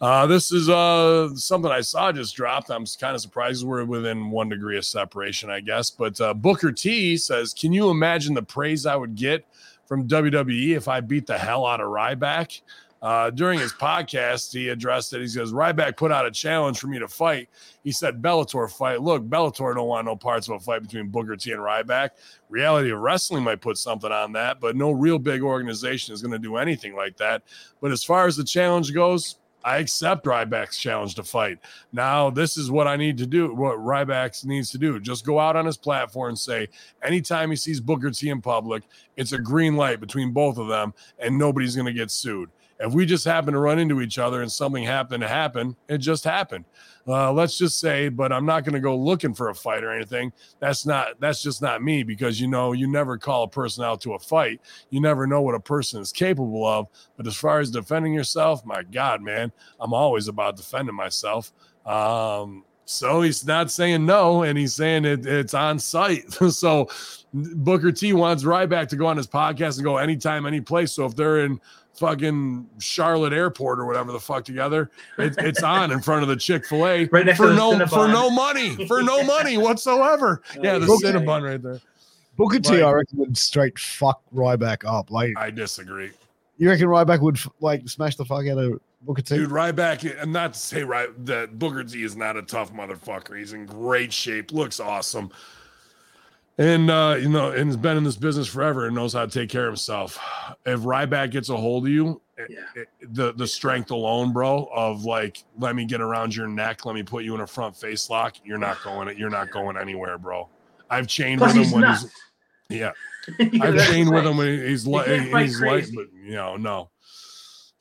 Uh, this is uh, something I saw just dropped. I'm kind of surprised we're within one degree of separation, I guess. But uh, Booker T says, Can you imagine the praise I would get from WWE if I beat the hell out of Ryback? Uh, during his podcast, he addressed it. He says, Ryback put out a challenge for me to fight. He said, Bellator fight. Look, Bellator don't want no parts of a fight between Booker T and Ryback. Reality of Wrestling might put something on that, but no real big organization is going to do anything like that. But as far as the challenge goes, I accept Ryback's challenge to fight. Now, this is what I need to do, what Ryback needs to do. Just go out on his platform and say, anytime he sees Booker T in public, it's a green light between both of them, and nobody's going to get sued. If we just happen to run into each other and something happened to happen, it just happened. Uh, let's just say, but I'm not going to go looking for a fight or anything. That's not, that's just not me because you know, you never call a person out to a fight. You never know what a person is capable of. But as far as defending yourself, my God, man, I'm always about defending myself. Um, so he's not saying no, and he's saying it, it's on site. (laughs) so Booker T wants Ryback to go on his podcast and go anytime, any place. So if they're in fucking Charlotte Airport or whatever the fuck together, it, it's on in front of the Chick Fil A (laughs) Right for no Cinnabon. for no money for no (laughs) money whatsoever. Yeah, the Okay. Cinnabon right there. Booker T, Like- I reckon would straight fuck Ryback up. Like I disagree. you reckon Ryback would like smash the fuck out of Booker T? Dude, Ryback, and not to say right that Booker T is not a tough motherfucker. He's in great shape, looks awesome. And uh, you know, and has been in this business forever and knows how to take care of himself. If Ryback gets a hold of you, eh, Yeah. it- the the strength alone, bro, of like, let me get around your neck, let me put you in a front face lock, you're not going you're not going anywhere, bro. I've chained Plus, with he's him when nuts. he's yeah. (laughs) I've chained with him when (laughs) he's eh, like he's like, you know, no.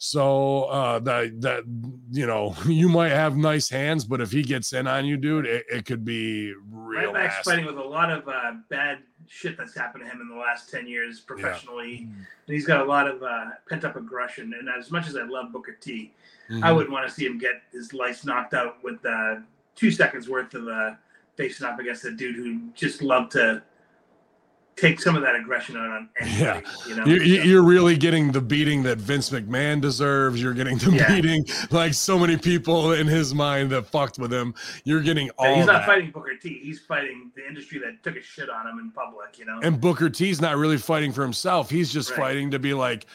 So uh that that you know, (laughs) you might have nice hands, but if he gets in on you, dude, it, it could be real Ryback's nasty. fighting with a lot of uh, bad shit that's happened to him in the last 10 years professionally. And he's got a lot of uh, pent up aggression. And as much as I love Booker T, I Mhm. wouldn't want to see him get his lights knocked out with uh, two seconds worth of uh, facing up against a dude who just loved to take some of that aggression out on anybody. You know, You, you, So- you're really getting the beating that Vince McMahon deserves. You're getting the Yeah. beating like so many people in his mind that fucked with him. You're getting all Yeah, he's not that. fighting Booker T. He's fighting the industry that took a shit on him in public. You know, And Booker T's not really fighting for himself. He's just Right. fighting to be like,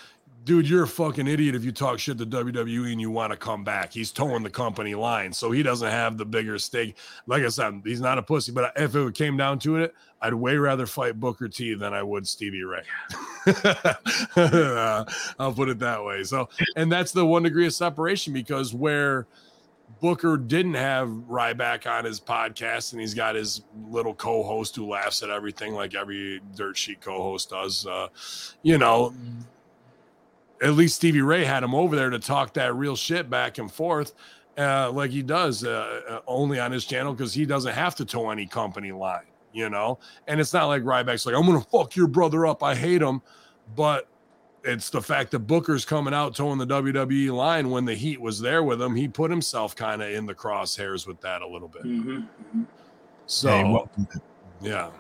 dude, you're a fucking idiot if you talk shit to WWE and you want to come back. He's towing the company line, so he doesn't have the bigger stake. Like I said, he's not a pussy. But if it came down to it, I'd way rather fight Booker T than I would Stevie Ray. (laughs) Uh, I'll put it that way. So, and that's the one degree of separation because where. Booker didn't have Ryback on his podcast, and he's got his little co-host who laughs at everything like every dirt sheet co-host does. Uh, you know, at least Stevie Ray had him over there to talk that real shit back and forth, uh, like he does uh, uh, only on his channel because he doesn't have to toe any company line, you know. And it's not like Ryback's like, "I'm gonna fuck your brother up. I hate him," but it's the fact that Booker's coming out towing the WWE line when the heat was there with him. He put himself kind of in the crosshairs with that a little bit. Mhm, mhm. So Hey, well, yeah.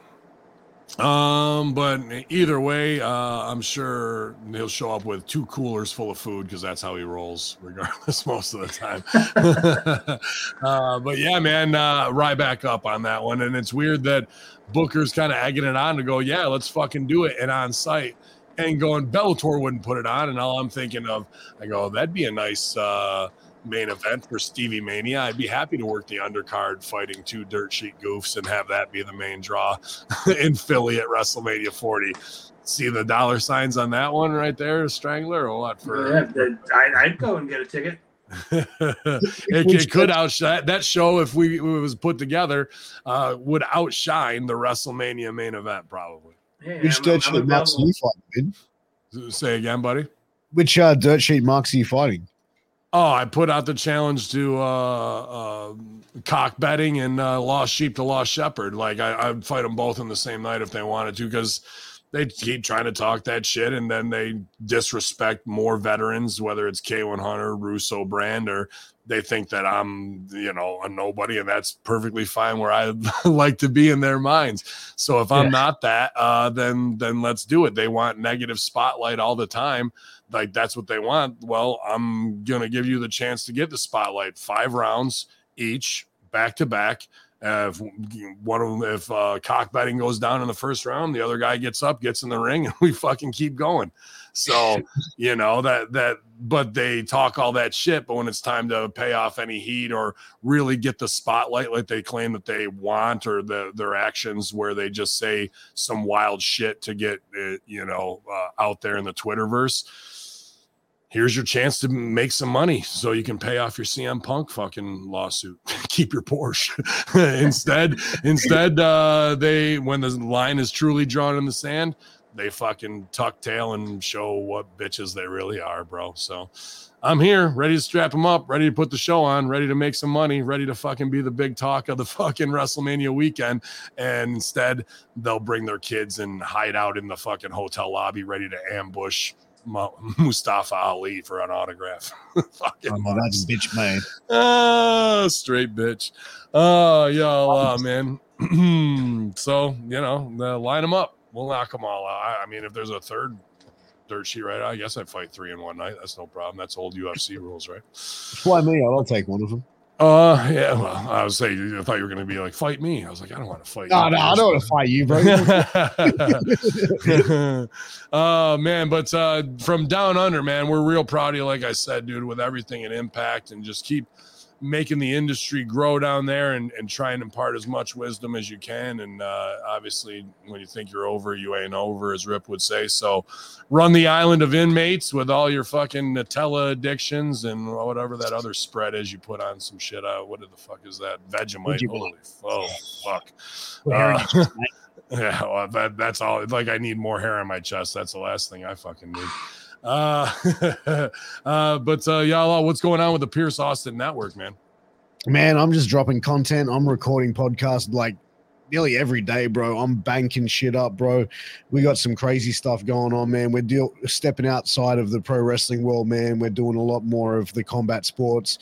Um, but either way, uh, I'm sure he'll show up with two coolers full of food because that's how he rolls, regardless, (laughs) most of the time. (laughs) uh, but yeah, man, uh, Ryback up on that one. And it's weird that Booker's kind of egging it on to go, yeah, let's fucking do it and on site. And going, Bellator wouldn't put it on. And all I'm thinking of, I go, that'd be a nice uh, main event for Stevie Mania. I'd be happy to work the undercard fighting two dirt sheet goofs and have that be the main draw (laughs) in Philly at WrestleMania 40. See the dollar signs on that one right there, Strangler, or what? For Yeah, I, I'd go and get a ticket. (laughs) it, it could outshine that show if we it was put together uh, would outshine the WrestleMania main event probably. Yeah, which I'm- dirt I'm sheet marks you fighting? Say again, buddy. Which uh, dirt sheet marks are you fighting? Oh, I put out the challenge to uh, uh, cock betting and uh, lost sheep to lost shepherd. Like I, I'd fight them both in the same night if they wanted to, because they keep trying to talk that shit and then they disrespect more veterans, whether it's K1 Hunter, Russo Brand, or they think that I'm, you know, a nobody, and that's perfectly fine where I (laughs) like to be in their minds. So if I'm Yeah. not that, uh, then then let's do it. They want negative spotlight all the time like that's what they want. Well, I'm gonna give you the chance to get the spotlight. Five rounds each, back to back. Uh, if one of them, if uh, cock betting goes down in the first round, the other guy gets up, gets in the ring, (laughs) and we fucking keep going. So (laughs) you know that that, but they talk all that shit. But when it's time to pay off any heat or really get the spotlight, like they claim that they want, or the their actions where they just say some wild shit to get uh, you know uh, out there in the Twitterverse here's your chance to make some money so you can pay off your CM Punk fucking lawsuit. (laughs) Keep your Porsche. (laughs) instead, (laughs) instead, uh, they when the line is truly drawn in the sand, they fucking tuck tail and show what bitches they really are, bro. So I'm here, ready to strap them up, ready to put the show on, ready to make some money, ready to fucking be the big talk of the fucking WrestleMania weekend. And instead, they'll bring their kids and hide out in the fucking hotel lobby, ready to ambush (laughs) Mustafa Ali for an autograph. (laughs) fucking Oh, that's bitch made. Ah, straight bitch. Oh, yeah, uh, man. (clears throat) so, you know, uh, line them up. We'll knock them all out. I, I mean, if there's a third dirt sheet, right? I guess I'd fight three in one night. That's no problem. That's old UFC rules, right? Why me? I'll take one of them. Uh, yeah. Well, I was saying, I thought you were going to be like, fight me. I was like, I don't want to fight. No, you no, I don't want to fight you, bro. (laughs) uh man but uh from down under man we're real proud of you like i said dude with everything and impact and just keep making the industry grow down there and, and try and impart as much wisdom as you can and uh obviously when you think you're over you ain't over as rip would say so run the island of inmates with all your fucking nutella addictions and whatever that other spread is you put on some shit out what the fuck is that vegemite Vegemite. holy oh fuck Uh, (laughs) yeah, well, that that's all. Like I need more hair on my chest. That's the last thing I fucking need. Uh, (laughs) uh, but uh, y'all, what's going on with the Pierce Austin Network, man? Man, I'm just dropping content. I'm recording podcasts like nearly every day, bro. I'm banking shit up, bro. We got some crazy stuff going on, man. We're deal- stepping outside of the pro wrestling world, man. We're doing a lot more of the combat sports,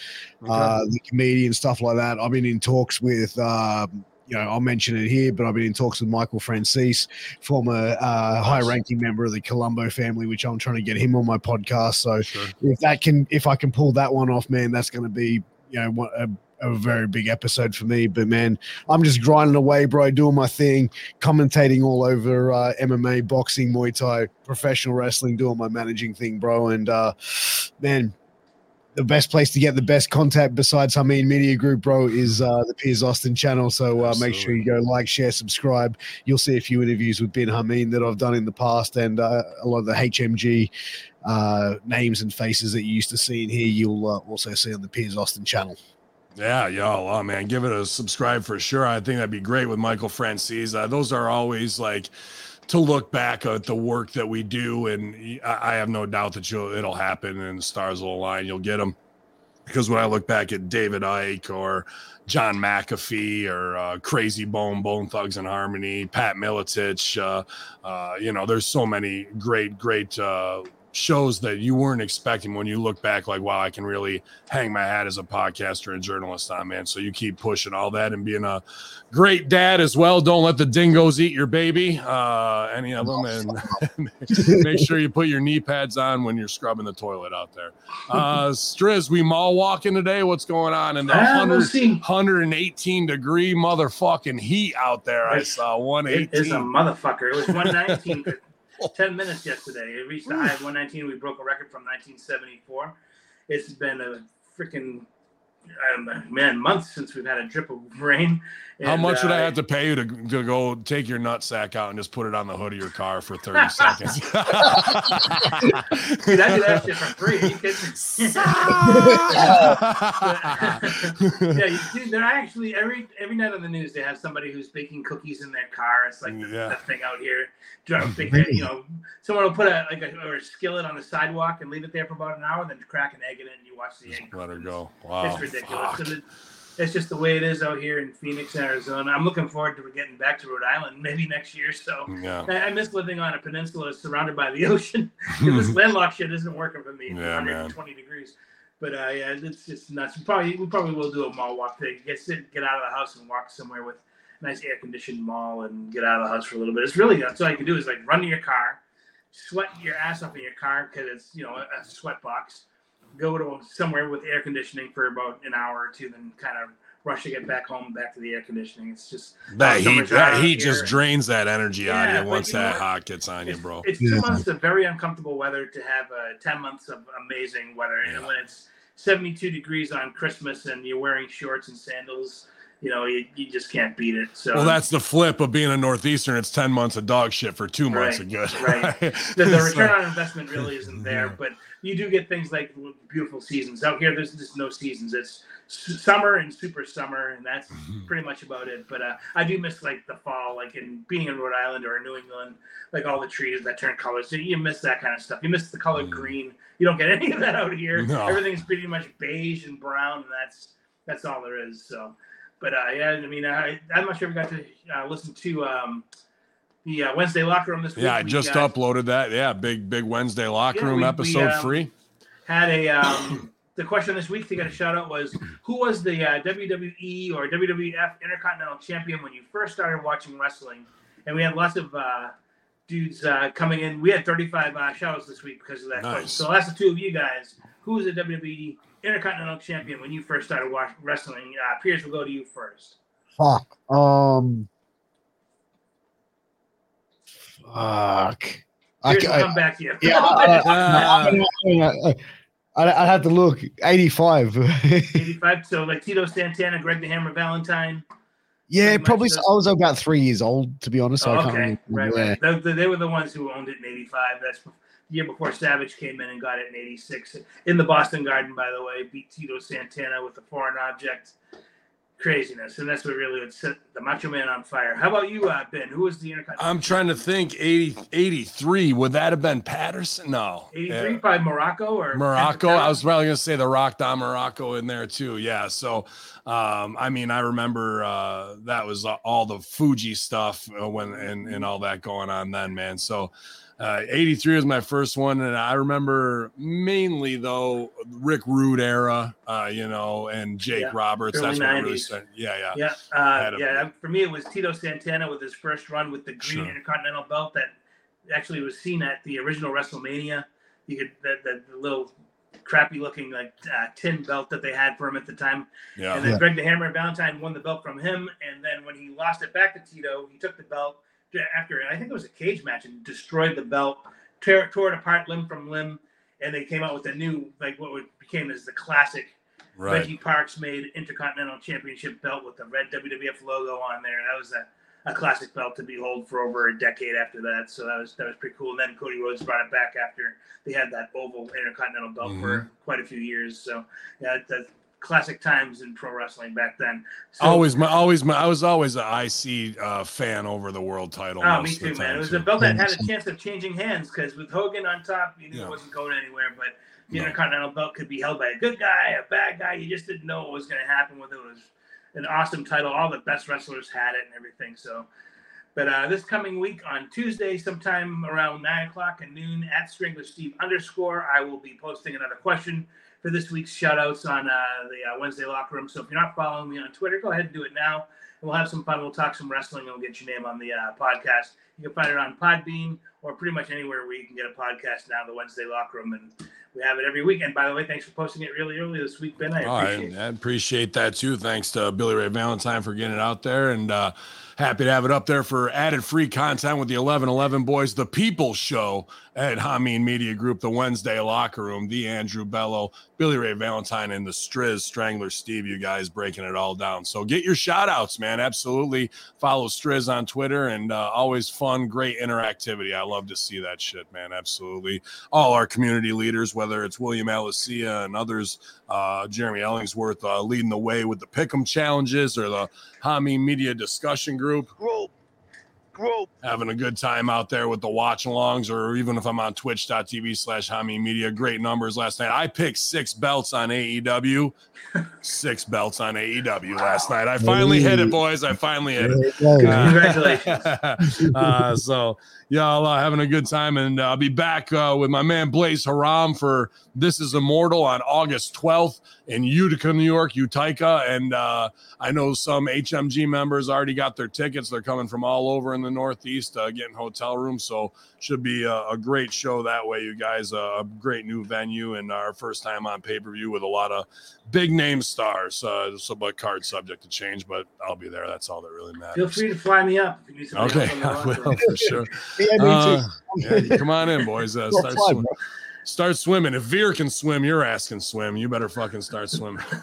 uh, the comedian stuff like that. I've been in talks with. Uh, you know, I'll mention it here, but I've been in talks with Michael Franzese, former uh, high-ranking member of the Colombo family, which I'm trying to get him on my podcast. So Sure. if that can, if I can pull that one off, man, that's going to be, you know, a, a very big episode for me. But man, I'm just grinding away, bro, doing my thing, commentating all over uh, MMA, boxing, Muay Thai, professional wrestling, doing my managing thing, bro. And uh, man, the best place to get the best contact besides Hameen Media Group, bro, is uh, the Piers Austin channel. So uh, make sure you go like, share, subscribe. You'll see a few interviews with Ben Hameen that I've done in the past, and uh, a lot of the HMG uh, names and faces that you used to see in here. You'll uh, also see on the Piers Austin channel. Yeah, y'all, oh man, give it a subscribe for sure. I think that'd be great with Michael Franzese. Uh, those are always like to look back at the work that we do, and I, have no doubt that you'll it'll happen and the stars will align. You'll get them because when I look back at David Icke or John McAfee or uh, Crazy Bone, Bone Thugs and Harmony, Pat Miletich, uh, uh, you know, there's so many great, great uh, shows that you weren't expecting when you look back like wow i can really hang my hat as a podcaster and journalist on man. So you keep pushing all that and being a great dad as well. Don't let the dingoes eat your baby. Uh any of them and (laughs) make sure you put your knee pads on when you're scrubbing the toilet out there. Uh striz we mall walking today? What's going on in the Ah, 100, we'll 118 degree motherfucking heat out there? I saw It is a 118 mother It was 119 for (laughs) 10 minutes yesterday. It reached the high of 119. We broke a record from 1974. It's been a freaking um, man months since we've had a drip of rain. How much would I uh, have to pay you to, to go take your nut sack out and just put it on the hood of your car for 30 (laughs) seconds? Dude, I do that shit for free. Are you kidding (laughs) me? yeah, you, dude, they're actually every every night on the news they have somebody who's baking cookies in their car. It's like the, Yeah. the thing out here. (laughs) You know, someone will put a like a, or a skillet on the sidewalk and leave it there for about an hour, then crack an egg in it, and you watch the egg. Let her go. Wow. It's ridiculous. Fuck. And it- it's just the way it is out here in Phoenix, Arizona. I'm looking forward to getting back to Rhode Island maybe next year. So Yeah. I, I miss living on a peninsula surrounded by the (laughs) ocean. (laughs) this (laughs) landlocked shit isn't working for me. Yeah, man. 120 degrees. But uh, yeah, it's just nuts. We probably we probably will do a mall walk thing. Get sit, get out of the house and walk somewhere with a nice air conditioned mall and get out of the house for a little bit. It's really that's all you can do is like run to your car, sweat your ass off in your car because it's you know a, a sweat box. Go to somewhere with air conditioning for about an hour or two, then kind of rush to get back home, back to the air conditioning. It's just That heat, that heat just drains that energy out Yeah, of you once you that hot gets on you, bro. it's Yeah. two months of very uncomfortable weather to have uh, 10 months of amazing weather. And when it's 72 degrees on Christmas and you're wearing shorts and sandals you know, you, you just can't beat it. So Well, that's the flip of being a Northeastern. It's 10 months of dog shit for two months Right, of good. right. (laughs) the, the return on investment really isn't there, (laughs) Yeah. but you do get things like beautiful seasons out here. There's just no seasons. It's summer and super summer, and that's Mm-hmm. pretty much about it. But uh, I do miss like the fall, like in being in Rhode Island or New England, like all the trees that turn colors. So you miss that kind of stuff. You miss the color Mm. green. You don't get (laughs) any of that out here. No. Everything's pretty much beige and brown, and that's that's all there is. So, but uh, yeah, I mean, I, I'm not sure if we got to uh, listen to um, the uh, Wednesday locker room this week. Yeah, I just got- uploaded that. Yeah, big, big Wednesday locker Yeah, room we- we, episode um, free. had a um, (coughs) the question this week to get a shout out was who was the uh, WWE or WWF Intercontinental Champion when you first started watching wrestling? And we had lots of uh, dudes uh, coming in. We had 35 uh, shout outs this week because of that question. So I'll ask the two of you guys who was the WWE Intercontinental Champion when you first started watching wrestling? Uh, Pierce, we'll go to you first. Fuck. Um. Fuck. I, Pierce, we'll I, come back to you. yeah, (laughs) I, I, (laughs) I, I'd have to look. 85. 85. So like Tito Santana, Greg the Hammer Valentine. yeah, probably. just- I was about three years old, to be honest. So Oh, I can't okay, right, yeah. right. They, they were the ones who owned it in '85. That's the year before Savage came in and got it in '86 in the Boston Garden. By the way, beat Tito Santana with the foreign object. Craziness, and that's what really would set the Macho Man on fire. How about you, uh, Ben? Who was the Intercontinental? I'm trying to think 80, 83. Would that have been Patterson? No. '83 Yeah. by Muraco or Muraco. I was probably gonna say the Rock Don Muraco in there too. Yeah. So, um, I mean, I remember uh, that was all the Fuji stuff uh, when and and all that going on then, man. So, uh, 83 was my first one, and I remember mainly though Rick Rude era, uh, you know, and Jake Yeah, Roberts. early That's what really started. Yeah, yeah. Yeah, uh, Had a- yeah. For me, it was Tito Santana with his first run with the green Sure. Intercontinental belt that actually was seen at the original WrestleMania. You could that, that little crappy looking like uh, tin belt that they had for him at the time. Yeah. And then Yeah. Greg the Hammer and Valentine won the belt from him. And then when he lost it back to Tito, he took the belt after I think it was a cage match and destroyed the belt, tore, tore it apart limb from limb. And they came out with a new, like what would became as the classic Right. Reggie Parks made Intercontinental Championship belt with the red WWF logo on there. That was a, a classic belt to behold for over a decade after that. So that was that was pretty cool. And then Cody Rhodes brought it back after they had that oval Intercontinental belt for mm-hmm. quite a few years. So yeah, that's classic times in pro wrestling back then. So, always my always my I was always an IC uh, fan over the world title. Oh, me too, man. It was too. a belt that had a chance of changing hands because with Hogan on top, you knew Yeah. it wasn't going anywhere. But the No. Intercontinental belt could be held by a good guy, a bad guy. You just didn't know what was going to happen with it. It was an awesome title. All the best wrestlers had it and everything. So, but uh, this coming week on Tuesday, sometime around nine o'clock and noon at String with Steve underscore, I will be posting another question for this week's shoutouts on uh, the uh, Wednesday locker room. So if you're not following me on Twitter, go ahead and do it now. And we'll have some fun. We'll talk some wrestling and we'll get your name on the uh, podcast. You can find it on Podbean or pretty much anywhere where you can get a podcast now, the Wednesday locker room. And we have it every week. And by the way, thanks for posting it really early this week, Ben. I I, appreciate it. I appreciate that too. Thanks to Billy Ray Valentine for getting it out there, and uh, happy to have it up there for added free content with the Eleven Eleven Boys, the People Show at Hameen Media Group, the Wednesday Locker Room, the Andrew Bello, Billy Ray Valentine, and the Striz Strangler Steve. You guys breaking it all down. So get your shout outs, man. Absolutely follow Striz on Twitter, and uh, always fun, great interactivity. I love to see that shit, man. Absolutely. All our community leaders, whether it's William Alicia and others uh, Jeremy Ellingsworth uh, leading the way with the Pick'em challenges or the Hami Media discussion group. Having a good time out there with the watch alongs, or even if I'm on twitch.tv slash Hami Media. Great numbers last night. I picked six belts on AEW. six belts on AEW last night. I finally hit it, boys. I finally hit it. There you go. Uh, Congratulations. (laughs) uh, so, y'all uh, having a good time, and uh, I'll be back uh, with my man Blaze Haram for This Is Immortal on August 12th in Utica, New York, Utica. And uh, I know some HMG members already got their tickets. They're coming from all over in the Northeast, uh, getting hotel rooms. So, should be a, a great show that way, you guys. Uh, a great new venue, and our first time on pay per view with a lot of big name stars. Uh, so, but card subject to change, but I'll be there. That's all that really matters. Feel free to fly me up if you need Okay, else on the (laughs) I will for sure. Yeah, me too. Uh, yeah, come on in, boys. Uh, start fine, swing- bro. Start swimming. If Veer can swim, your ass can swim. You better fucking start swimming. (laughs)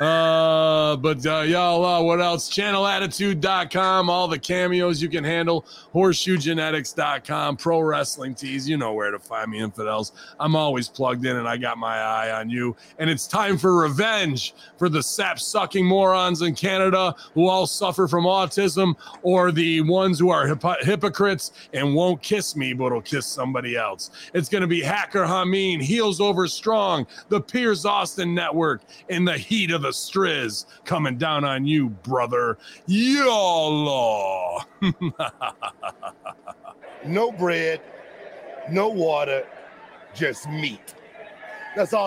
uh, but uh, y'all, uh, what else? Channelattitude.com, all the cameos you can handle. Horseshoegenetics.com, pro wrestling tees. You know where to find me, infidels. I'm always plugged in and I got my eye on you. And it's time for revenge for the sap sucking morons in Canada who all suffer from autism or the ones who are hypo- hypocrites and won't kiss me but will kiss somebody else. It's going to be Hacker Hameen, Heels Over Strong, the Piers Austin Network, in the heat of the Striz coming down on you, brother. YOLO. (laughs) No bread, no water, just meat. That's all